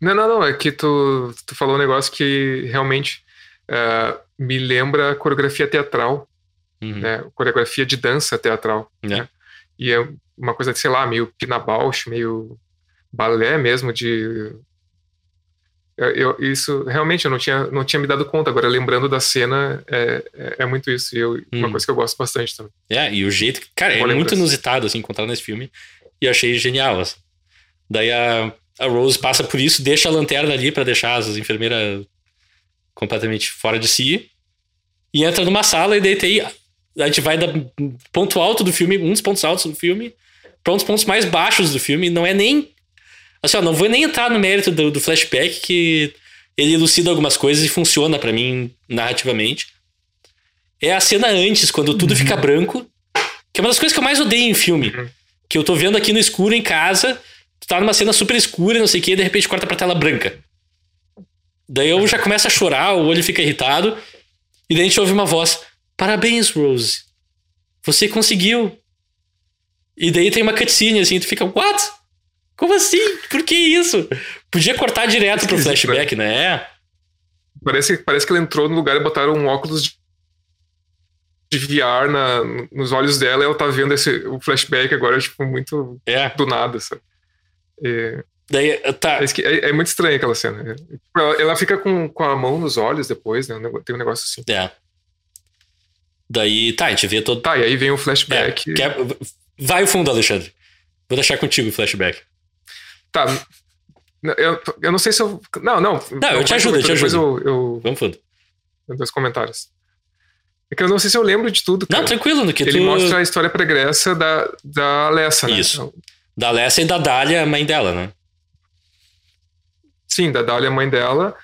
S3: Não, não, não. É que tu, tu falou um negócio que realmente ah, me lembra a coreografia teatral,
S1: Uhum.
S3: né? Coreografia de dança teatral.
S1: É.
S3: né? E é uma coisa, sei lá, meio Pina Bausch, meio balé mesmo de. Eu, eu- isso realmente eu não tinha, não tinha me dado conta. Agora, lembrando da cena, é, é, é muito isso. E eu, uma
S1: Uhum.
S3: coisa que eu gosto bastante também.
S1: É, e o jeito que. Cara, é muito inusitado, assim, encontrar nesse filme. E eu achei genial. assim. Daí a, a Rose passa por isso, deixa a lanterna ali pra deixar as enfermeiras completamente fora de si. E entra numa sala e daí tem. A gente vai da ponto alto do filme, um dos pontos altos do filme, pra um dos pontos mais baixos do filme. Não é nem. Assim, ó, não vou nem entrar no mérito do, do flashback, que ele elucida algumas coisas e funciona pra mim narrativamente. É a cena antes, quando tudo fica branco, que é uma das coisas que eu mais odeio em filme.
S3: Uhum.
S1: Que eu tô vendo aqui no escuro em casa, tu tá numa cena super escura, não sei o que, e de repente corta pra tela branca. Daí eu já começo a chorar, o olho fica irritado, e daí a gente ouve uma voz: Parabéns, Rose. Você conseguiu. E daí tem uma cutscene assim, tu fica, what? Como assim? Por que isso? Podia cortar direto pro flashback, né?
S3: Parece, parece que ela entrou no lugar e botaram um óculos de, de VR na, nos olhos dela e ela tá vendo esse, o flashback agora, tipo, muito
S1: É.
S3: do nada, sabe? E-
S1: Daí, tá.
S3: É, é- é muito estranha aquela cena. É, tipo, Ela, ela fica com, com a mão nos olhos depois, né? Tem um negócio assim.
S1: É. Daí, tá, a gente vê todo.
S3: Tá, e aí vem o
S1: É,
S3: flashback.
S1: quer- Vai o fundo, Alexandre. Vou deixar contigo o flashback.
S3: Tá. Eu, eu não sei se eu. Não, não.
S1: Não, eu te ajudo, eu te ajudo.
S3: Eu, eu,
S1: Vamos fundo.
S3: eu dou os comentários. É que eu não sei se eu lembro de tudo.
S1: Não,
S3: cara.
S1: tranquilo, no que
S3: Ele
S1: tu.
S3: mostra a história pregressa da, da Alessa, né?
S1: Isso. Da Alessa e da Dália, mãe dela, né?
S3: Sim, da Dália, mãe dela.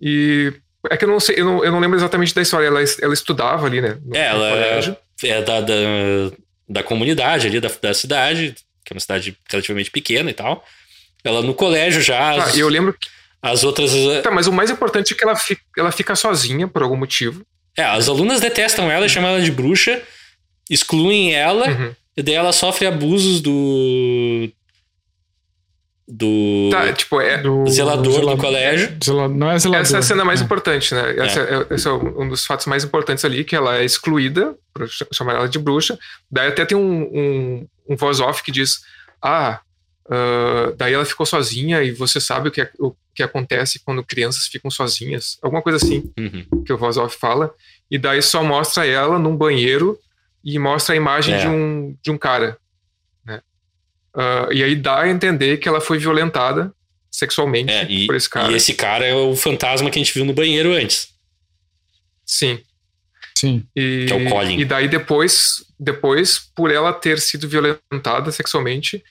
S3: E é que eu não sei, eu não, eu não lembro exatamente da história. Ela, ela estudava ali, né? no-
S1: É,
S3: no
S1: ela
S3: colégio.
S1: é da, da, da comunidade ali, da, da cidade, que é uma cidade relativamente pequena e tal. Ela no colégio já,
S3: Ah,
S1: as,
S3: eu lembro que.
S1: as outras.
S3: Tá, mas o mais importante é que ela fica, ela fica sozinha por algum motivo.
S1: É, as alunas detestam ela, chamam ela de bruxa, excluem ela,
S3: Uhum.
S1: e daí ela sofre abusos do. Do.
S3: Tá, tipo, é,
S2: Do
S1: Zelador do colégio.
S2: Zela- Não é zelador.
S3: essa é a cena mais
S2: É.
S3: importante, né? Essa é. esse é um dos fatos mais importantes ali, que ela é excluída, por ch- chamar ela de bruxa. Daí até tem um, um, um voz off que diz: Ah, ah, daí ela ficou sozinha e você sabe o que, é- o que acontece quando crianças ficam sozinhas. Alguma coisa assim.
S1: Uhum.
S3: que o voz off fala, e daí só mostra ela num banheiro e mostra a imagem
S1: É.
S3: de, um, de um cara. Né? Ah, e aí dá a entender que ela foi violentada sexualmente
S1: É, e,
S3: por esse cara.
S1: e esse cara é o fantasma que a gente viu no banheiro antes.
S3: Sim.
S2: Sim.
S3: E,
S1: Que é o Colin.
S3: e daí depois, depois, por ela ter sido violentada sexualmente,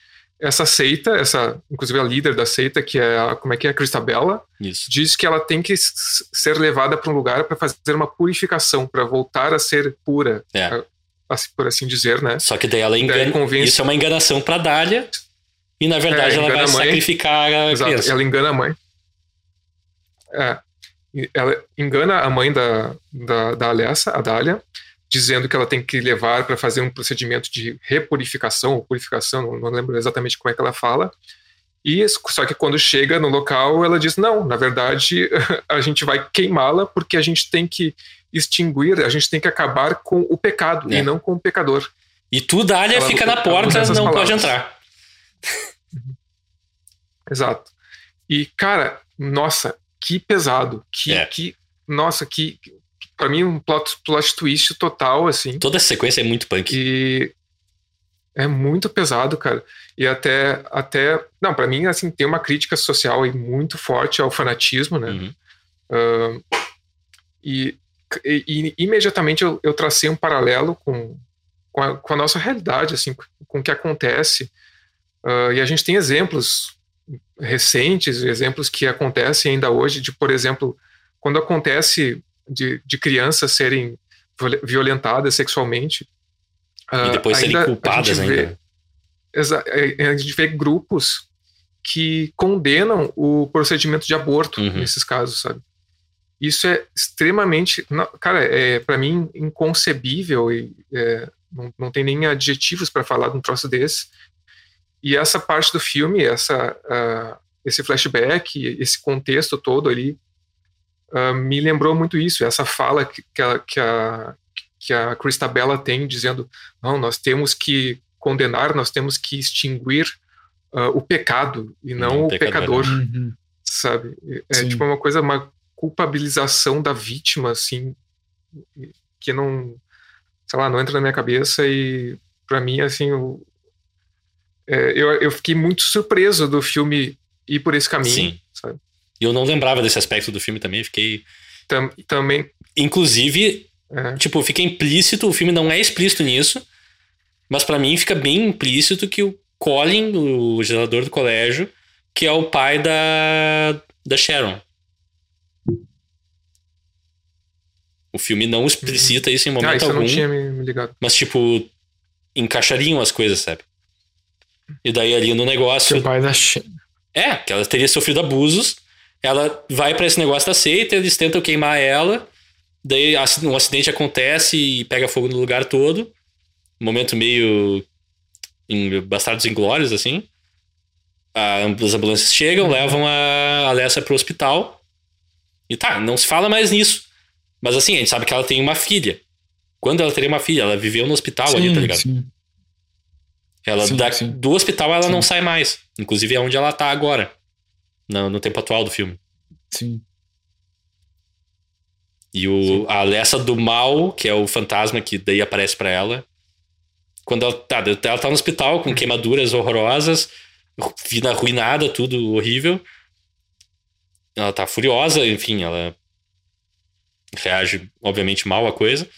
S3: essa seita, essa, inclusive a líder da seita, que é a, como é que é, a Cristabella,
S1: Isso.
S3: diz que ela tem que ser levada para um lugar para fazer uma purificação, para voltar a ser pura,
S1: É.
S3: a- assim- por assim dizer, né?
S1: Só que daí ela
S3: Daí
S1: engana.
S3: convence-
S1: Isso é uma enganação pra Dália. E na verdade
S3: É,
S1: ela vai
S3: a mãe.
S1: sacrificar a
S3: Exato,
S1: criança.
S3: ela engana a mãe. É, ela engana a mãe da, da, da Alessa, a Dália, dizendo que ela tem que levar para fazer um procedimento de repurificação ou purificação, não, lembro exatamente como é que ela fala. E só que quando chega no local, ela diz: não, na verdade, a gente vai queimá-la porque a gente tem que extinguir, a gente tem que acabar com o pecado
S1: É.
S3: e não com o pecador.
S1: E tu, Dália,
S3: Ela-
S1: fica na porta, não pode
S3: palavras.
S1: entrar.
S3: Exato. E, cara, nossa, que pesado. Que,
S1: É.
S3: que nossa, que. Pra mim, um plot, plot twist total, assim.
S1: Toda essa sequência é muito punk.
S3: E é muito pesado, cara. E até. até não, pra mim, assim, tem uma crítica social aí muito forte ao fanatismo, né?
S1: Uhum.
S3: Ahn, e, e- e imediatamente eu, eu tracei um paralelo com, com, a, com a nossa realidade, assim, com o que acontece. Ah, e a gente tem exemplos recentes, exemplos que acontecem ainda hoje, de, por exemplo, quando acontece de, de crianças serem viol- violentadas sexualmente. ah,
S1: E depois serem
S3: ainda a
S1: culpadas
S3: gente vê-
S1: ainda.
S3: Exa- é, a gente vê grupos que condenam o procedimento de aborto
S1: Uhum.
S3: nesses casos, sabe? Isso é extremamente, cara, é para mim inconcebível e é, não, não tem nem adjetivos para falar de um troço desse. E essa parte do filme, essa, ah, esse flashback, esse contexto todo ali, ah, me lembrou muito isso, essa fala que, que, a, que, a, que a Christabella tem, dizendo: não, nós temos que condenar, nós temos que extinguir ah, o pecado e não
S1: Não o pecador.
S3: pecador,
S2: Uhum.
S3: sabe? É
S2: Sim.
S3: tipo uma coisa, uma culpabilização da vítima, assim, que não, sei lá, não entra na minha cabeça e para mim, assim, eu, é, eu, eu fiquei muito surpreso do filme ir por esse caminho,
S1: Sim.
S3: sabe?
S1: E eu não lembrava desse aspecto do filme também. Fiquei.
S3: Tam, também,
S1: Inclusive,
S3: é,
S1: tipo, fica implícito, o filme não é explícito nisso, mas pra mim fica bem implícito que o Colin, o gerador do colégio, que é o pai da, da Sharon. O filme não explicita isso em
S3: ah,
S1: momento
S3: isso eu
S1: algum,
S3: não tinha me, ligado.
S1: mas tipo, encaixariam as coisas, sabe? E daí ali no negócio.
S2: Seu pai da She-
S1: É, que ela teria sofrido abusos. Ela vai pra esse negócio da seita, eles tentam queimar ela. Daí um acidente acontece e pega fogo no lugar todo. Um momento meio em Bastardos Inglórios, assim. A- as ambulâncias chegam, levam a Alessa pro hospital. E tá, não se fala mais nisso. Mas assim, a gente sabe que ela tem uma filha. Quando ela teria uma filha? Ela viveu no hospital ali, tá ligado?
S2: sim.
S1: Ela
S2: Sim,
S1: da-
S2: sim.
S1: do hospital ela
S2: Sim.
S1: não sai mais. Inclusive é onde ela tá agora. No, no tempo atual do filme.
S2: Sim.
S1: E o, a Alessa do mal, que é o fantasma que daí aparece pra ela. Quando ela tá, ela tá no hospital com queimaduras horrorosas, vida arruinada, tudo horrível. ela tá furiosa, enfim, ela reage, obviamente, mal à coisa.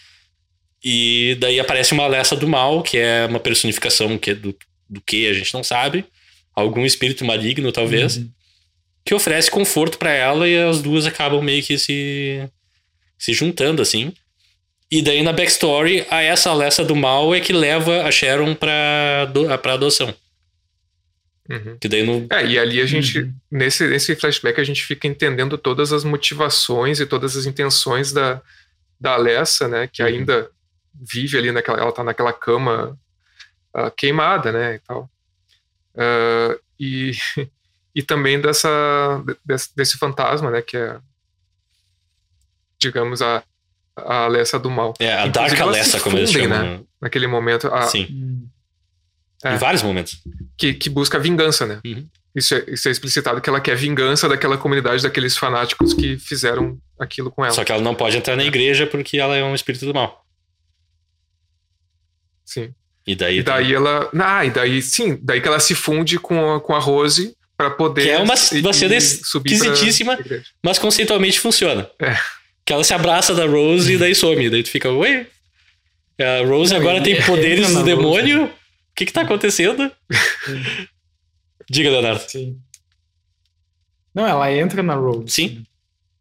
S1: E daí aparece uma Alessa do mal, que é uma personificação que é do, do que a gente não sabe. Algum espírito maligno, talvez.
S2: Uhum.
S1: Que oferece conforto pra ela e as duas acabam meio que se, se juntando, assim. E daí na backstory, a essa Alessa do mal é que leva a Sharon pra, do, pra adoção.
S3: Uhum.
S1: Que daí no.
S3: É, e ali a gente,
S2: Uhum.
S3: nesse, nesse flashback, a gente fica entendendo todas as motivações e todas as intenções da, da Alessa, né? Que
S1: Uhum.
S3: ainda vive ali naquela. Ela tá naquela cama ah, queimada, né? E tal. Ah, e, e também dessa, desse, desse fantasma, né? Que é, digamos, a, a Alessa do mal.
S1: É, a
S3: Inclusive,
S1: Dark Alessa, como eles
S3: fundem,
S1: chamam.
S3: né?
S1: né?
S3: Naquele momento, a,
S1: Sim.
S3: É.
S1: em vários momentos.
S3: que, que busca vingança, né?
S1: Uhum.
S3: Isso, é, isso é explicitado que ela quer vingança daquela comunidade, daqueles fanáticos que fizeram aquilo com ela.
S1: Só que ela não pode entrar na igreja porque ela é um espírito do mal.
S3: Sim.
S1: E daí.
S3: E daí ela. Ah, e daí sim, daí que ela se funde com a, com a Rose pra poder.
S1: Que é uma-
S3: e-
S1: uma cena
S3: e
S1: esquisitíssima. Mas conceitualmente funciona.
S3: É.
S1: Que ela se abraça da Rose e daí some. Daí tu fica, ué? A Rose
S2: Não,
S1: agora
S2: e-
S1: tem
S2: e-
S1: poderes do demônio? O que que tá acontecendo? Diga, Leonardo.
S2: Sim. Não, ela entra na Rose.
S1: Sim.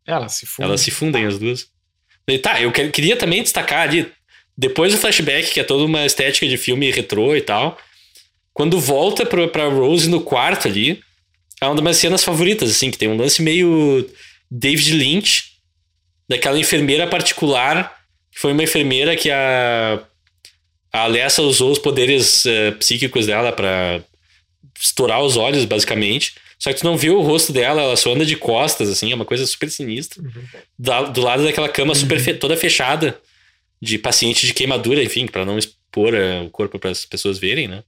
S2: Ela se funde.
S1: Elas se fundem as duas. Daí, tá, eu que- queria também destacar ali, depois do flashback, que é toda uma estética de filme retrô e tal, quando volta pra, pra Rose no quarto ali, é uma das minhas cenas favoritas, assim, que tem um lance meio David Lynch, daquela enfermeira particular, que foi uma enfermeira que a, a Alessa usou os poderes eh, psíquicos dela pra estourar os olhos, basicamente. Só que tu não vê o rosto dela, ela só anda de costas, assim, é uma coisa super sinistra da- do lado daquela cama super fe- toda fechada de paciente de queimadura, enfim, pra não expor eh, o corpo para as pessoas verem, né?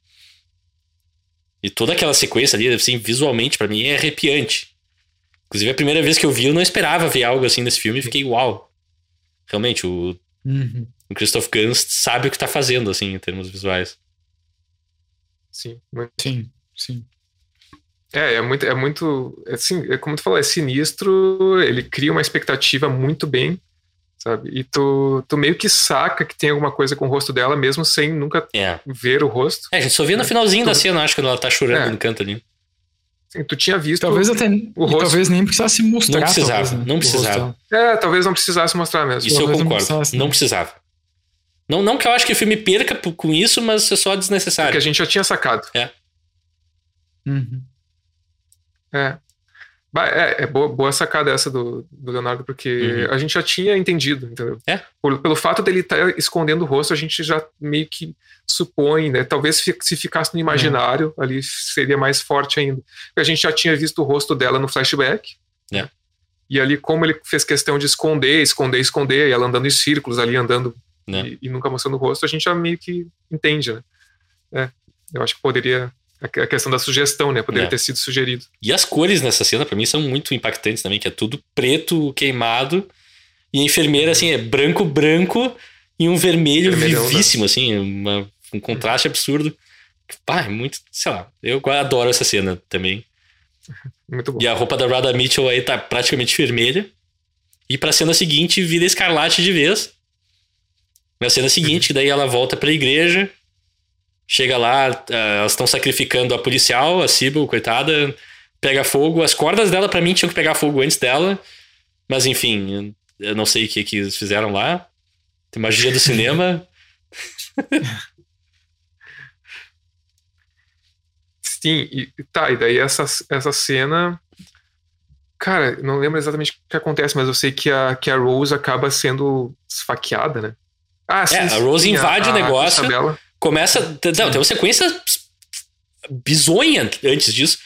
S1: E toda aquela sequência ali, assim, visualmente, pra mim é arrepiante. Inclusive, a primeira vez que eu vi, eu não esperava ver algo assim nesse filme e fiquei, uau. Realmente, o,
S2: Uhum.
S1: o Christoph Gans sabe o que tá fazendo, assim, em termos visuais.
S3: Sim. muito-
S2: Sim, sim.
S3: É, é muito. É muito assim, é como tu falou, é sinistro, ele cria uma expectativa muito bem, sabe? E tu, tu meio que saca que tem alguma coisa com o rosto dela, mesmo sem nunca
S1: É.
S3: ver o rosto.
S1: É, a gente só vê no finalzinho da
S3: Tu-
S1: cena, acho, quando ela tá chorando
S3: É.
S1: no canto ali.
S3: Assim, tu tinha visto.
S2: Talvez até. e
S3: rosto-
S2: talvez nem precisasse mostrar.
S1: Não precisava,
S2: talvez, né,
S1: não
S2: o
S1: precisava.
S3: É, talvez não precisasse mostrar mesmo.
S1: Isso eu
S2: Talvez não
S1: concordo. Não
S2: né?
S1: precisava. Não, não que eu acho que o filme perca com isso, mas é só
S3: Porque
S1: desnecessário.
S3: a gente já tinha sacado.
S2: Uhum.
S3: É. É, é boa, boa sacada essa do, do Leonardo, porque
S1: Uhum.
S3: a gente já tinha entendido, entendeu?
S1: É.
S3: Por- pelo fato dele estar escondendo o rosto, a gente já meio que supõe, né? Talvez se ficasse no imaginário, ali seria mais forte ainda. A gente já tinha visto o rosto dela no flashback.
S1: É.
S3: E ali, como ele fez questão de esconder, esconder, esconder, e ela andando em círculos ali, andando
S1: Né?
S3: e, e nunca mostrando o rosto, a gente já meio que entende, né? É. Eu acho que poderia. A que- a questão da sugestão, né? Poderia
S1: É.
S3: ter sido sugerido.
S1: E as cores nessa cena, pra mim, são muito impactantes também, que é tudo preto, queimado. E a enfermeira, assim, é branco, branco e um vermelho
S3: Vermelhão, né?
S1: vivíssimo, assim, uma- um contraste absurdo. Pá, é muito, sei lá, eu adoro essa cena também.
S3: Muito bom.
S1: E a roupa da Rada Mitchell aí tá praticamente vermelha. E pra cena seguinte vira escarlate de vez. Na cena seguinte, daí ela volta pra igreja. Chega lá, ah, elas estão sacrificando a policial, a Sybil, coitada. Pega fogo. As cordas dela, pra mim, tinham que pegar fogo antes dela. Mas enfim, eu não sei o que, que eles fizeram lá. Tem magia do cinema.
S3: Sim, e tá, e daí essa, essa cena. Cara, não lembro exatamente o que acontece, mas eu sei que a, que a Rose acaba sendo esfaqueada, né? Ah, sim.
S1: É, a
S3: sim,
S1: Rose invade o negócio.
S3: Isabela.
S1: Começa. Não, tem uma sequência bizonha antes disso.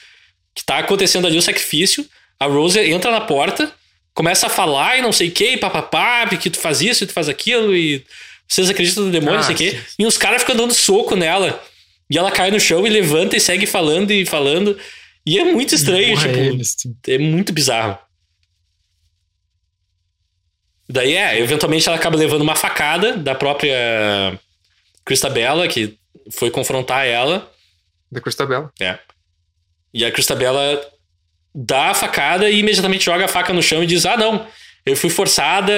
S1: Que tá acontecendo ali o sacrifício. A Rose entra na porta, começa a falar e não sei o que, papapá, que tu faz isso e tu faz aquilo, e vocês acreditam no demônio,
S3: Ah,
S1: não sei o quê.
S3: sim.
S1: E os caras ficam dando soco nela. E ela cai no chão e levanta e segue falando e falando. E é muito estranho,
S2: Empurra
S1: tipo.
S2: eles.
S1: É muito bizarro. Daí é, eventualmente ela acaba levando uma facada da própria Cristabella, que foi confrontar ela.
S3: Da Cristabela.
S1: É. E a Cristabella dá a facada e imediatamente joga a faca no chão e diz: Ah, não, eu fui forçada.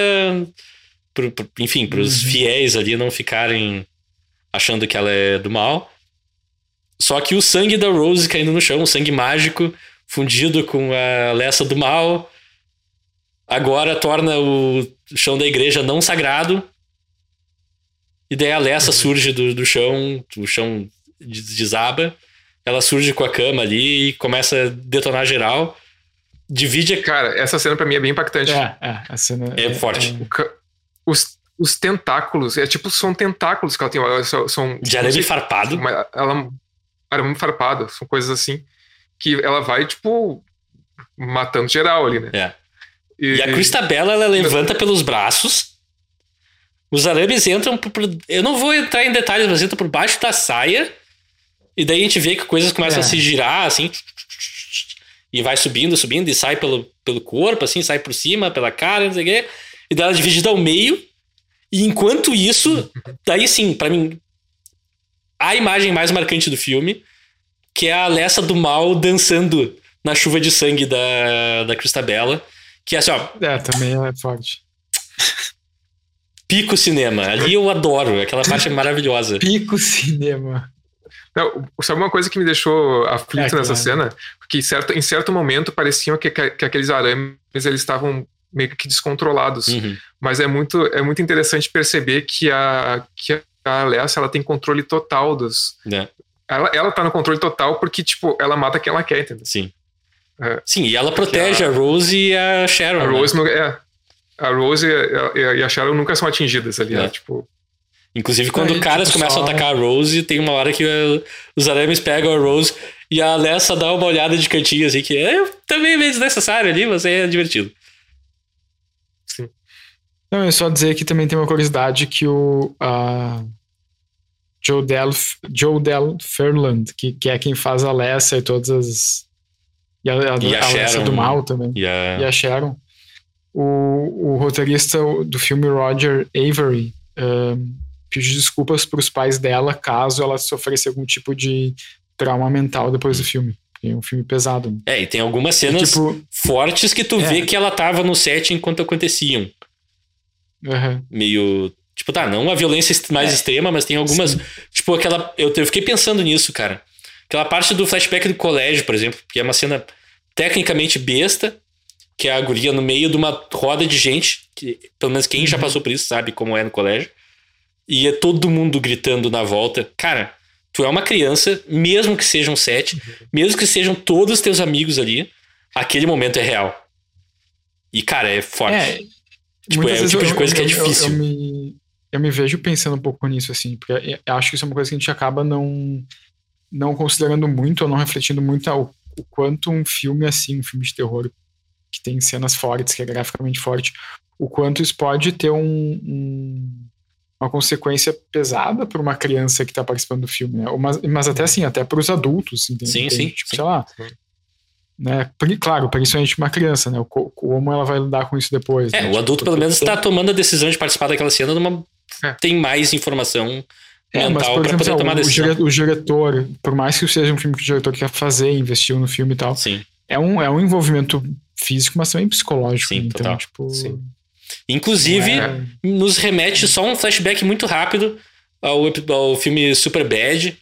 S1: Enfim, para os
S2: Uhum.
S1: fiéis ali não ficarem achando que ela é do mal. Só que o sangue da Rose caindo no chão, o sangue mágico, fundido com a Lessa do mal, agora torna o chão da igreja não sagrado. E daí a Lessa surge do, do chão, o chão des- desaba. Ela surge com a cama ali e começa a detonar geral. Divide a.
S3: Cara, essa cena pra mim é bem impactante.
S2: É, é, a cena
S1: É forte.
S3: O ca- Os, os tentáculos, é tipo, são tentáculos que ela tem. São, são,
S1: De arame farpado.
S3: Uma- ela arame farpado, são coisas assim que ela vai tipo matando geral ali, né?
S1: É. E a Cristabella, ela levanta pelos braços. Os arames entram por, Eu não vou entrar em detalhes, mas entram por baixo da saia. E daí a gente vê que coisas começam
S2: É.
S1: a se girar, assim. E vai subindo, subindo, e sai pelo, pelo corpo, assim, sai por cima, pela cara, não sei o quê. E daí ela é dividida ao meio. E enquanto isso, daí sim, pra mim, a imagem mais marcante do filme, que é a Alessa do Mal dançando na chuva de sangue da, da Cristabella. Que é assim, ó,
S2: É, também é forte.
S1: pico cinema. Ali eu adoro, aquela parte é maravilhosa.
S2: Pico cinema.
S3: Não, sabe uma coisa que me deixou aflito
S2: É,
S3: nessa
S2: claro.
S3: cena? Porque em certo, em certo momento pareciam que, que, que aqueles arames eles estavam meio que descontrolados.
S1: Uhum.
S3: Mas é muito, é muito interessante perceber que a, que a Alessa ela tem controle total dos.
S1: né?
S3: Ela, ela tá no controle total porque, tipo, ela mata quem ela quer, entendeu?
S1: Sim.
S3: É.
S1: Sim, e ela protege
S3: a-
S1: a Rose e a Sharon.
S3: A
S1: né?
S3: Rose, não- é, a Rose e a, e a Sharon nunca são atingidas ali.
S1: É.
S3: É. Tipo,
S1: Inclusive, quando
S2: Aí,
S1: caras
S2: tipo,
S1: começam a
S2: só-
S1: atacar a Rose, tem uma hora que os arames pegam a Rose e a Alessa dá uma olhada de cantinho, assim, que é também meio desnecessário ali, mas é divertido.
S2: Não, é só dizer que também tem uma curiosidade que o a Joe Del, Joe Del Fairland, que, que é quem faz a Lessa e todas as. E a, a,
S1: E a
S2: a Lessa
S1: Sharon.
S2: do Mal também.
S1: E a...
S2: E a Sharon. O, o roteirista do filme Roger Avery pediu desculpas para os pais dela caso ela sofresse algum tipo de trauma mental depois do filme. É um filme pesado. né?
S1: É, e tem algumas cenas
S2: Tipo,
S1: fortes que tu
S2: É.
S1: vê que ela tava no set enquanto aconteciam.
S2: aham.
S1: Meio. Tipo, tá, não uma violência mais
S2: É.
S1: extrema, mas tem algumas.
S2: Sim.
S1: Tipo, aquela. Eu, eu fiquei pensando nisso, cara. Aquela parte do flashback do colégio, por exemplo, que é uma cena tecnicamente besta, que é a guria no meio de uma roda de gente, que pelo menos quem já
S2: Uhum.
S1: passou por isso sabe como é no colégio, e é todo mundo gritando na volta. Cara, tu é uma criança, mesmo que sejam sete, mesmo que sejam todos teus amigos ali, aquele momento é real. E, cara, é forte.
S2: É,
S1: Tipo, é o tipo
S2: eu-
S1: de coisa que é
S2: eu- eu-
S1: difícil.
S2: Eu, me, eu me vejo pensando um pouco nisso, assim, porque eu acho que isso é uma coisa que a gente acaba não, não considerando muito ou não refletindo muito ao, o quanto um filme assim, um filme de terror que tem cenas fortes, que é graficamente forte, o quanto isso pode ter um, um- uma consequência pesada para uma criança que está participando do filme, né? Mas, mas até assim, até para os adultos, entende?
S1: Sim, sim,
S2: Tipo,
S1: sim.
S2: sei lá. Né? Claro, principalmente uma criança, né? Como ela vai lidar com isso depois.
S1: É,
S2: né?
S1: o
S2: Tipo,
S1: adulto pelo menos está tomando a decisão de participar daquela cena numa...
S3: É.
S1: tem mais informação
S2: É, mas,
S1: mental
S2: por
S1: para
S2: exemplo,
S1: poder tomar
S2: o,
S1: decisão.
S2: o diretor, por mais que seja um filme que o diretor quer fazer, investiu no filme e tal,
S1: Sim.
S2: é um, é um envolvimento físico, mas também psicológico.
S1: Sim,
S2: né? então,
S1: total.
S2: tipo.
S3: Sim.
S1: Inclusive,
S2: é-
S1: nos remete só um flashback muito rápido ao, ao filme Super Bad,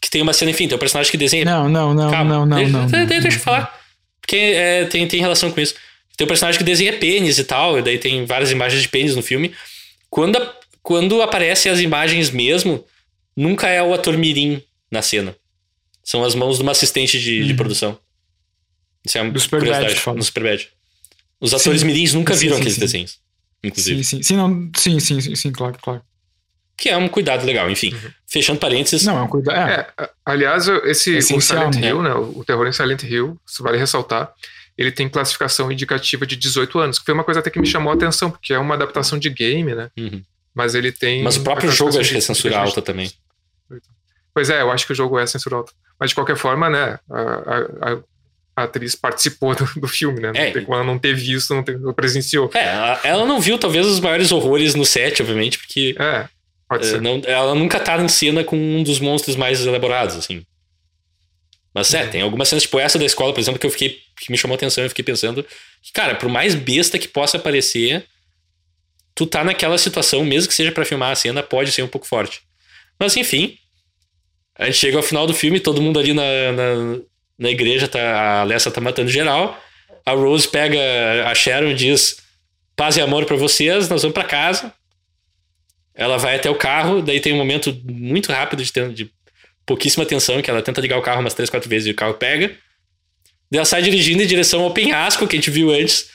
S1: que tem uma cena, enfim, tem um personagem que desenha.
S2: Não, não, não,
S1: Calma,
S2: não, não,
S1: deixa,
S2: não,
S1: deixa,
S2: não,
S1: deixa eu
S2: não.
S1: falar. Porque é, tem, tem relação com isso. Tem um personagem que desenha pênis e tal, e daí tem várias imagens de pênis no filme. Quando, a- quando aparecem as imagens mesmo, nunca é o ator Mirim na cena. São as mãos de uma assistente de, de
S2: Uhum.
S1: produção. Isso é uma
S2: Do Superbad, fala.
S1: no Superbad. Os atores
S2: Sim.
S1: mirins nunca
S2: Sim,
S1: viram
S2: sim,
S1: aqueles
S2: sim.
S1: desenhos. Inclusive.
S2: Sim, sim, sim, não, sim, sim, sim, sim, claro, claro.
S1: Que é um cuidado legal. Enfim, fechando parênteses.
S2: Não, é um cuidado. É,
S3: É, aliás, esse o
S2: Essencial,
S3: Silent
S2: né?
S3: Hill, né, o terror em Silent Hill, isso vale ressaltar, ele tem classificação indicativa de 18 anos, que foi uma coisa até que me chamou a atenção, porque é uma adaptação de game, né?
S1: Uhum.
S3: Mas ele tem.
S1: Mas o próprio jogo acho que é
S3: de-
S1: censura alta também.
S3: Pois é, eu acho que o jogo é censura alta. Mas de qualquer forma, né, a, a- a- a atriz participou do, do filme, né? Não
S1: É.
S3: ela não ter visto, não presenciou.
S1: É, ela- ela não viu talvez os maiores horrores no set, obviamente, porque
S3: É, pode
S1: é,
S3: ser.
S1: não- ela nunca tá em cena com um dos monstros mais elaborados, assim. Mas é, tem algumas cenas, tipo essa da escola, por exemplo, que eu fiquei. que me chamou a atenção, eu fiquei pensando. Que, cara, por mais besta que possa parecer, tu tá naquela situação, mesmo que seja pra filmar a cena, pode ser um pouco forte. Mas enfim. A gente chega ao final do filme, todo mundo ali na, na, na igreja, tá, a Alessa tá matando geral. A Rose pega a Sharon e diz: paz e amor pra vocês, nós vamos pra casa. Ela vai até o carro, daí tem um momento muito rápido de, de pouquíssima tensão, que ela tenta ligar o carro umas três, quatro vezes e o carro pega. Daí ela sai dirigindo em direção ao penhasco que a gente viu antes.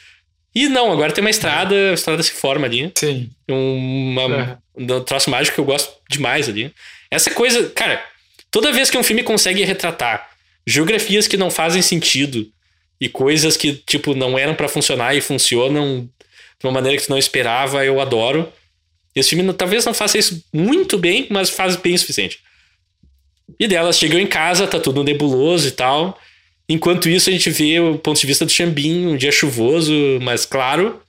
S1: E não, agora tem uma estrada, a estrada se forma ali.
S2: Sim.
S1: Uma, um troço mágico que eu gosto demais ali. Essa coisa, cara, toda vez que um filme consegue retratar geografias que não fazem sentido e coisas que, tipo, não eram pra funcionar e funcionam de uma maneira que tu não esperava, eu adoro. Esse filme não- talvez não faça isso muito bem, mas faz bem o suficiente. E delas chegam em casa, tá tudo nebuloso e tal. Enquanto isso, a gente vê o ponto de vista do Xambin, um dia chuvoso, mas claro.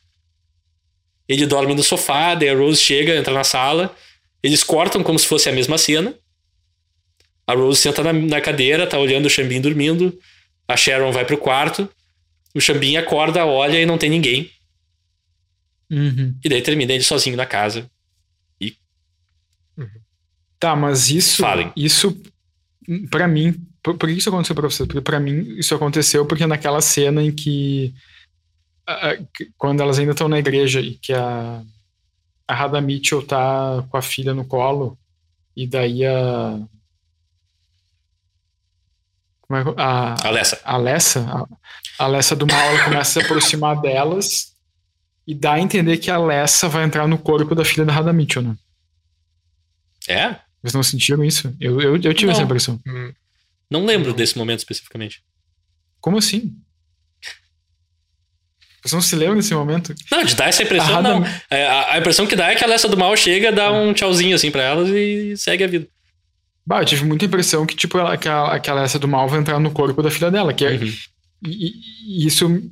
S1: Ele dorme no sofá, daí a Rose chega, entra na sala. Eles cortam como se fosse a mesma cena. A Rose senta na, na cadeira, tá olhando o Xambin dormindo. A Sharon vai pro quarto. O Xambin acorda, olha e não tem ninguém.
S2: Uhum.
S1: E daí termina ele sozinho na casa.
S2: Tá, mas isso.
S1: Falem.
S2: Isso, pra mim. Por, por que isso aconteceu pra você? Porque pra mim isso aconteceu porque naquela cena em que. a- a- quando elas ainda estão na igreja e que a. A Radha Mitchell tá com a filha no colo. E daí a. Como é que. A,
S1: Alessa.
S2: a Alessa, a, Alessa do mal, começa a se aproximar delas e dá a entender que a Alessa vai entrar no corpo da filha da Radha Mitchell, né?
S1: É?
S2: Vocês não sentiram isso? Eu, eu, eu tive
S1: Não.
S2: essa impressão.
S3: Hum,
S1: Não lembro desse momento especificamente.
S2: Como assim? Vocês não se lembram desse momento?
S1: Não, de dar essa impressão,
S2: A Radha-
S1: não. É, A, a impressão que dá é que a Alessa do Mal chega, dá um tchauzinho assim pra elas e segue a vida.
S2: Bah, eu tive muita impressão que, tipo, ela, que a, que a do mal vai entrar no corpo da filha dela. Que é,
S1: Uhum.
S2: e, e- e isso,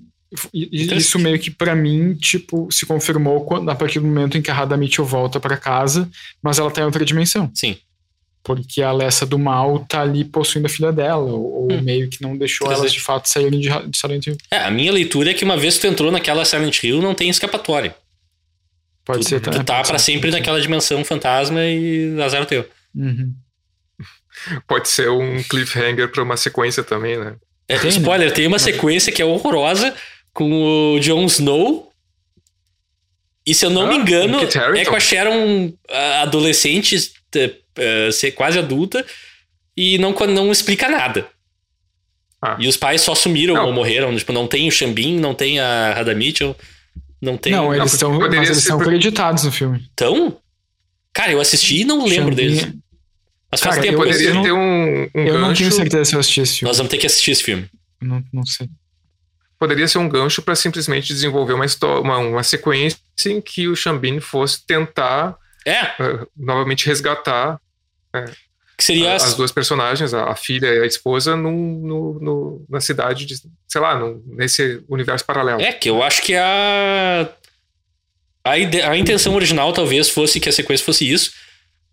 S2: e- isso meio que, pra mim, tipo, se confirmou quando, a partir do momento em que a Radha Mitchell volta pra casa, mas ela tá em outra dimensão.
S1: Sim.
S2: Porque a Alessa do mal tá ali possuindo a filha dela, ou,
S1: Hum.
S2: meio que não deixou elas de fato saírem de, de Silent Hill.
S1: É, a minha leitura é que uma vez que tu entrou naquela Silent Hill, não tem escapatória.
S2: Pode
S1: tu,
S2: ser
S1: tu
S2: também.
S1: tá
S2: pode
S1: pra
S2: ser,
S1: sempre naquela dimensão fantasma e azar o teu.
S2: Uhum.
S3: Pode ser um cliffhanger pra uma sequência também, né?
S1: É,
S2: Tem, né?
S1: spoiler, tem uma sequência que é horrorosa com o Jon Snow. E se eu não
S3: Ah,
S1: me engano, é com a Sharon adolescente, eh, eh, ser quase adulta, e não, não explica nada.
S3: Ah.
S1: E os pais só sumiram
S3: Não.
S1: ou morreram. Tipo, não tem o Xambin, não tem a Radha Mitchell, não tem.
S2: Não, eles
S3: poderia
S2: mas eles
S3: ser
S2: são creditados no filme.
S1: Então? Cara, eu assisti e não lembro
S2: Xambin-
S1: deles. Mas faz
S2: Cara,
S1: tempo
S2: eu-
S1: que eu
S3: Poderia
S2: não-
S3: ter um, um
S2: Eu não
S3: gancho.
S2: tenho certeza se eu assisti esse filme.
S1: Nós vamos ter que assistir esse filme.
S2: Não, não sei.
S3: Poderia ser um gancho pra simplesmente desenvolver uma, histó- uma, uma sequência em que o Xambin fosse tentar
S1: É,
S3: eh, novamente resgatar
S1: que seria.
S3: as duas personagens, a, a filha e a esposa, num- no, no- na cidade de, sei lá, num- nesse universo paralelo.
S1: É, que eu acho que a. A, ide- a intenção original talvez fosse que a sequência fosse isso.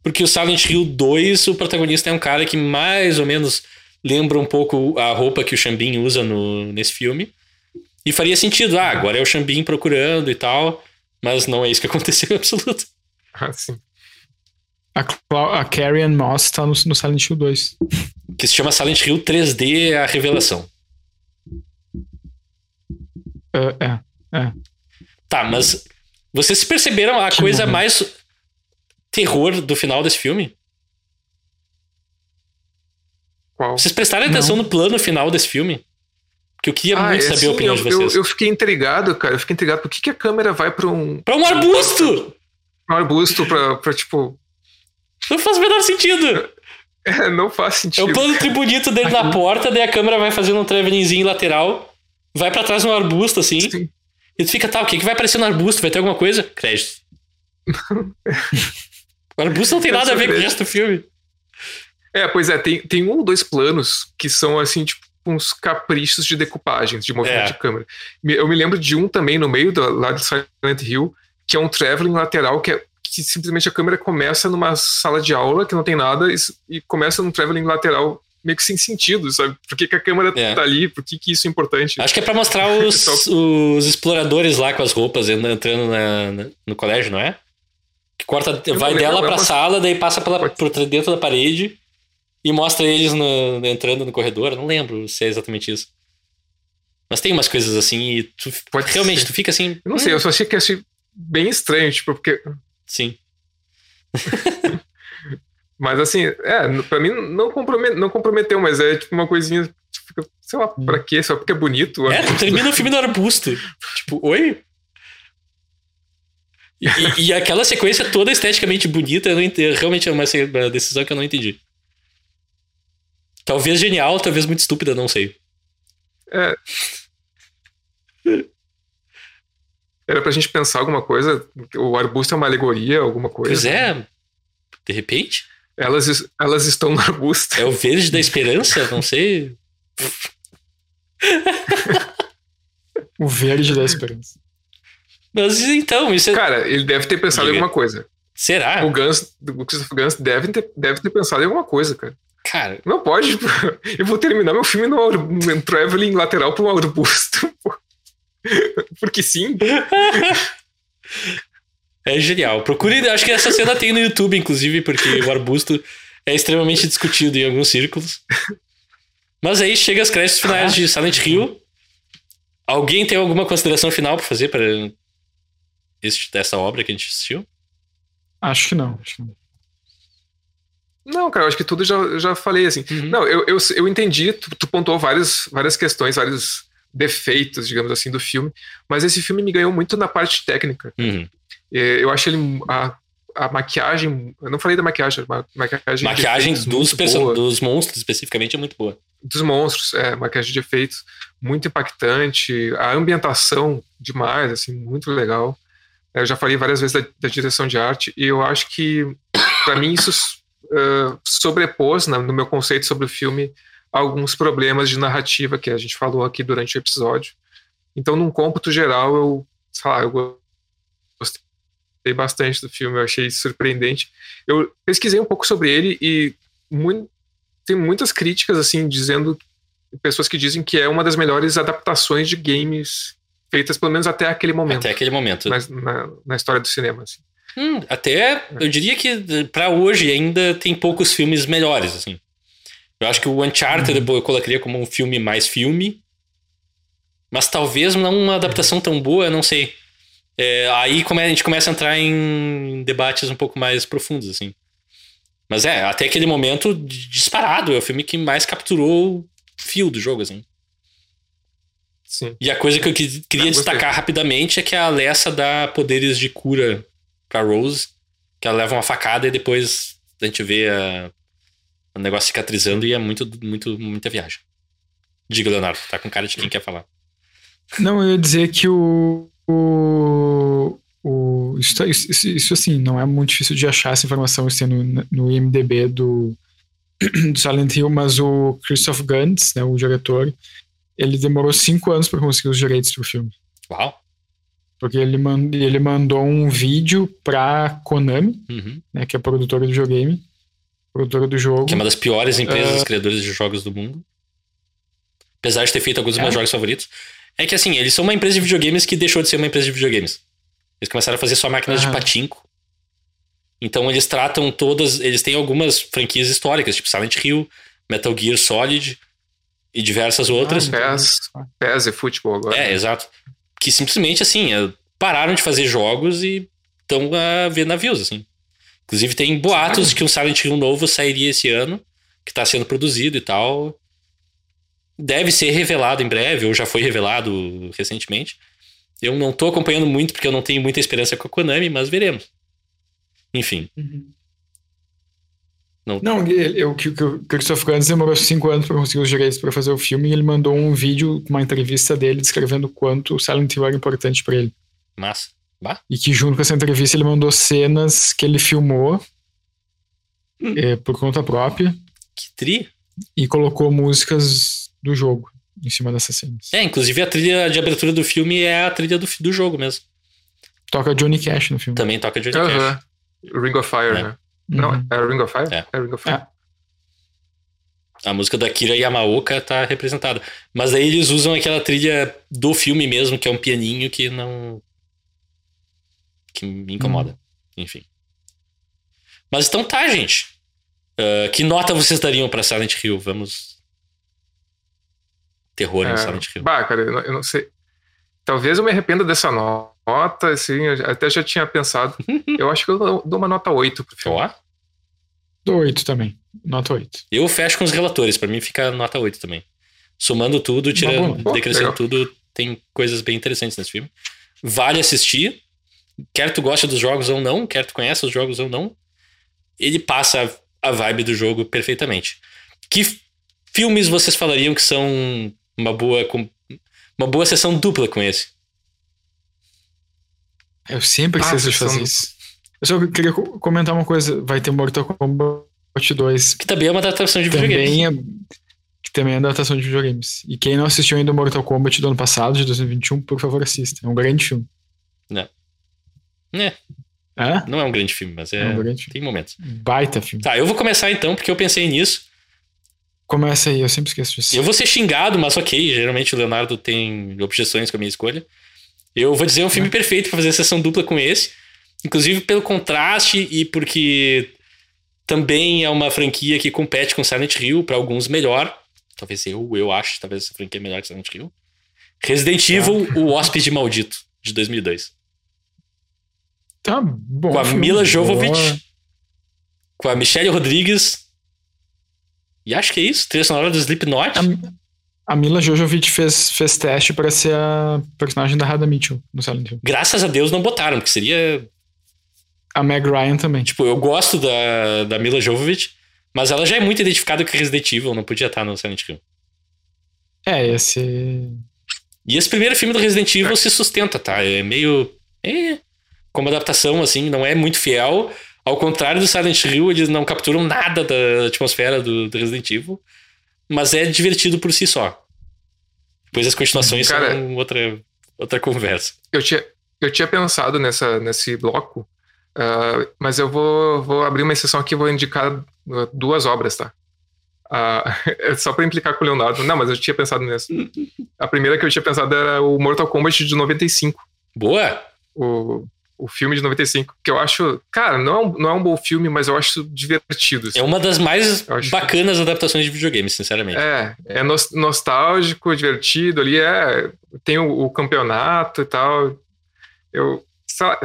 S1: Porque o Silent Hill 2, o protagonista é um cara que mais ou menos lembra um pouco a roupa que o Xambin usa no, nesse filme. E faria sentido, ah, agora é o Xambin procurando e tal. Mas não é isso que aconteceu em absoluto.
S3: Ah, sim.
S2: A, a Carrie Ann Moss tá no, no Silent Hill 2.
S1: Que se chama Silent Hill 3D A Revelação.
S2: É, é.
S1: Tá, mas vocês perceberam a
S2: Que
S1: coisa
S2: momento.
S1: mais terror do final desse filme?
S3: Qual?
S1: Vocês prestaram atenção no plano final desse filme? Porque eu queria
S3: Ah,
S1: muito
S3: é,
S1: saber
S3: sim,
S1: a opinião
S3: eu,
S1: de vocês.
S3: Eu, eu fiquei intrigado, cara. Eu fiquei intrigado. Por que, que a câmera vai pra um,
S1: Pra um arbusto!
S3: um arbusto pra, pra, tipo.
S1: Não faz o menor sentido.
S3: É, não faz
S1: É
S3: sentido.
S1: o plano tribunito dele na porta, daí a câmera vai fazendo um travelingzinho lateral, vai pra trás de um arbusto, assim,
S3: Sim.
S1: e tu fica, tá, o que, que vai aparecer no arbusto? Vai ter alguma coisa? Crédito. o arbusto não tem nada a ver com o resto do filme.
S3: É, pois é, tem, tem um ou dois planos que são assim, tipo, uns caprichos de decupagem, de movimento
S1: É.
S3: de câmera. Me- Eu me lembro de um também no meio do, lá de Silent Hill, que é um traveling lateral, que é que simplesmente a câmera começa numa sala de aula que não tem nada e, e começa num traveling lateral meio que sem sentido, sabe? Por que, que a câmera
S1: É.
S3: tá ali? Por que, que isso é importante?
S1: Acho que é pra mostrar os, os exploradores lá com as roupas entrando na- na- no colégio, não é? Corta, vai dela
S3: é
S1: pra
S3: uma-
S1: sala, daí passa pela, dentro da parede e mostra eles no- entrando no corredor. Eu Não lembro se é exatamente isso. Mas tem umas coisas assim e tu,
S3: Pode
S1: realmente
S3: ser.
S1: tu fica assim.
S3: Eu não sei,
S1: hum,
S3: eu só achei que achei bem estranho, tipo, porque.
S1: Sim.
S3: Mas assim, é, pra mim não, comprome- não comprometeu, mas é tipo uma coisinha. Tipo, sei lá, pra quê? Só porque é bonito?
S1: É, tu termina o filme no arbusto. Tipo, oi? E, e- aquela sequência toda esteticamente bonita, eu realmente é uma, uma decisão que eu não entendi. Talvez genial, talvez muito estúpida, não sei.
S3: É. Era pra gente pensar alguma coisa. O arbusto é uma alegoria, alguma coisa.
S1: Pois é, de repente.
S3: Elas, elas estão no arbusto.
S1: É o verde da esperança, não sei.
S2: O verde da esperança.
S1: Mas então, isso é.
S3: Cara, ele deve ter pensado em
S1: Diga.
S3: alguma coisa.
S1: Será?
S3: O Guns, o Christopher Guns deve ter, deve ter pensado em alguma coisa, cara.
S1: Cara,
S3: Não pode. tipo, Eu vou terminar meu filme no, no traveling lateral pra um arbusto. Porque sim.
S1: é genial. Procure, acho que essa cena tem no YouTube, inclusive, porque o arbusto é extremamente discutido em alguns círculos. Mas aí chega as créditos finais de Silent Hill. Alguém tem alguma consideração final pra fazer para este, dessa obra que a gente assistiu?
S2: Acho que não. Acho que não.
S3: Não, cara, eu acho que tudo já, eu já falei assim.
S1: Uhum.
S3: Não, eu, eu, eu entendi, tu, tu pontuou várias, várias questões, vários defeitos, digamos assim, do filme, mas esse filme me ganhou muito na parte técnica.
S1: Uhum.
S3: É, Eu acho ele. A, a maquiagem. Eu não falei da maquiagem, a maquiagem.
S1: Maquiagem dos, dos monstros, especificamente, é muito boa.
S3: dos monstros, é, maquiagem de efeitos muito impactante, a ambientação demais, assim, muito legal. É, Eu já falei várias vezes da, da direção de arte e eu acho que, para mim, isso uh, sobrepôs na- no meu conceito sobre o filme alguns problemas de narrativa que a gente falou aqui durante o episódio. Então, num cômputo geral, eu, sei lá, eu gostei bastante do filme, eu achei surpreendente. Eu pesquisei um pouco sobre ele e muito, tem muitas críticas, assim, dizendo. Pessoas que dizem que é uma das melhores adaptações de games feitas, pelo menos até aquele momento,
S1: Até aquele momento.
S3: na, na, na história do cinema. Assim.
S1: Hum, até, eu diria que pra hoje ainda tem poucos filmes melhores, assim. Eu acho que o Uncharted eu colocaria como um filme mais filme, mas talvez não uma adaptação tão boa, não sei. É, aí come- a gente começa a entrar em debates um pouco mais profundos, assim. Mas é, até aquele momento, disparado, é o filme que mais capturou o fio do jogo, assim.
S3: Sim.
S1: E a coisa que eu que- queria
S3: Ah,
S1: destacar rapidamente é que a Alessa dá poderes de cura pra Rose, que ela leva uma facada e depois a gente vê a- o negócio cicatrizando e é muito, muito, muita viagem. Diga, Leonardo, tá com cara de quem quer falar.
S2: Não, eu ia dizer que o. o, o isso, isso, isso, assim, não é muito difícil de achar essa informação tem no, no IMDB do, do Silent Hill, mas o Christoph Gantz, né, o diretor, ele demorou cinco anos para conseguir os direitos pro filme.
S1: Uau!
S2: Porque ele, man, ele mandou um vídeo pra Konami,
S1: Uhum.
S2: né, que é a produtora do videogame, produtora do jogo.
S1: Que é uma das piores empresas
S2: Ah.
S1: criadoras de jogos do mundo. Apesar de ter feito alguns dos meus
S2: É?
S1: jogos favoritos. É que assim, eles são uma empresa de videogames que deixou de ser uma empresa de videogames. Eles começaram a fazer só máquinas de
S2: Aham.
S1: patinco. Então eles tratam todas. Eles têm algumas franquias históricas, tipo Silent Hill, Metal Gear Solid e diversas outras.
S2: Ah,
S3: PES, PES e futebol agora.
S1: É, exato. Que simplesmente, assim, eh, pararam de fazer jogos e estão a ver navios, assim. Inclusive, tem boatos de que um Silent Hill novo sairia esse ano, que está sendo produzido e tal. Deve ser revelado em breve, ou já foi revelado recentemente. Eu não tô acompanhando muito, porque eu não tenho muita esperança com a Konami, mas veremos. Enfim.
S2: Uhum.
S1: Não-
S2: Não, ele- eu, que, que o Christoph Gantz demorou cinco anos para conseguir os direitos para fazer o filme e ele mandou um vídeo, uma entrevista dele descrevendo o quanto o Silent Hill era importante para ele.
S1: Massa. Bah.
S2: E que junto com essa entrevista ele mandou cenas que ele filmou
S1: Hum.
S2: eh, por conta própria
S1: Que tri.
S2: e colocou músicas do jogo em cima dessas cenas.
S1: É, inclusive a trilha de abertura do filme é a trilha do, do jogo mesmo.
S2: Toca Johnny Cash no filme.
S1: Também toca Johnny Cash.
S3: Aham. Ring of Fire,
S1: É.
S3: né? Não,
S2: Uhum.
S3: é Ring of Fire?
S1: É.
S3: Ring of Fire.
S2: É.
S1: A música da Kira Yamaoka tá representada. Mas aí eles usam aquela trilha do filme mesmo, que é um pianinho que não. que me incomoda. Enfim. Mas então tá, gente. Uh, que nota vocês dariam pra Silent Hill? Vamos. Terror em
S3: É,
S1: Silent Hill.
S3: Bah, cara, eu não, eu não sei. Talvez eu me arrependa dessa nota, assim, eu até já tinha pensado. Eu acho que eu dou- uma nota 8 pro filme.
S1: Ó,
S2: Dou 8 também. Nota 8.
S1: eu fecho com os relatores. Pra mim fica nota 8 também. Somando tudo, tirando.
S3: Pô,
S1: decrescendo
S3: legal.
S1: tudo, tem coisas bem interessantes nesse filme. Vale assistir. Quer tu goste dos jogos ou não, quer tu conheça os jogos ou não, ele passa a vibe do jogo perfeitamente. Que filmes vocês falariam que são uma boa uma boa sessão dupla com esse?
S2: Eu sempre
S3: Ah,
S2: esqueço de
S3: vocês
S2: fazer isso. Eu só queria co- comentar uma coisa. Vai ter Mortal Kombat 2.
S1: Que também é uma adaptação de.
S2: Também é, que também é adaptação de videogames. E quem não assistiu ainda o Mortal Kombat do ano passado, de 2021, por favor, assista. É um grande filme.
S1: É,
S2: É?
S1: não é um grande filme, mas
S2: É,
S1: é,
S2: um grande filme.
S1: tem momentos.
S2: Baita filme.
S1: Tá, eu vou começar então, porque eu pensei nisso.
S2: Começa aí, eu sempre esqueço disso.
S1: Eu vou ser xingado, mas ok. Geralmente o Leonardo tem objeções com a minha escolha. Eu vou dizer é um filme perfeito pra fazer sessão dupla com esse. Inclusive pelo contraste e porque também é uma franquia que compete com Silent Hill, pra alguns melhor. Talvez eu, eu acho, talvez essa franquia é melhor que Silent Hill. Resident Evil, O Hóspede Maldito, de 2002.
S2: Tá bom.
S1: com a. Mila
S2: Boa.
S1: Jovovich, com a Michelle Rodrigues. E acho que é isso. Trilha sonora do Slipknot.
S2: A, a Mila Jojovic fez, fez teste pra ser a personagem da Radha Mitchell no Silent Hill.
S1: Graças a Deus não botaram, porque seria
S2: A Meg Ryan também.
S1: Tipo, eu gosto da, da Mila Jovovich, mas ela já é muito identificada com Resident Evil, não podia estar no Silent Hill.
S2: É, esse.
S1: E esse primeiro filme do Resident Evil se sustenta, tá? É meio. É. Como adaptação, assim, não é muito fiel. Ao contrário do Silent Hill, eles não capturam nada da atmosfera do, do Resident Evil. Mas é divertido por si só. Depois as continuações
S3: Cara-
S1: são outra, outra conversa.
S3: Eu tinha, eu tinha pensado nessa, nesse bloco, ah, mas eu vou, vou abrir uma exceção aqui e vou indicar ah, duas obras, tá? É só pra implicar com o Leonardo. Não, mas eu tinha pensado nisso. A primeira que eu tinha pensado era o Mortal Kombat de 95.
S1: Boa!
S3: O, o filme de 95. Que eu acho. Cara, não é um, não é um bom filme, mas eu acho divertido. assim.
S1: É uma das mais
S3: acho-
S1: bacanas adaptações de videogame, sinceramente.
S3: É, é nos- nostálgico, divertido ali, é, tem o, o campeonato e tal. Eu,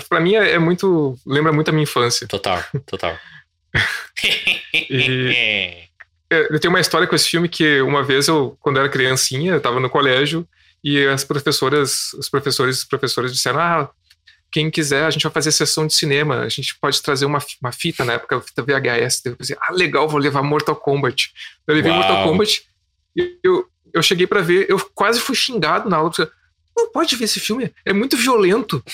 S3: pra mim é, é muito, lembra muito a minha infância.
S1: Total, total.
S3: É, Eu tenho uma história com esse filme que uma vez eu, quando eu era criancinha, eu tava no colégio e as professoras, os professores e professoras disseram, ah, quem quiser, a gente vai fazer sessão de cinema, a gente pode trazer uma, uma fita, na época, fita VHS. Eu pensei, ah, legal, vou levar Mortal Kombat. Eu levei
S1: Uau.
S3: Mortal Kombat e eu, eu cheguei pra ver, eu quase fui xingado na aula. porque, Não pode ver esse filme, é muito violento.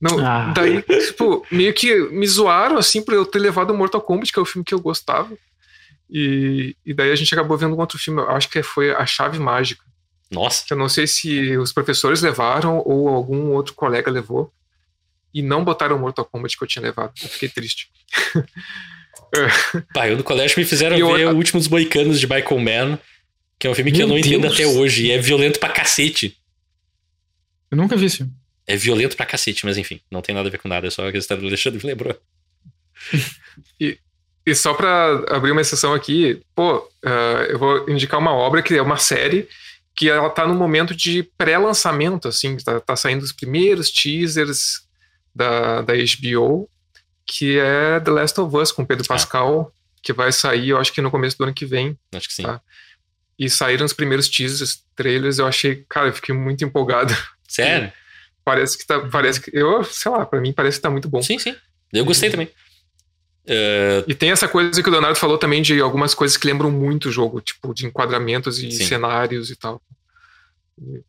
S3: Não,
S2: Ah.
S3: Daí, tipo, meio que me zoaram, assim, por eu ter levado Mortal Kombat, que é o filme que eu gostava. E, e daí a gente acabou vendo um outro filme, eu acho que foi A Chave Mágica.
S1: Nossa,
S3: Que eu não sei se os professores levaram ou algum outro colega levou. E não botaram o Mortal Kombat que eu tinha levado. Eu fiquei triste.
S1: pá, eu no colégio me fizeram
S3: E
S1: ver O Últimos Moicanos de Michael Mann, que é um filme que
S2: Meu
S1: eu não entendo
S2: Deus.
S1: até hoje. E é violento pra cacete.
S2: Eu nunca vi esse filme.
S1: É violento pra cacete, mas enfim, não tem nada a ver com nada, é só a questão do Alexandre me lembrou.
S3: E só pra abrir uma exceção aqui, pô, ah, eu vou indicar uma obra que é uma série que ela tá no momento de pré-lançamento, assim, tá, tá saindo os primeiros teasers da, da HBO, que é The Last of Us, com Pedro Pascal, que vai sair, eu acho que no começo do ano que vem.
S1: Acho que sim.
S3: Tá. E saíram os primeiros teasers, trailers, eu achei, cara, eu fiquei muito empolgado.
S1: Sério?
S3: Parece que tá, parece que, eu, sei lá, pra mim parece que tá muito bom.
S1: Sim, sim. Eu gostei também. É,
S3: E tem essa coisa que o Leonardo falou também de algumas coisas que lembram muito o jogo, tipo de enquadramentos e
S1: Sim.
S3: cenários e tal. E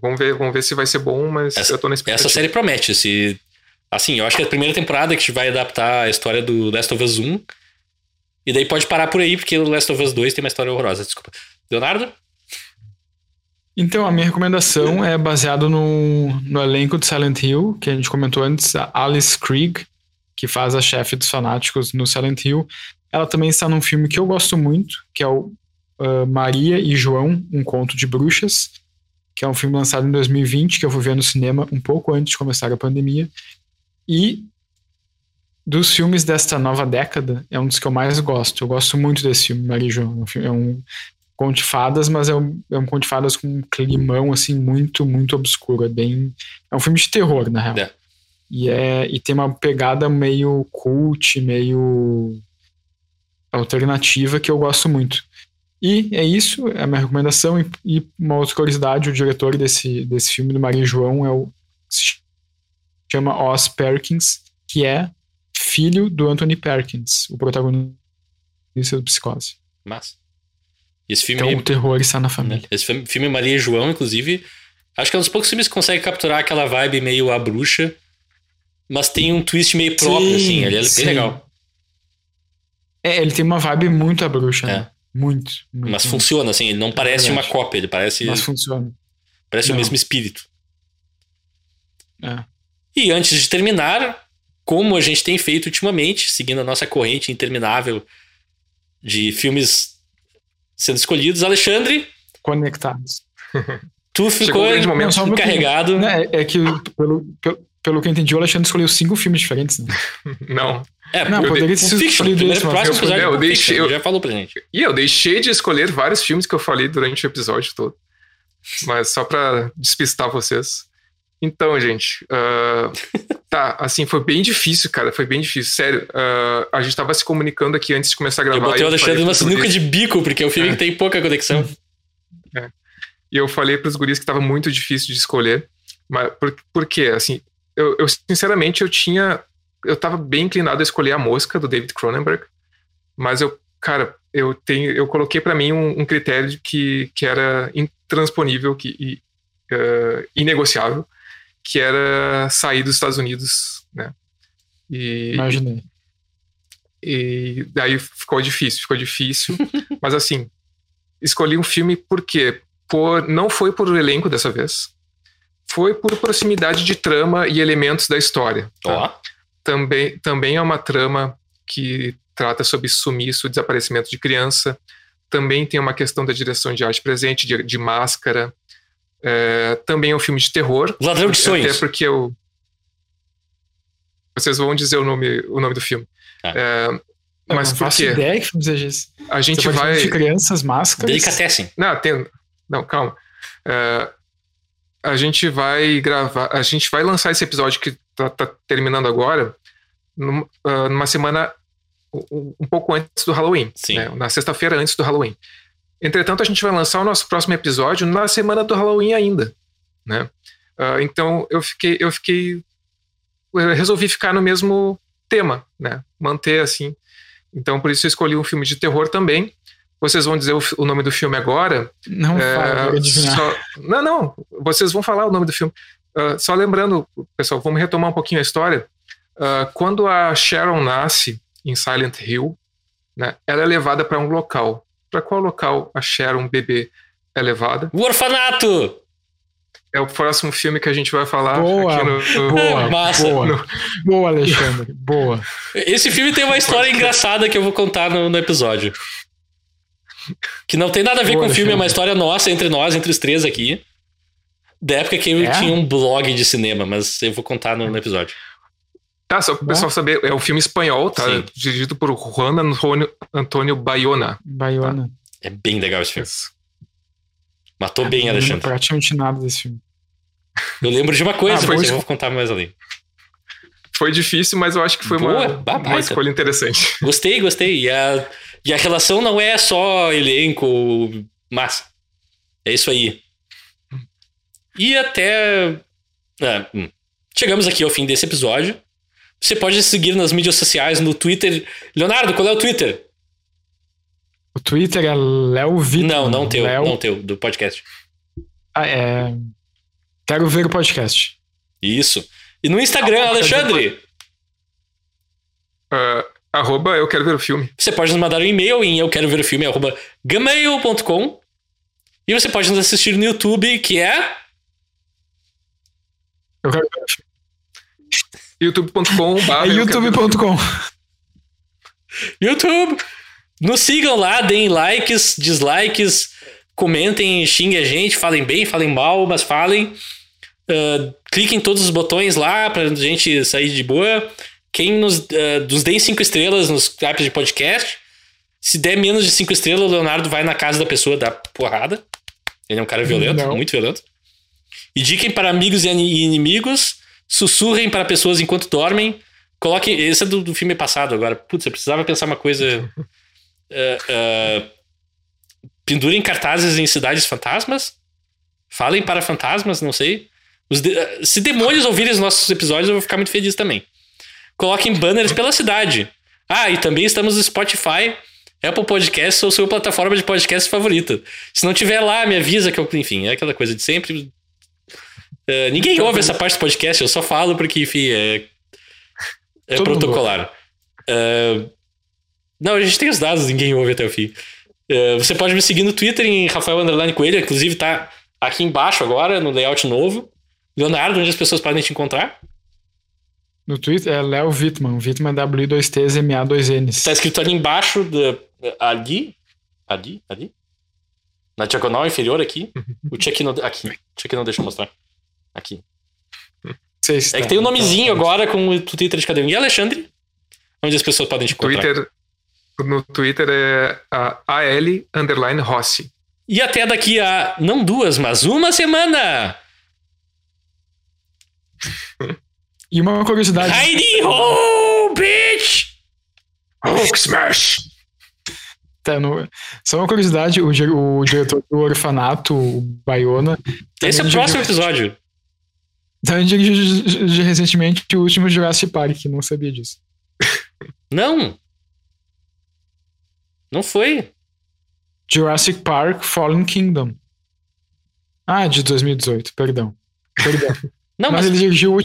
S3: vamos ver, vamos ver se vai ser bom, mas
S1: Essa-
S3: eu tô na
S1: essa
S3: expectativa.
S1: série promete. Se, assim, eu acho que é a primeira temporada que vai adaptar a história do Last of Us 1. E daí pode parar por aí, porque o Last of Us 2 tem uma história horrorosa. Desculpa. Leonardo?
S2: Então, a minha recomendação é baseado no, no elenco de Silent Hill, que a gente comentou antes, a Alice Krieg, que faz a chefe dos fanáticos no Silent Hill. Ela também está num filme que eu gosto muito, que é o uh, Maria e João, um conto de bruxas, que é um filme lançado em 2020, que eu fui ver no cinema um pouco antes de começar a pandemia. E dos filmes desta nova década, é um dos que eu mais gosto. Eu gosto muito desse filme, Maria João. É um conto de fadas, mas é um, é um conto de fadas com um climão, assim, muito, muito obscuro. É bem... É um filme de terror, na real.
S1: É.
S2: E, é, e tem uma pegada meio cult, meio alternativa que eu gosto muito. E é isso, é a minha recomendação. E, e uma outra curiosidade, o diretor desse, desse filme do Maria João é o se chama Oz Perkins, que é filho do Anthony Perkins, o protagonista do Psicose.
S1: Mas. Esse filme.
S2: Então o terror está na família.
S1: Esse filme, filme Maria e João, inclusive, acho que é um dos poucos filmes que consegue capturar aquela vibe meio a bruxa, mas tem um twist meio próprio,
S2: Sim,
S1: assim. Ele é bem
S2: sim.
S1: legal.
S2: É, ele tem uma vibe muito a bruxa, né? Muito, muito.
S1: Mas
S2: muito.
S1: funciona, assim. Ele não parece uma cópia, ele parece,
S2: Mas funciona.
S1: parece o
S2: não.
S1: mesmo espírito.
S2: É.
S1: E antes de terminar, como a gente tem feito ultimamente, seguindo a nossa corrente interminável de filmes sendo escolhidos, Alexandre,
S2: Conectados.
S1: tu ficou
S3: momento.
S2: Um pouquinho.
S1: encarregado.
S2: Né, é que, pelo, pelo, pelo que eu entendi, o Alexandre escolheu cinco filmes diferentes. Né?
S3: Não.
S1: É,
S2: Não,
S1: eu
S2: poderia ter escolhido esse,
S1: próximo
S3: eu- eu
S1: é
S3: deixei- eu-
S1: já falou pra gente.
S3: E eu deixei de escolher vários filmes que eu falei durante o episódio todo. Mas só pra despistar vocês. Então, gente. ah, tá, assim, foi bem difícil, cara. Foi bem difícil. Sério. ah, a gente tava se comunicando aqui antes de começar a gravar.
S1: Eu botei o Alexandre numa sinuca de bico, porque é um filme
S3: É.
S1: que tem pouca conexão.
S3: E eu falei pros guris que tava muito difícil de escolher. Mas por, por quê? Assim, eu, eu, sinceramente eu tinha. Eu tava bem inclinado a escolher a mosca do David Cronenberg. Mas eu, cara, eu tenho. Eu coloquei pra mim um, um critério que, que era intransponível que, e eh, inegociável, que era sair dos Estados Unidos, né? E,
S2: Imaginei.
S3: e daí ficou difícil, ficou difícil. mas assim, escolhi um filme porque por, não foi por elenco dessa vez. Foi por proximidade de trama e elementos da história. tá?
S1: Ó,
S3: Também, também é uma trama que trata sobre sumiço, desaparecimento de criança. Também tem uma questão da direção de arte presente, de, de máscara. É, também é um filme de terror.
S1: Ladrão de
S3: Até
S1: Sonhos.
S3: porque eu. Vocês vão dizer o nome, o nome do filme.
S1: Ah.
S3: É,
S2: Eu
S3: mas
S2: não
S3: por
S2: faço
S3: quê?
S2: ideia que filme seja esse.
S3: A gente
S2: Você
S3: vai.
S2: de crianças, máscaras.
S1: Delicatessen.
S3: Não, tem... não, calma. É, a gente vai gravar, a gente vai lançar esse episódio que tá, tá terminando agora ah, numa semana um, um pouco antes do Halloween,
S1: Sim.
S3: né? na sexta-feira antes do Halloween. Entretanto, a gente vai lançar o nosso próximo episódio na semana do Halloween ainda, né? Ah, então eu fiquei, eu fiquei, eu resolvi ficar no mesmo tema, né? Manter assim. Então por isso eu escolhi um filme de terror também. Vocês vão dizer o, o nome do filme agora.
S2: Não
S3: É,
S2: fala,
S3: só- não, não. Vocês vão falar o nome do filme. Ah, só lembrando, pessoal, vamos retomar um pouquinho a história. Ah, quando a Sharon nasce em Silent Hill, né, ela é levada para um local. Para qual local a Sharon bebê é levada?
S1: O Orfanato!
S3: É o próximo filme que a gente vai falar
S2: Boa,
S3: aqui no, no-
S2: boa,
S1: Massa.
S2: boa. Boa, Alexandre. Boa.
S1: Esse filme tem uma história engraçada que eu vou contar no, no episódio. Que não tem nada a ver
S2: Boa,
S1: com o filme, é uma história nossa, entre nós, entre os três aqui. Da época que eu
S2: É?
S1: tinha um blog de cinema, mas eu vou contar no, no episódio.
S3: Tá, só para o pessoal saber, é um filme espanhol, tá?
S1: Sim.
S3: Dirigido por Juan Antônio, Antônio Bayona.
S2: Baiona.
S1: É bem legal esse filme.
S3: Isso.
S1: Matou bem,
S2: Não lembro
S1: Alexandre.
S2: praticamente nada desse filme.
S1: Eu lembro de uma coisa,
S3: Ah, foi
S1: mas eu vou contar mais ali.
S3: Foi difícil, mas eu acho que foi
S1: Boa,
S3: uma,
S1: babaca.
S3: uma escolha interessante.
S1: Gostei, gostei. E a, e a relação não é só elenco, massa. É isso aí. E até. ah, hum. Chegamos aqui ao fim desse episódio. Você pode seguir nas mídias sociais, no Twitter. Leonardo, qual é o Twitter?
S2: O Twitter é Léo Vitor.
S1: Não, não teu,
S2: Léo...
S1: não teu, do podcast.
S2: Ah, é... Quero ver o podcast.
S1: Isso. E no Instagram, Alexandre,
S3: Ah, arroba eu quero ver o filme.
S1: você pode nos mandar um e-mail em eu quero ver o filme, arroba gmail.com. E você pode nos assistir no YouTube, que é.
S2: Eu quero ver o filme.
S3: youtube.com
S2: É youtube.com.
S1: YouTube! Nos sigam lá, deem likes, dislikes, comentem, xinguem a gente, falem bem, falem mal, mas falem. Uh, cliquem em todos os botões lá pra gente sair de boa. Quem nos, uh, nos deem cinco estrelas nos apps de podcast. Se der menos de cinco estrelas, o Leonardo vai na casa da pessoa dar porrada. Ele é um cara violento,
S2: Não.
S1: muito violento. Indiquem para amigos e inimigos. Sussurrem para pessoas enquanto dormem. Coloquem. Esse é do, do filme passado agora. Putz, eu precisava pensar uma coisa. Ah, ah, pendurem cartazes em cidades fantasmas. Falem para fantasmas, não sei. Os de- ah, Se demônios ouvirem os nossos episódios, eu vou ficar muito feliz também. Coloquem banners pela cidade. Ah, e também estamos no Spotify, Apple Podcasts ou sua plataforma de podcast favorita. Se não tiver lá, me avisa que eu. Enfim, é aquela coisa de sempre. Ah, ninguém ouve essa parte do podcast, eu só falo porque, enfim, é. É
S2: Todo
S1: protocolar. Ah, não, a gente tem os dados, ninguém ouve até o fim. Ah, você pode me seguir no Twitter em Rafael Underline Coelho, inclusive tá aqui embaixo agora, no layout novo. Leonardo, onde as pessoas podem te encontrar?
S2: No Twitter é Léo Wittmann. Wittmann é W2T-M-A-2-Ns.
S1: Tá escrito ali embaixo, da, ali, ali, ali, na diagonal inferior aqui. O check não, aqui, o check não deixa eu mostrar. Aqui.
S2: Se
S1: É que tem um
S2: tá-
S1: nomezinho agora com o Twitter de cada um. E Alexandre? Onde as pessoas podem te encontrar?
S3: Twitter, no Twitter é a AL underline Rossi.
S1: E até daqui a, não duas, mas uma semana!
S2: E uma curiosidade.
S1: Heidi ho, bitch!
S3: Hulk Smash!
S2: Tá, no- Só uma curiosidade, o, o diretor do orfanato, o Baiona,
S1: Esse é o próximo
S2: dirigiu-
S1: episódio.
S2: também dirigiu recentemente o último Jurassic Park, não sabia disso.
S1: Não. Não foi.
S2: Jurassic Park Fallen Kingdom. Ah, de 2018, perdão. Perdão.
S1: Não,
S2: mas,
S1: mas,
S2: ele dirigiu o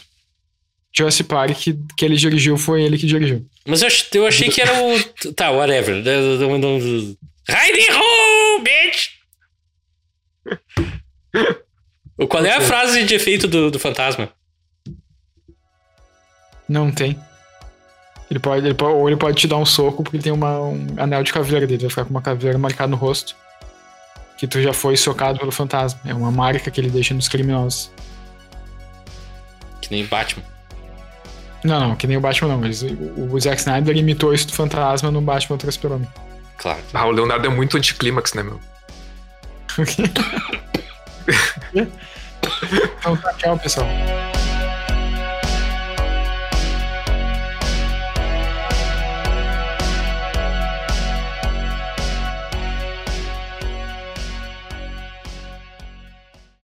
S2: Jurassic Park que, ele dirigiu, foi ele que dirigiu.
S1: mas eu, eu achei que era o. Tá, whatever. Heidi ho, bitch! O- Qual é a frase de efeito do, do fantasma?
S2: Não tem. Ele pode, ele pode, ou ele pode te dar um soco porque ele tem uma, um anel de caveira dele, vai ficar com uma caveira marcada no rosto. Que tu já foi socado pelo fantasma. É uma marca que ele deixa nos criminosos.
S1: Que nem Batman.
S2: Não, não, que nem o Batman não. Mas o, o Zack Snyder imitou isso do fantasma no Batman Super-Homem.
S1: Claro.
S3: Ah, o Leonardo é muito anticlímax, né, meu?
S2: Então tá, tchau, pessoal.